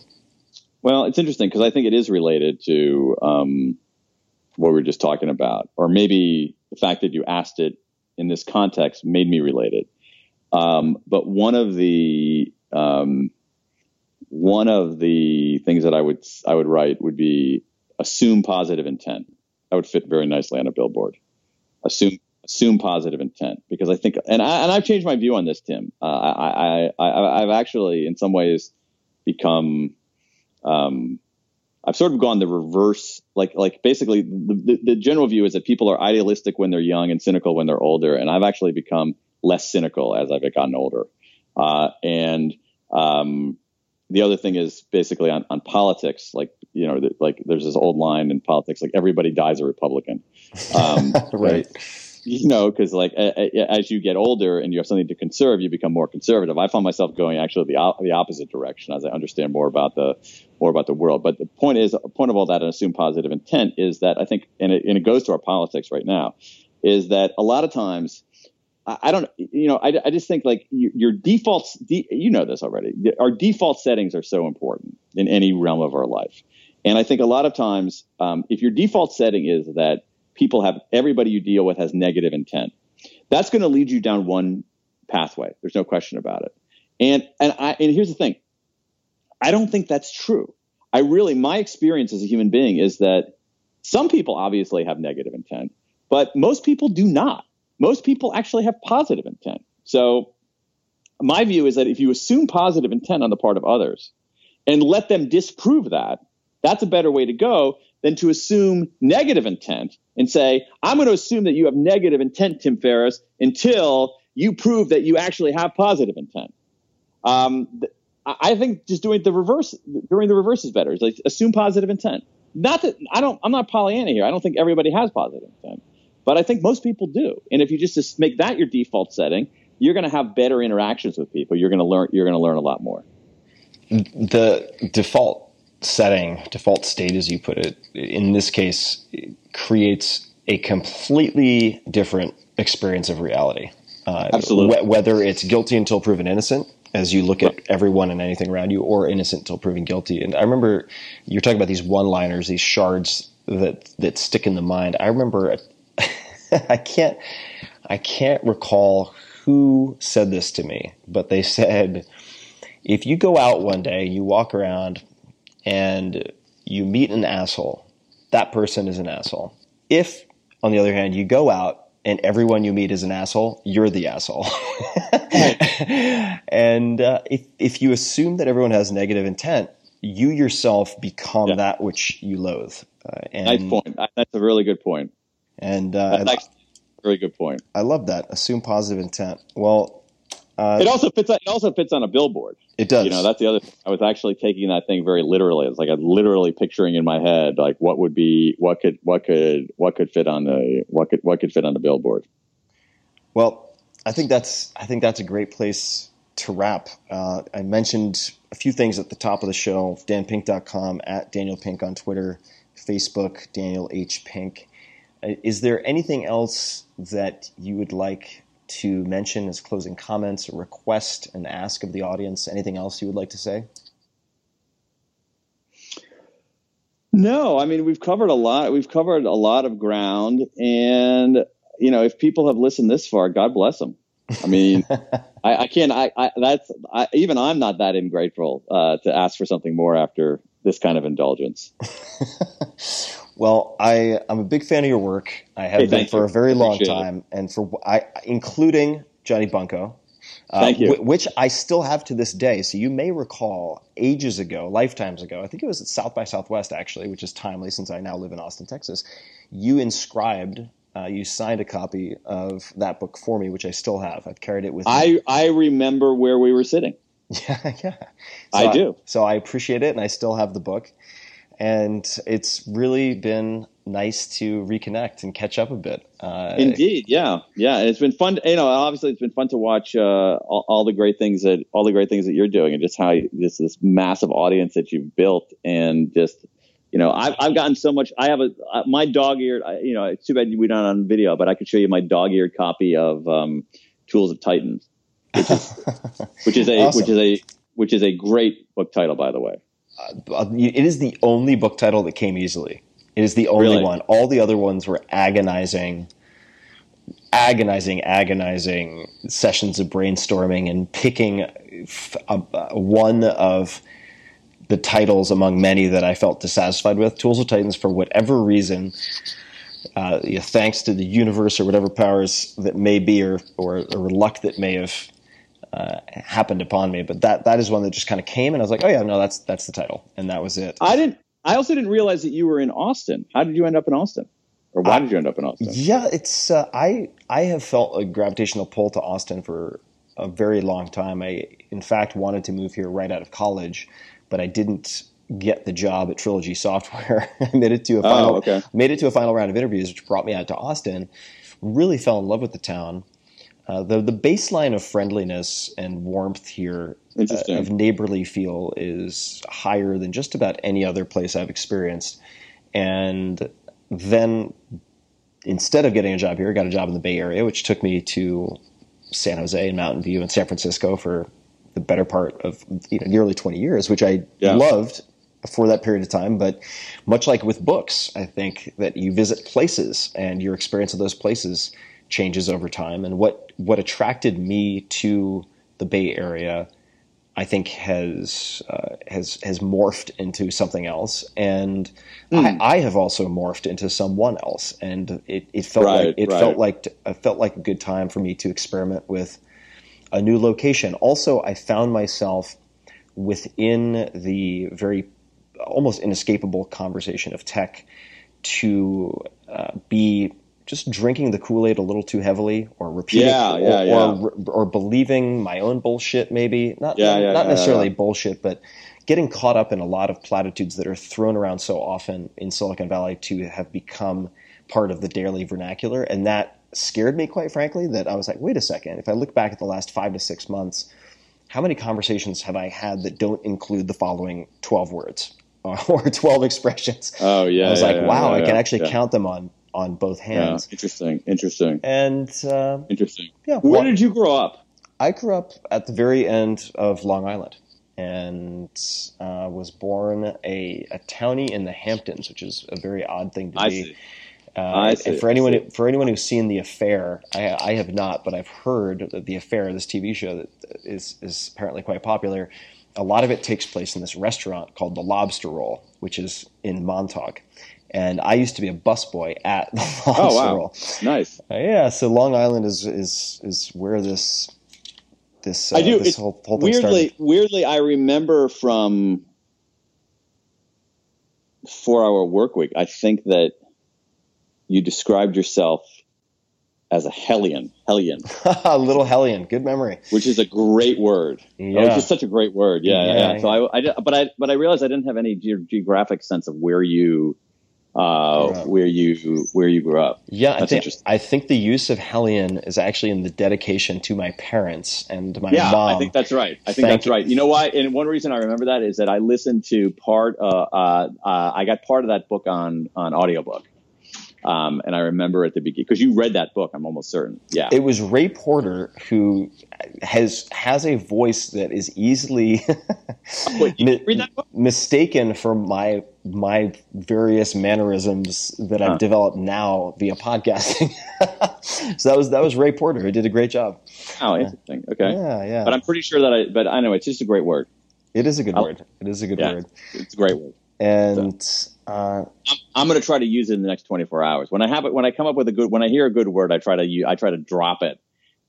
G: Well, it's interesting because I think it is related to um, what we were just talking about, or maybe the fact that you asked it in this context made me relate it. Um, but one of the um, one of the things that I would I would write would be assume positive intent. That would fit very nicely on a billboard. Assume assume positive intent because I think and I and I've changed my view on this, Tim. Uh, I, I I I've actually in some ways become um, I've sort of gone the reverse, like like basically the, the, general view is that people are idealistic when they're young and cynical when they're older, and I've actually become less cynical as I've gotten older. Uh, and um, the other thing is basically on, on politics, like you know, like there's this old line in politics, like everybody dies a Republican, um,
F: right?
G: You know, because like a, a, as you get older and you have something to conserve, you become more conservative. I find myself going actually the op- the opposite direction as I understand more about the more about the world. But the point is, point of all that and assume positive intent is that I think, and it, and it goes to our politics right now, is that a lot of times I don't, you know, I, I just think like your defaults, you know this already. Our default settings are so important in any realm of our life. And I think a lot of times, um, if your default setting is that people have, everybody you deal with has negative intent, that's going to lead you down one pathway. There's no question about it. And, and I, and here's the thing. I don't think that's true. I really, my experience as a human being is that some people obviously have negative intent but most people do not. Most people actually have positive intent. So my view is that if you assume positive intent on the part of others and let them disprove that, that's a better way to go than to assume negative intent and say, I'm going to assume that you have negative intent, Tim Ferriss, until you prove that you actually have positive intent. Um, th- I think just doing the reverse, doing the reverse is better. It's like assume positive intent. Not that I don't, I'm not Pollyanna here. I don't think everybody has positive intent, but I think most people do. And if you just, just make that your default setting, you're going to have better interactions with people. You're going to learn, you're going to learn a lot more.
F: the default setting, default state, as you put it, in this case, creates a completely different experience of reality. Uh,
G: Absolutely.
F: wh- whether it's guilty until proven innocent, as you look at everyone and anything around you, or innocent until proven guilty. And I remember you're talking about these one-liners, these shards that that stick in the mind. I remember, I can't, I can't recall who said this to me, but they said if you go out one day you walk around and you meet an asshole, that person is an asshole. If, on the other hand, you go out and everyone you meet is an asshole, you're the asshole. and uh, if, if you assume that everyone has negative intent, you yourself become
G: Yeah.
F: that which you loathe. Uh, and,
G: Nice point. That's a really good point.
F: And uh,
G: a really good point.
F: I love that. Assume positive intent. Well, uh,
G: It also fits. It also fits on a billboard.
F: it does.
G: You know, that's the other. Thing. I was actually taking that thing very literally. It's like I'm literally picturing in my head like what would be what could what could what could fit on the what could what could fit on the billboard.
F: Well, I think that's I think that's a great place to wrap. Uh, I mentioned a few things at the top of the show. DanPink.com at Daniel Pink on Twitter, Facebook Daniel H Pink. Uh, Is there anything else that you would like to mention as closing comments, or request, and ask of the audience? Anything else you would like to say?
G: No, I mean we've covered a lot. We've covered a lot of ground, and you know, if people have listened this far, God bless them. I mean, I, I can't. I, I that's I, even I'm not that ungrateful uh, to ask for something more after this kind of indulgence.
F: Well, I I'm a big fan of your work. I have
G: Hey,
F: been for
G: you.
F: a very long
G: Appreciate it.
F: time, and for I, including Johnny Bunko. uh,
G: Thank you.
F: wh- which I still have to this day. So you may recall ages ago, lifetimes ago, I think it was at South by Southwest actually, which is timely since I now live in Austin, Texas. You inscribed, uh, you signed a copy of that book for me, which I still have. I've carried it with me.
G: I I remember where we were sitting.
F: Yeah, yeah.
G: I do.
F: So I appreciate it, and I still have the book. And it's really been nice to reconnect and catch up a bit. Uh,
G: Indeed, yeah, yeah. And it's been fun. You know, obviously, it's been fun to watch uh, all, all the great things that all the great things that you're doing, and just how you, this this massive audience that you've built, and just you know, I've I've gotten so much. I have a uh, my dog eared. You know, it's too bad we don't on video, but I could show you my dog eared copy of um, Tools of Titans, which is which is a
F: Awesome.
G: which is a which is a great book title, by the way.
F: Uh, it is the only book title that came easily. It is the only
G: Really?
F: one. All the other ones were agonizing, agonizing, agonizing sessions of brainstorming and picking a, a- one of the titles among many that I felt dissatisfied with. Tools of Titans, for whatever reason, uh, thanks to the universe or whatever powers that may be, or or, or luck that may have uh, happened upon me. But that that is one that just kind of came, and I was like, oh yeah, no, that's that's the title, and that was it.
G: I didn't. I also didn't realize that you were in Austin. How did you end up in Austin, or why
F: I-
G: did you end up in Austin?
F: Yeah, it's uh, I I have felt a gravitational pull to Austin for a very long time. I in fact wanted to move here right out of college, but I didn't get the job at Trilogy Software. I made it to a final
G: okay.
F: made it to a final round of interviews, which brought me out to Austin. Really fell in love with the town. Uh, the the baseline of friendliness and warmth here, uh, of neighborly feel, is higher than just about any other place I've experienced. And then instead of getting a job here, I got a job in the Bay Area, which took me to San Jose and Mountain View and San Francisco for the better part of you know nearly 20 years, which I
G: Yeah.
F: loved for that period of time. But much like with books, I think that you visit places and your experience of those places changes over time. And what what attracted me to the Bay Area, I think has uh, has has morphed into something else, and I, I have also morphed into someone else, and it, it felt
G: Right,
F: like it
G: right.
F: felt like it felt like a good time for me to experiment with a new location. Also, I found myself within the very almost inescapable conversation of tech to uh, be just drinking the Kool Aid a little too heavily, or repeating,
G: Yeah,
F: or,
G: yeah, yeah.
F: or or believing my own bullshit. Maybe not,
G: Yeah, yeah,
F: not
G: yeah,
F: necessarily
G: yeah.
F: bullshit, but getting caught up in a lot of platitudes that are thrown around so often in Silicon Valley to have become part of the daily vernacular, and that scared me quite frankly. That I was like, wait a second. If I look back at the last five to six months, how many conversations have I had that don't include the following twelve words or twelve expressions?
G: Oh yeah.
F: I was
G: yeah,
F: like,
G: yeah,
F: wow,
G: yeah,
F: I can actually
G: yeah.
F: count them on on both
G: Yeah,
F: hands.
G: interesting, interesting,
F: And uh,
G: interesting.
F: yeah,
G: Where
F: well-
G: did you grow up?
F: I grew up at the very end of Long Island and uh, was born a, a townie in the Hamptons, which is a very odd thing to
G: I
F: be.
G: see.
F: Uh,
G: I
F: and
G: see,
F: for
G: I
F: anyone for anyone who's seen The Affair, I, I have not, but I've heard that The Affair, this TV show that is is apparently quite popular. A lot of it takes place in this restaurant called the Lobster Roll, which is in Montauk. And I used to be a busboy at the Lobster
G: Oh wow, nice.
F: Uh, yeah, so Long Island is is is where this this uh,
G: I do.
F: this whole, whole thing
G: weirdly,
F: started.
G: weirdly, I remember from Four Hour Work Week. I think that you described yourself as a hellion, hellion, a
F: Little Hellion, good memory.
G: which is a great word.
F: Yeah.
G: It's just such a great word. Yeah, yeah.
F: Yeah,
G: yeah. So I, I, but I, but I realized I didn't have any ge- geographic sense of where you, uh, where you, where you grew up.
F: Yeah, I think. I think the use of Hellion is actually in the dedication to my parents and my
G: yeah,
F: mom.
G: I think that's right. I think
F: Thank
G: that's
F: you.
G: right. You know why? And one reason I remember that is that I listened to part. Uh, uh, uh, I got part of that book on on audiobook, um, and I remember at the beginning because you read that book. I'm almost certain. Yeah.
F: it was Ray Porter who has has a voice that is easily
G: Wait, you
F: mi-
G: read that book?
F: mistaken for my my various mannerisms that I've
G: Huh.
F: developed now via podcasting. so that was that was Ray Porter who did a great job.
G: Oh, interesting. Okay.
F: Yeah, yeah.
G: But I'm pretty sure that I. But I know it's just a great word.
F: it is a good
G: I'll-
F: word. It is a good
G: Yeah.
F: word.
G: It's a great word.
F: And uh,
G: I'm, I'm going to try to use it in the next 24 hours. When I have it, when I come up with a good, when I hear a good word, I try to I try to drop it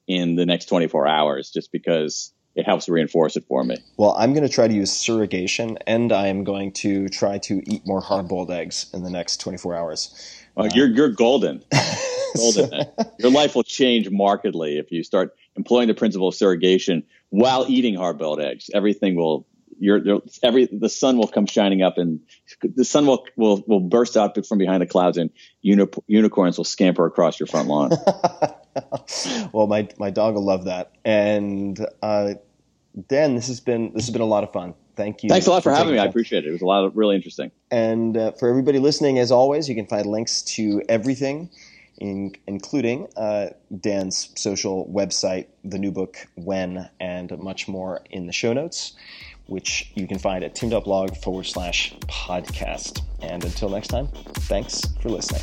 G: in the next 24 hours, just because it helps reinforce it for me.
F: well, I'm going to try to use surrogation, and I am going to try to eat more hard-boiled eggs in the next 24 hours.
G: Oh, you're you're golden. golden. Your life will change markedly if you start employing the principle of surrogation while eating hard-boiled eggs. Everything will your your- every the sun will come shining up and the sun will will will burst out from behind the clouds and uni- unicorns will scamper across your front lawn.
F: well, my my dog will love that. And uh, Dan, this has been this has been a lot of fun. Thank you.
G: Thanks a lot for having me. I appreciate it. It was a lot of really interesting.
F: And uh, for everybody listening, as always, you can find links to everything, in, including uh, Dan's social website, the new book, When, and much more in the show notes, which you can find at tim.blog forward slash podcast. And until next time, thanks for listening.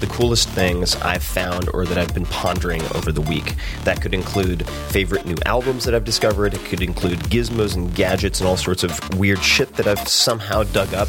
F: the coolest things I've found or that I've been pondering over the week. That could include favorite new albums that I've discovered, it could include gizmos and gadgets and all sorts of weird shit that I've somehow dug up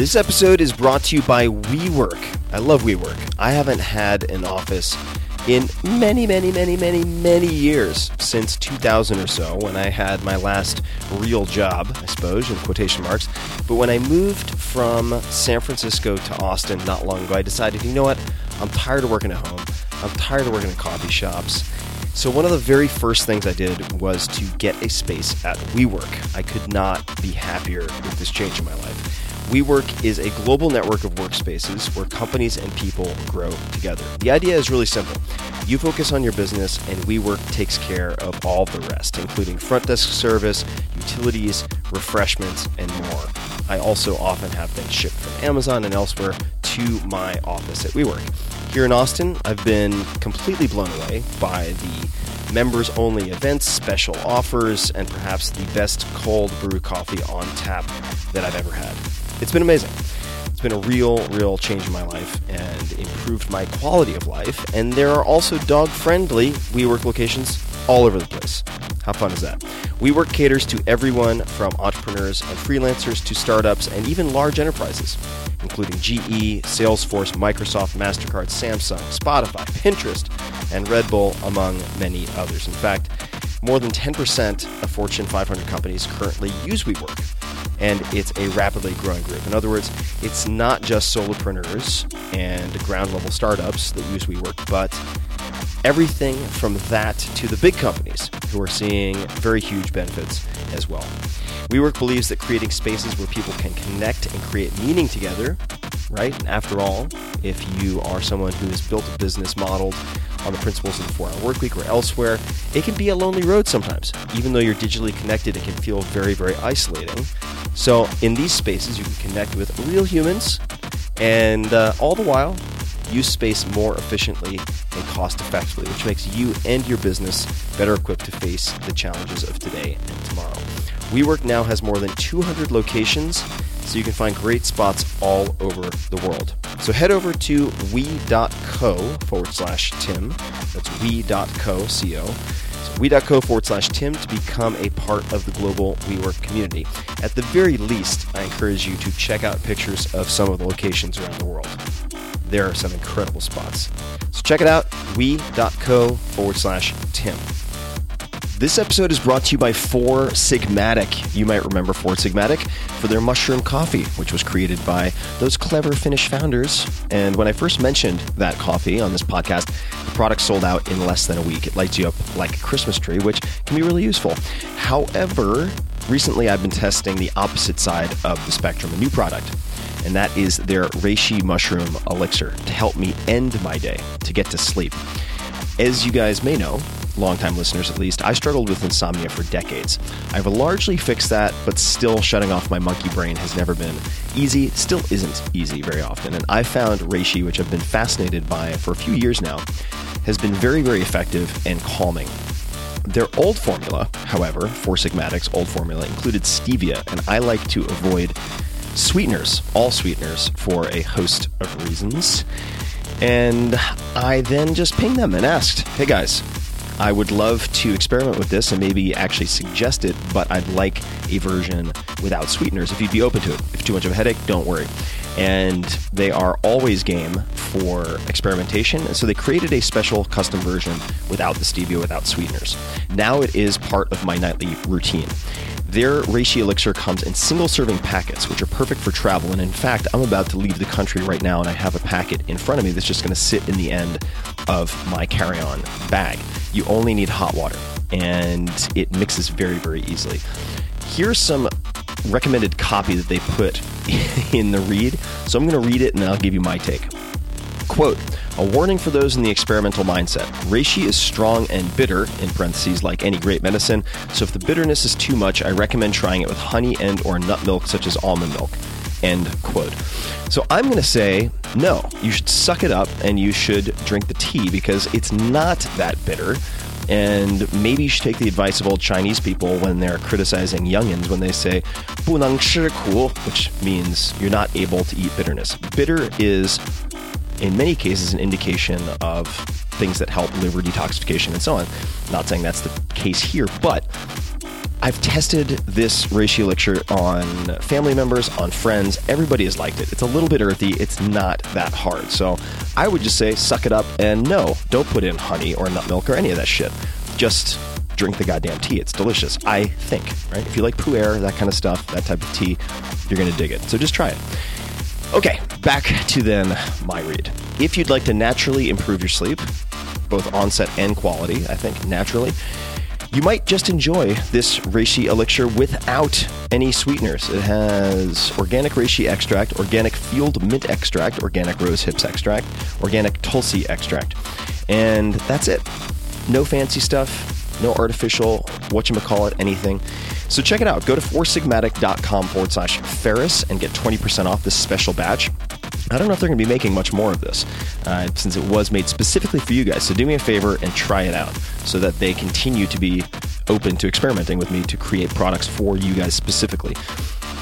F: This episode is brought to you by WeWork. I love WeWork. I haven't had an office in many, many, many, many, many years since 2000 or so when I had my last real job, I suppose, in quotation marks. But when I moved from San Francisco to Austin not long ago, I decided, you know what? I'm tired of working at home. I'm tired of working in coffee shops. So one of the very first things I did was to get a space at WeWork. I could not be happier with this change in my life. WeWork is a global network of workspaces where companies and people grow together. The idea is really simple. You focus on your business, and WeWork takes care of all the rest, including front desk service, utilities, refreshments, and more. I also often have things shipped from Amazon and elsewhere to my office at WeWork. Here in Austin, I've been completely blown away by the members only events, special offers, and perhaps the best cold brew coffee on tap that I've ever had. It's been amazing. It's been a real, real change in my life and improved my quality of life. And there are also dog friendly WeWork locations all over the place. How fun is that? WeWork caters to everyone from entrepreneurs and freelancers to startups and even large enterprises, including GE, Salesforce, Microsoft, MasterCard, Samsung, Spotify, Pinterest, and Red Bull, among many others. In fact, more than 10% of Fortune 500 companies currently use WeWork and it's a rapidly growing group. In other words, it's not just solopreneurs and ground level startups that use WeWork, but everything from that to the big companies who are seeing very huge benefits as well. WeWork believes that creating spaces where people can connect and create meaning together, right? And after all, if you are someone who has built a business modeled on the principles of the four hour workweek or elsewhere, it can be a lonely road sometimes. Even though you're digitally connected, it can feel very, very isolating. So, in these spaces, you can connect with real humans and uh, all the while use space more efficiently and cost effectively, which makes you and your business better equipped to face the challenges of today and tomorrow. WeWork now has more than 200 locations, so you can find great spots all over the world. So head over to we.co forward slash Tim. That's we.co, C-O. We.co forward slash Tim to become a part of the global WeWork community. At the very least, I encourage you to check out pictures of some of the locations around the world. There are some incredible spots. So check it out, we.co forward slash Tim. This episode is brought to you by Four Sigmatic. You might remember Four Sigmatic for their mushroom coffee, which was created by those clever Finnish founders. And when I first mentioned that coffee on this podcast, the product sold out in less than a week. It lights you up like a Christmas tree, which can be really useful. However, recently I've been testing the opposite side of the spectrum, a new product and that is their reishi mushroom elixir to help me end my day, to get to sleep. As you guys may know, longtime listeners at least, I struggled with insomnia for decades. I've largely fixed that, but still shutting off my monkey brain has never been easy, still isn't easy very often. And I found reishi, which I've been fascinated by for a few years now, has been very, very effective and calming. Their old formula, however, Four Sigmatic's old formula, included stevia, and I like to avoid sweeteners, all sweeteners, for a host of reasons. And I then just pinged them and asked, hey guys, I would love to experiment with this and maybe actually suggest it, but I'd like a version without sweeteners if you'd be open to it. If too much of a headache, don't worry. And they are always game for experimentation. And so they created a special custom version without the stevia, without sweeteners. Now it is part of my nightly routine. Their reishi elixir comes in single serving packets, which are perfect for travel. And in fact, I'm about to leave the country right now, and I have a packet in front of me that's just going to sit in the end of my carry on bag. You only need hot water, and it mixes very, very easily. Here's some recommended copy that they put in the read. So I'm going to read it and I'll give you my take. Quote, a warning for those in the experimental mindset. Reishi is strong and bitter, in parentheses, like any great medicine, so if the bitterness is too much, I recommend trying it with honey and or nut milk such as almond milk. End quote. So I'm going to say, no, you should suck it up and you should drink the tea because it's not that bitter. And maybe you should take the advice of old Chinese people when they're criticizing youngins when they say, 不能吃苦, which means you're not able to eat bitterness. Bitter is in many cases, an indication of things that help liver detoxification and so on. Not saying that's the case here, but I've tested this reishi elixir on family members, on friends. Everybody has liked it. It's a little bit earthy. It's not that hard. So I would just say suck it up and no, don't put in honey or nut milk or any of that shit. Just drink the goddamn tea. It's delicious. I think, right? If you like pu'er, that kind of stuff, that type of tea, you're going to dig it. So just try it. Okay, back to then my read. If you'd like to naturally improve your sleep, both onset and quality, I think, naturally. You might just enjoy this reishi elixir without any sweeteners. It has organic reishi extract, organic field mint extract, organic rose hips extract, organic tulsi extract. And that's it. No fancy stuff, no artificial, whatchamacallit, anything. So check it out. Go to foursigmatic.com forward slash Ferriss and get 20% off this special batch. I don't know if they're going to be making much more of this uh, since it was made specifically for you guys. So do me a favor and try it out so that they continue to be open to experimenting with me to create products for you guys specifically.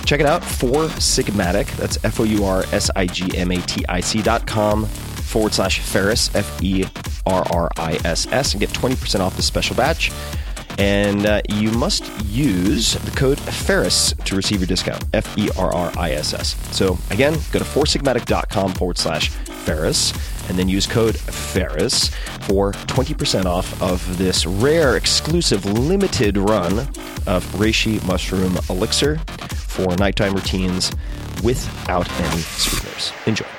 F: Check it out, Four Sigmatic. That's F O U R S I G M A T I C dot com forward slash Ferriss, F E R R I S S, and get 20% off this special batch. And uh, you must use the code Ferriss to receive your discount. F E R R I S S. So again, go to foursigmatic.com forward slash Ferriss and then use code Ferriss for 20% off of this rare, exclusive, limited run of Reishi Mushroom Elixir for nighttime routines without any sweeteners. Enjoy.